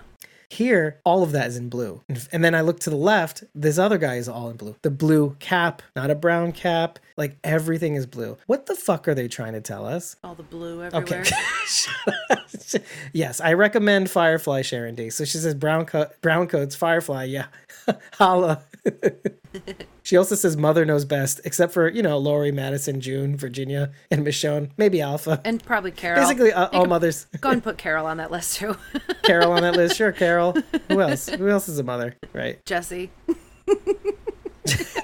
Here, all of that is in blue. And- then I look to the left, this other guy is all in blue. The blue cap, not a brown cap. Like everything is blue. What the fuck are they trying to tell us? All the blue everywhere. Okay. yes, I recommend Firefly Sharon D. So she says brown coat, brown coats, Firefly. Yeah, holla. she also says mother knows best, except for you know Lori, Madison, June, Virginia, and Michonne. Maybe Alpha. And probably Carol. Basically, uh, all mothers. Go and put Carol on that list too. Carol on that list. Sure, Carol. Who else? Who else is a mother? Right. Jesse.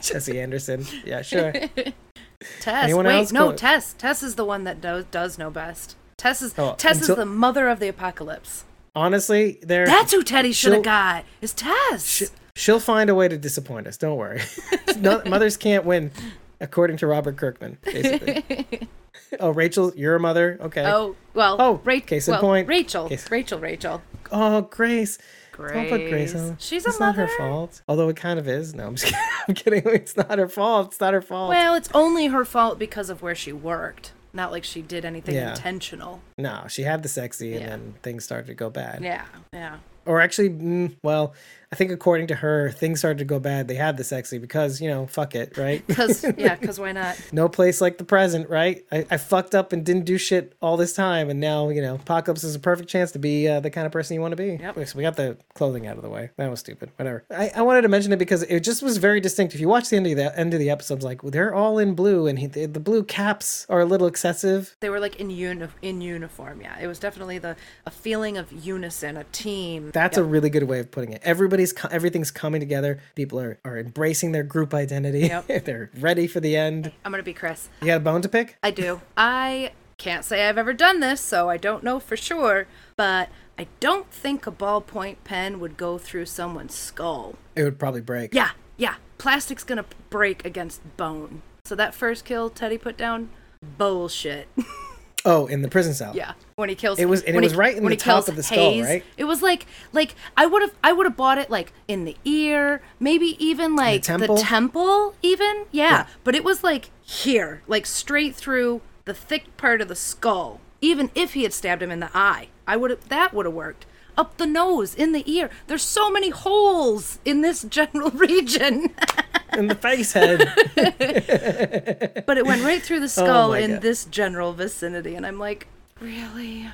Jesse Anderson. Yeah, sure. Tess. Anyone Wait, else? no, Tess. Tess is the one that does does know best. Tess is Oh, Tess until- is the mother of the apocalypse. Honestly, there. That's who Teddy should have got. Is Tess. She'll find a way to disappoint us. Don't worry. no, mothers can't win, according to Robert Kirkman. Basically. oh, Rachel, you're a mother. Okay. oh well. Oh, Ra- case in well, point. Rachel. Case- Rachel. Rachel. Oh, Grace. Grace. Don't put Grace on. She's a mother. it's not her fault. Although it kind of is. No, I'm just kidding. I'm kidding. It's not her fault. It's not her fault. Well, it's only her fault because of where she worked. Not like she did anything Yeah. intentional. no, she had the sexy, and Yeah. then things started to go bad. Yeah. Yeah. Or actually, mm, well, I think according to her, things started to go bad. They had the sexy because you know, fuck it, right? Cause yeah. Cause why not? no place like the present, right? I, I fucked up and didn't do shit all this time, and now you know, apocalypse is a perfect chance to be uh, the kind of person you want to be. Yep. So we got the clothing out of the way. That was stupid. Whatever. I, I wanted to mention it because it just was very distinct. If you watch the end of the end of the episodes, like they're all in blue, and he, the, the blue caps are a little excessive. They were like in uni- in uniform. Yeah. It was definitely the a feeling of unison, a team. That's a really good way of putting it. Everybody's everything's coming together. People are are embracing their group identity. Yep. they're ready for the end. I'm gonna be Chris. You got a bone to pick? I do. I can't say I've ever done this, so I don't know for sure, but I don't think a ballpoint pen would go through someone's skull. It would probably break. Yeah, yeah. Plastic's gonna break against bone. So that first kill Teddy put down, bullshit. Oh, in the prison cell. yeah, when he kills It was- and it was he- right in the he top of the skull, Hayes, right? It was like like I would have I would have bought it like in the ear, maybe even like the temple? temple, even yeah. Yeah. But it was like here, like straight through the thick part of the skull. Even if he had stabbed him in the eye, I would have that would have worked. Up the nose, in the ear. There's so many holes in this general region. in the face head. but it went right through the oh skull Oh in God. this general vicinity, and I'm like, really?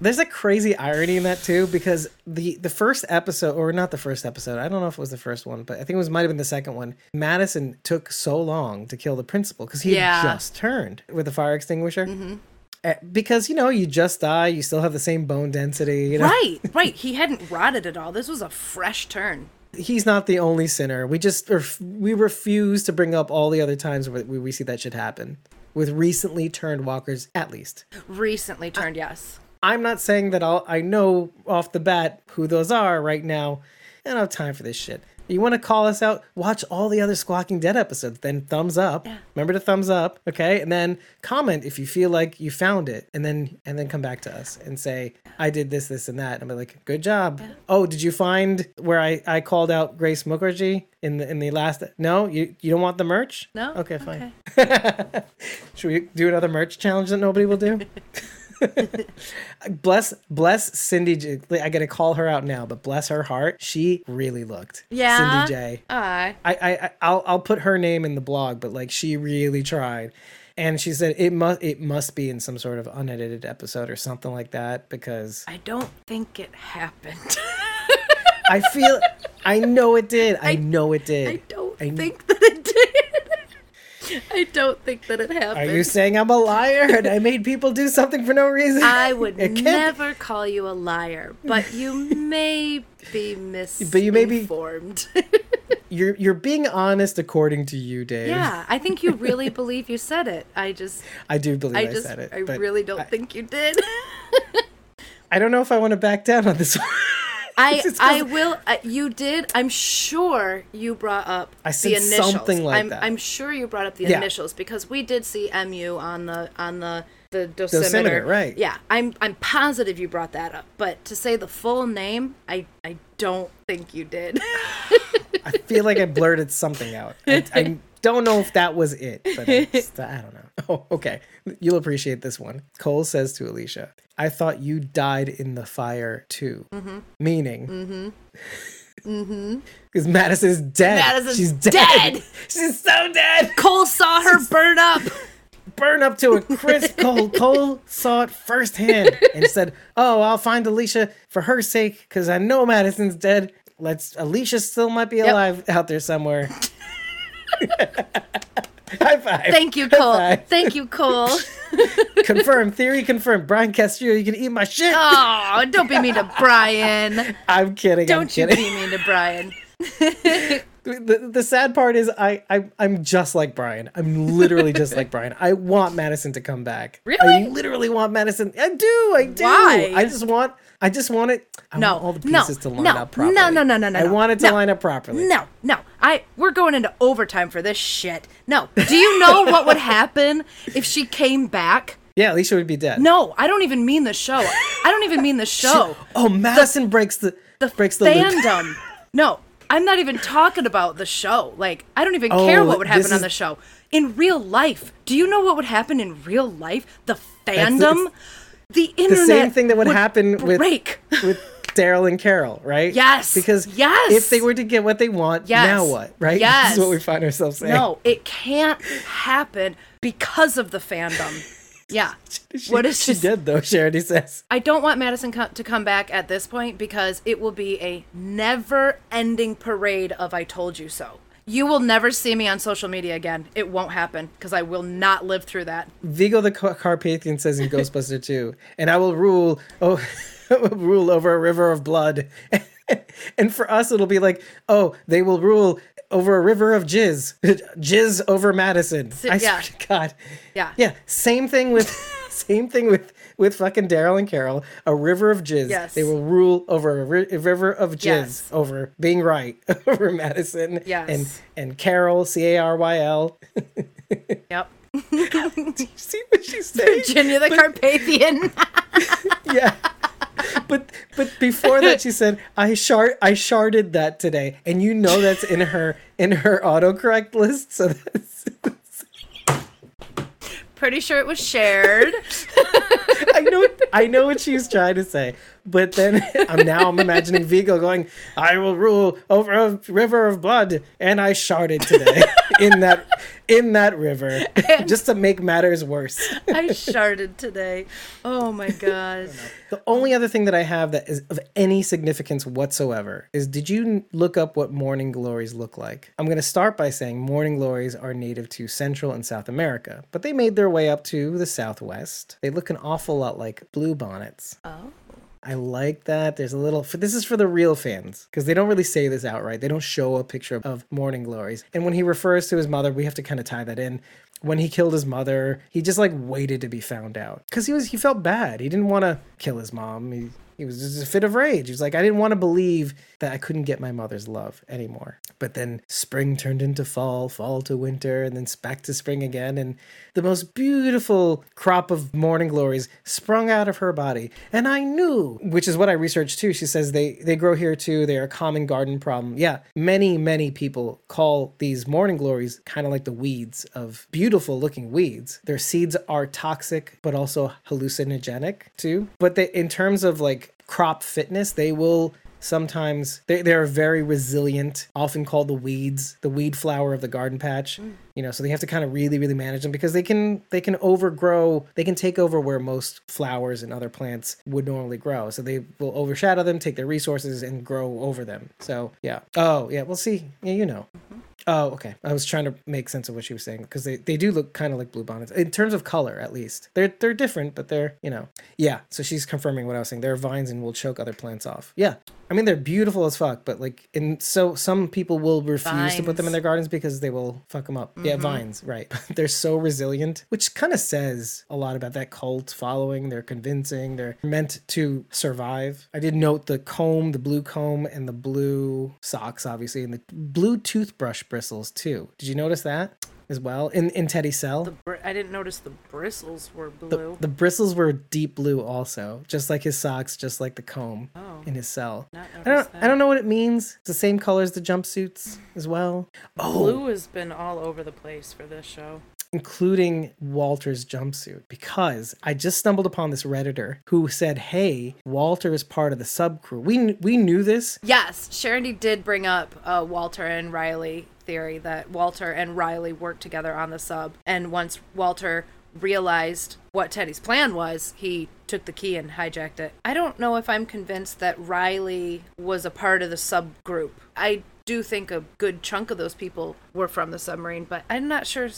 There's a crazy irony in that too, because the the first episode, or not the first episode, I don't know if it was the first one, but I think it was might have been the second one. Madison took so long to kill the principal because he Yeah. had just turned with the fire extinguisher. Uh, because you know you just die, you still have the same bone density. You know? Right, right. He hadn't rotted at all. This was a fresh turn. He's not the only sinner. We just we refuse to bring up all the other times where we we see that should happen with recently turned walkers, at least. Recently turned, yes. I'm not saying that I'll, I know off the bat who those are right now. I don't have time for this shit. You want to call us out? Watch all the other Squawking Dead episodes. Then thumbs up. Yeah. Remember to thumbs up, okay? And then comment if you feel like you found it, and then and then come back to us and say I did this, this, and that. And I'm like, good job. Oh, did you find where I I called out Grace Mukherjee in the in the last? No, you you don't want the merch? No? Okay, fine. Should we do another merch challenge that nobody will do? bless bless Cindy J. I gotta call her out now, but bless her heart, she really looked. Yeah? Cindy J. Aye. I, I I- I'll I'll put her name in the blog, but like she really tried. And she said it must it must be in some sort of unedited episode or something like that because I don't think it happened. I feel I know it did. I, know it did. I don't I- think that. I don't think that it happened. Are happened. you saying I'm a liar and I made people do something for no reason? I would never call you a liar, but you may be misinformed. But you may be- informed. You're you're being honest according to you, Dave. yeah, I think you really believe you said it. I just, I do believe I, I just, said it. I really don't think you did. I don't know if I want to back down on this one. I, I will. Uh, you did. I'm sure you brought up I the initials. something like I'm, that. I'm sure you brought up the Yeah. initials because we did see mu on the on the the dosimeter. Dosimeter, right. Yeah, I'm I'm positive you brought that up. But to say the full name, I I don't think you did. I feel like I blurted something out. I, I don't know if that was it, but it's, I don't know. Oh, okay. You'll appreciate this one. Cole says to Alicia, "I thought you died in the fire too." Mm-hmm. Meaning, because Madison's dead. Madison's She's dead. dead. She's so dead. Cole saw her burn up. burn up to a crisp cold. Cole saw it firsthand and said, "Oh, I'll find Alicia for her sake because I know Madison's dead. Let's. Alicia still might be alive out there somewhere." High five. Thank you, Cole. Thank you, Cole. confirmed. Theory confirmed. Brian Castillo, you can eat my shit. Oh, don't be mean to Brian. I'm kidding. I'm Don't you be mean to Brian. the, the sad part is I, I I'm just like Brian. I'm literally just like Brian. I want Madison to come back. Really? I literally want Madison. I do. I do. Why? I just want I just want it. I No, want all the no, pieces to line no, up properly. no, no, no, no, no, I no, want it to no, line up properly. No, no. I we're going into overtime for this shit. No. Do you know what would happen if she came back? Yeah, Alicia would be dead. No, I don't even mean the show. I don't even mean the show. Oh, Madison breaks the, The breaks the loop. fandom. No, I'm not even talking about the show. Like, I don't even care Oh, what would happen on the show. In real life, do you know what would happen in real life? The the- fandom, the The internet. same thing that would, happen with break. with Daryl and Carol, right? Yes, Because yes. if they were to get what they want, Yes. now what? Right? Yes. This is what we find ourselves saying. No, it can't happen because of the fandom. Yeah. She, what is she just- did though? Charity says. I don't want Madison co- to come back at this point because it will be a never ending parade of I told you so. You will never see me on social media again. It won't happen because I will not live through that. Vigo the Car- Carpathian says in Ghostbuster 2, and I will rule oh rule over a river of blood. and for us it'll be like, oh, they will rule over a river of jizz. jizz over Madison. I yeah. swear to God. Yeah. Yeah. Same thing with same thing with with fucking Daryl and Carol. A river of jizz. Yes. They will rule over a, ri- a river of jizz Yes. over being right over Madison. Yes. And and Carol, C A R Y L. Yep. Did you see what she's saying? Virginia the Carpathian. yeah. But but before that she said I shard I sharded that today and you know that's in her in her autocorrect list so that's Pretty sure it was shared. I know I know what she was trying to say, but then I'm now I'm imagining Vigo going, "I will rule over a river of blood," and I sharded today in that in that river just to make matters worse. I sharded today. Oh my gosh. The only other thing that I have that is of any significance whatsoever is did you look up what morning glories look like? I'm going to start by saying morning glories are native to Central and South America, but they made their way up to the Southwest. They look an awful lot like blue bonnets. Oh. I like that. There's a little. This is for the real fans because they don't really say this outright. They don't show a picture of morning glories. And when he refers to his mother, we have to kind of tie that in. When he killed his mother, he just like waited to be found out because he was he felt bad. He didn't want to kill his mom. He he was just a fit of rage. He was like, I didn't want to believe that I couldn't get my mother's love anymore. But then spring turned into fall, fall to winter, and then back to spring again. And the most beautiful crop of morning glories sprung out of her body. And I knew, which is what I researched too. She says they, they grow here too. They're a common garden problem. Yeah, many, many people call these morning glories kind of like the weeds of beautiful looking weeds. Their seeds are toxic, but also hallucinogenic too. But they, in terms of like crop fitness, they will sometimes they, they're very resilient often called the weeds the weed flower of the garden patch. Mm. you know so they have to kind of really really manage them because they can they can overgrow they can take over where most flowers and other plants would normally grow. So they will overshadow them take their resources and grow over them. So yeah. Oh yeah we'll see. Yeah you know. Mm-hmm. Oh, okay. I was trying to make sense of what she was saying because they, they do look kind of like blue bonnets in terms of color, at least. They're they're different, but they're you know yeah. So she's confirming what I was saying. They're vines and will choke other plants off. Yeah, I mean they're beautiful as fuck, but like and so some people will refuse vines. to put them in their gardens because they will fuck them up. Mm-hmm. Yeah, vines, right? they're so resilient, which kind of says a lot about that cult following. They're convincing. They're meant to survive. I did note the comb, the blue comb, and the blue socks, obviously, and the blue toothbrush bristles too. Did you notice that? As well in in Teddy's cell. The br- I didn't notice the bristles were blue. The, the, bristles were deep blue also, just like his socks, just like the comb oh, in his cell. I don't that. I don't know what it means. It's the same color as the jumpsuits as well. Oh, blue has been all over the place for this show including Walter's jumpsuit, because I just stumbled upon this redditor who said, "Hey, Walter is part of the sub crew." We we knew this. Yes, Sharon did bring up uh, Walter and Riley theory that Walter and Riley worked together on the sub, and once Walter realized what Teddy's plan was, he took the key and hijacked it. I don't know if I'm convinced that Riley was a part of the subgroup. I do think a good chunk of those people were from the submarine, but I'm not sure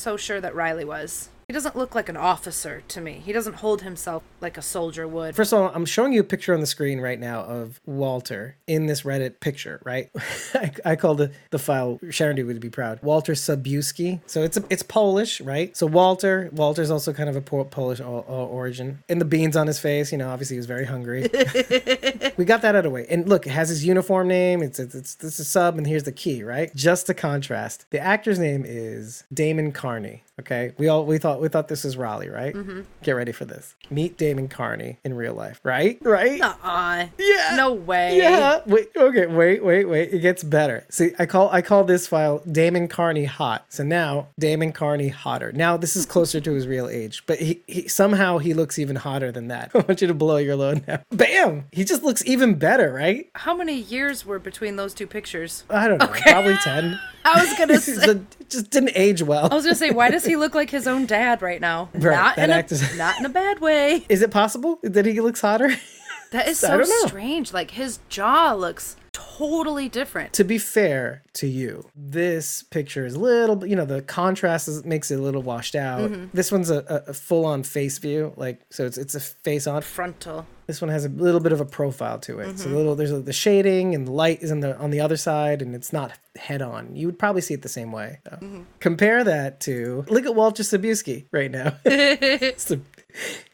so sure that Riley was. He doesn't look like an officer to me. He doesn't hold himself like a soldier would. First of all, I'm showing you a picture on the screen right now of Walter in this Reddit picture, right? I, I called the, the file Sharon would be proud. Walter Subuski. So it's a, it's Polish, right? So Walter, Walter's also kind of a Polish o- o- origin. And the beans on his face, you know, obviously he was very hungry. we got that out of the way. And look, it has his uniform name. It's, it's, it's this is sub, and here's the key, right? Just to contrast, the actor's name is Damon Carney. Okay, we all we thought we thought this was Riley, right? Mm-hmm. Get ready for this. Meet Damon Carney in real life, right? Right? Uh-uh. Yeah. No way. Yeah. Wait. Okay. Wait. Wait. Wait. It gets better. See, I call I call this file Damon Carney hot. So now Damon Carney hotter. Now this is closer to his real age, but he, he somehow he looks even hotter than that. I want you to blow your load now. Bam! He just looks even better, right? How many years were between those two pictures? I don't know. Okay. Probably ten. I was gonna say, just didn't age well. I was gonna say, why does he look like his own dad right now? Right, not in a, not in a bad way. Is it possible that he looks hotter? That is so strange. Like his jaw looks totally different. To be fair to you, this picture is a little, you know, the contrast is, makes it a little washed out. Mm-hmm. This one's a, a full on face view, like so it's it's a face on frontal. This one has a little bit of a profile to it. Mm-hmm. So a little there's a, the shading and the light is on the on the other side, and it's not head on. You would probably see it the same way. Mm-hmm. Compare that to look at Walter Sobieski right now. so,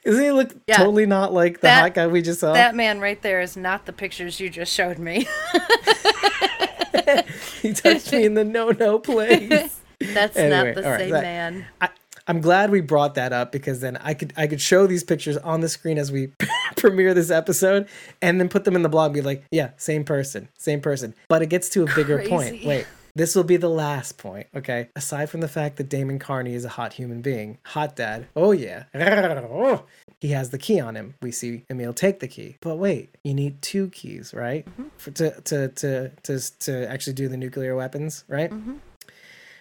doesn't he look yeah. totally not like the that, hot guy we just saw? That man right there is not the pictures you just showed me. he touched me in the no no place. That's anyway, not the right, same that, man. I, I'm glad we brought that up because then I could I could show these pictures on the screen as we premiere this episode and then put them in the blog and be like, yeah, same person, same person. But it gets to a bigger Crazy. point. Wait, This will be the last point, okay? Aside from the fact that Damon Carney is a hot human being, hot dad. Oh yeah. He has the key on him. We see Emile take the key. But wait, you need two keys, right? For, to, to, to, to, to actually do the nuclear weapons, right?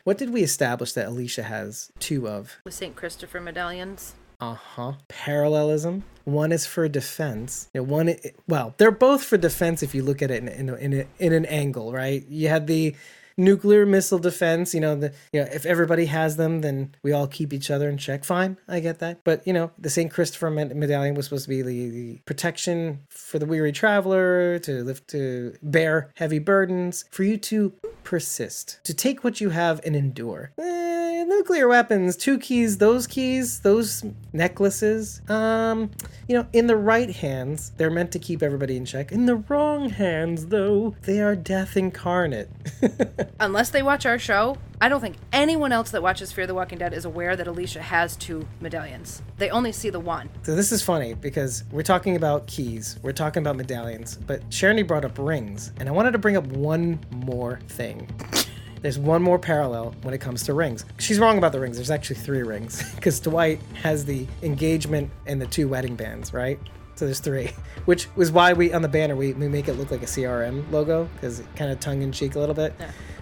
What did we establish that Alicia has two of? The St. Christopher medallions. Uh huh. Parallelism. One is for defense. You know, one, well, they're both for defense if you look at it in in, in, a, in an angle, right? You had the nuclear missile defense. You know, the you know if everybody has them, then we all keep each other in check. Fine, I get that. But you know, the Saint Christopher med- medallion was supposed to be the, the protection for the weary traveler to lift to bear heavy burdens, for you to persist, to take what you have and endure. Eh, nuclear weapons, two keys, those keys, those necklaces. Um, you know, in the right hands, they're meant to keep everybody in check. In the wrong hands, though, they are death incarnate. Unless they watch our show, I don't think anyone else that watches Fear the Walking Dead is aware that Alicia has two medallions. They only see the one. so this is funny because we're talking about keys, we're talking about medallions, but Sharon brought up rings, and I wanted to bring up one more thing. There's one more parallel when it comes to rings. She's wrong about the rings. There's actually three rings because Dwight has the engagement and the two wedding bands, right? So there's three, which was why we on the banner we, we make it look like a CRM logo because it kind of tongue in cheek a little bit.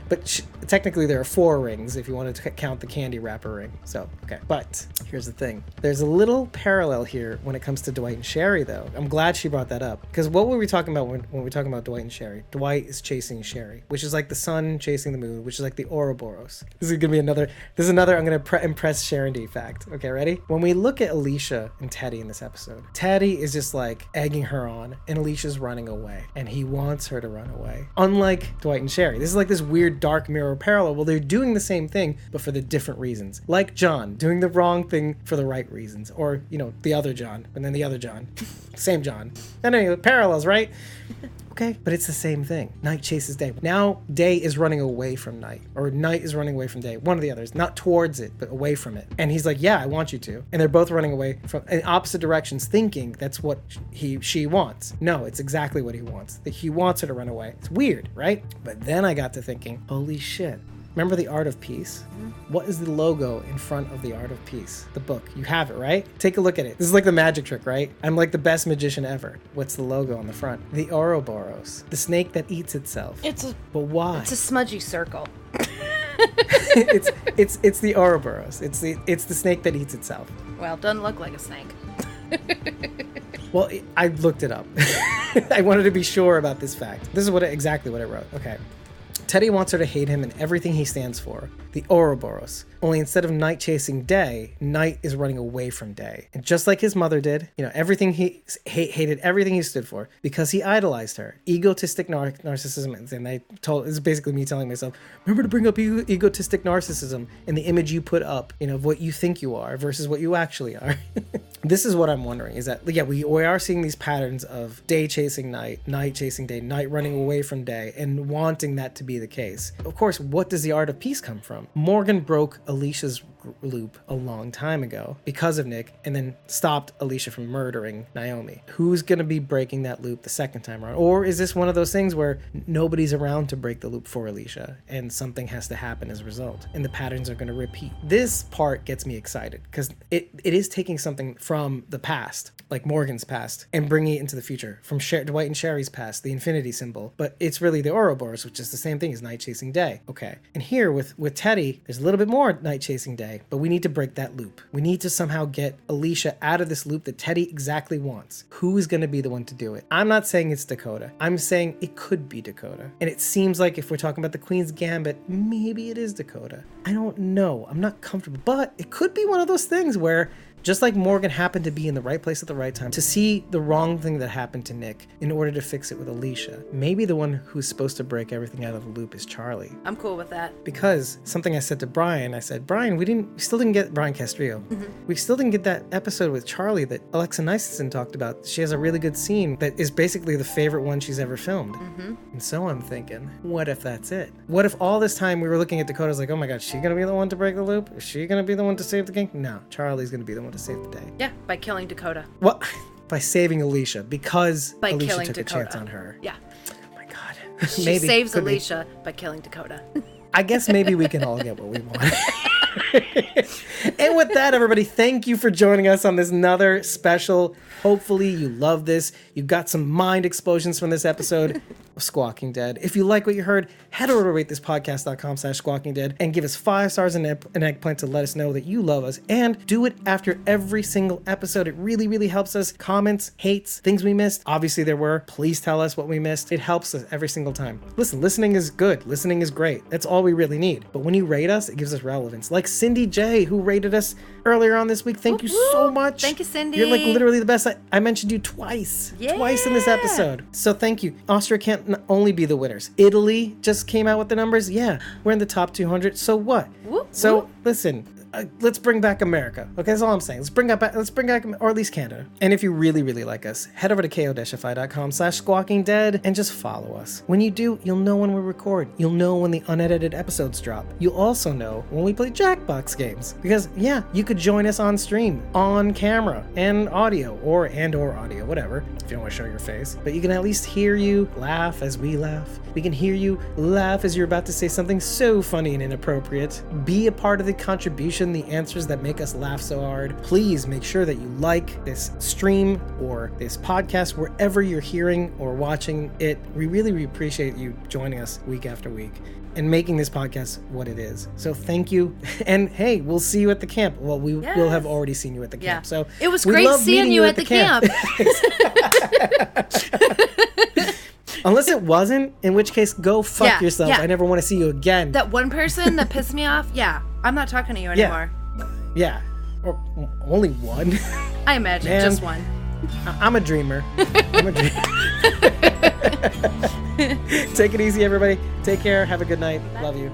But sh- technically, there are four rings if you wanted to count the candy wrapper ring. So, okay. But here's the thing there's a little parallel here when it comes to Dwight and Sherry, though. I'm glad she brought that up. Because what were we talking about when, when we were talking about Dwight and Sherry? Dwight is chasing Sherry, which is like the sun chasing the moon, which is like the Ouroboros. This is to be another, this is another, I'm to pre- impress Sharon D fact. Okay, ready? When we look at Alicia and Teddy in this episode, Teddy is just like egging her on, and Alicia's running away, and he wants her to run away. Unlike Dwight and Sherry, this is like this weird dark mirror parallel. Well, they're doing the same thing, but for the different reasons. Like John doing the wrong thing for the right reasons, or you know, the other John, and then the other John, same John. And anyway, parallels, right? Okay, but it's the same thing. Night chases day. Now day is running away from night, or night is running away from day. One of the others, not towards it, but away from it. And he's like, "Yeah, I want you to." And they're both running away from in opposite directions, thinking that's what he she wants. No, it's exactly what he wants. That he wants her to run away. It's weird, right? But then I got to thinking, holy shit. Remember the Art of Peace? Mm-hmm. What is the logo in front of the Art of Peace? The book. You have it, right? Take a look at it. This is like the magic trick, right? I'm like the best magician ever. What's the logo on the front? The Ouroboros, the snake that eats itself. It's a But why? it's a smudgy circle. it's it's it's the Ouroboros. It's the it's the snake that eats itself. Well, doesn't look like a snake. Well, I looked it up. I wanted to be sure about this fact. This is what it, exactly what I wrote. Okay. Teddy wants her to hate him and everything he stands for, the Ouroboros. Only instead of night chasing day, night is running away from day. And just like his mother did, you know, everything he hate, hated everything he stood for because he idolized her. Egotistic nar- narcissism. And I told, it's basically me telling myself, remember to bring up e- egotistic narcissism and the image you put up, you know, of what you think you are versus what you actually are. this is what I'm wondering is that, yeah, we, we are seeing these patterns of day chasing night, night chasing day, night running away from day, and wanting that to be the case. Of course, what does the art of peace come from? Morgan broke Alicia's loop a long time ago because of Nick and then stopped Alicia from murdering Naomi. Who's going to be breaking that loop the second time around? Or is this one of those things where nobody's around to break the loop for Alicia and something has to happen as a result and the patterns are going to repeat? This part gets me excited because it, it is taking something from the past, like Morgan's past, and bringing it into the future. From Sher- Dwight and Sherry's past, the infinity symbol, but it's really the Ouroboros, which is the same thing as night chasing day. Okay. And here with, with Teddy, there's a little bit more night chasing day, but we need to break that loop. We need to somehow get Alicia out of this loop that Teddy exactly wants. Who is going to be the one to do it? I'm not saying it's Dakota. I'm saying it could be Dakota. And it seems like if we're talking about the Queen's Gambit, maybe it is Dakota. I don't know. I'm not comfortable, but it could be one of those things where just like Morgan happened to be in the right place at the right time to see the wrong thing that happened to Nick in order to fix it with Alicia, maybe the one who's supposed to break everything out of the loop is Charlie. I'm cool with that. Because something I said to Brian, I said, Brian, we didn't, we still didn't get Brian Castrillo. Mm-hmm. We still didn't get that episode with Charlie that Alexa Nisenson talked about. She has a really good scene that is basically the favorite one she's ever filmed. Mm-hmm. And so I'm thinking, what if that's it? What if all this time we were looking at Dakota's like, oh my God, is she gonna be the one to break the loop? Is she gonna be the one to save the king? No, Charlie's gonna be the one to save the day. Yeah, by killing Dakota. Well, by saving Alicia because By Alicia took a Dakota. check on her. Yeah. Oh my God. She Maybe. saves Could be. Alicia by killing Dakota. I guess maybe we can all get what we want. and with that, everybody, thank you for joining us on this another special. Hopefully, you love this. You got some mind explosions from this episode of Squawking Dead. If you like what you heard, head over to ratethispodcast.com slash squawking dead and give us five stars and an eggplant to let us know that you love us. And do it after every single episode. It really, really helps us. Comments, hates, things we missed. Obviously, there were. Please tell us what we missed. It helps us every single time. Listen, listening is good. Listening is great. That's all we really need. But when you rate us, it gives us relevance. Like Cindy J, who rated us earlier on this week. Thank you so much. Thank you, Cindy. You're like literally the best. I, I mentioned you twice. Twice in this episode. So thank you. Austria can't n- only be the winners. Italy just came out with the numbers. Yeah, we're in the top 200. So what? Whoop, so whoop. listen. Uh, let's bring back America. Okay, that's all I'm saying. Let's bring up, let's bring back, or at least Canada. And if you really, really like us, head over to ko-fi.com slash and just follow us. When you do, you'll know when we record. You'll know when the unedited episodes drop. You'll also know when we play Jackbox games. Because yeah, you could join us on stream, on camera, and audio, or and or audio, whatever, if you don't want to show your face. But you can at least hear you laugh as we laugh. We can hear you laugh as you're about to say something so funny and inappropriate. Be a part of the contribution, the answers that make us laugh so hard. Please make sure that you like this stream or this podcast wherever you're hearing or watching it. We really, really appreciate you joining us week after week and making this podcast what it is. So thank you. And hey, we'll see you at the camp. Well, we will have already seen you at the Yeah. camp. So It was great seeing meeting you at the camp. Unless it wasn't, in which case go fuck Yeah, yourself. yeah. I never want to see you again. That one person that pissed me off, yeah, I'm not talking to you anymore. yeah. Or only one. I imagine Man. just one. I- I'm a dreamer. I'm a dreamer. Take it easy, everybody. Take care. Have a good night. Love you.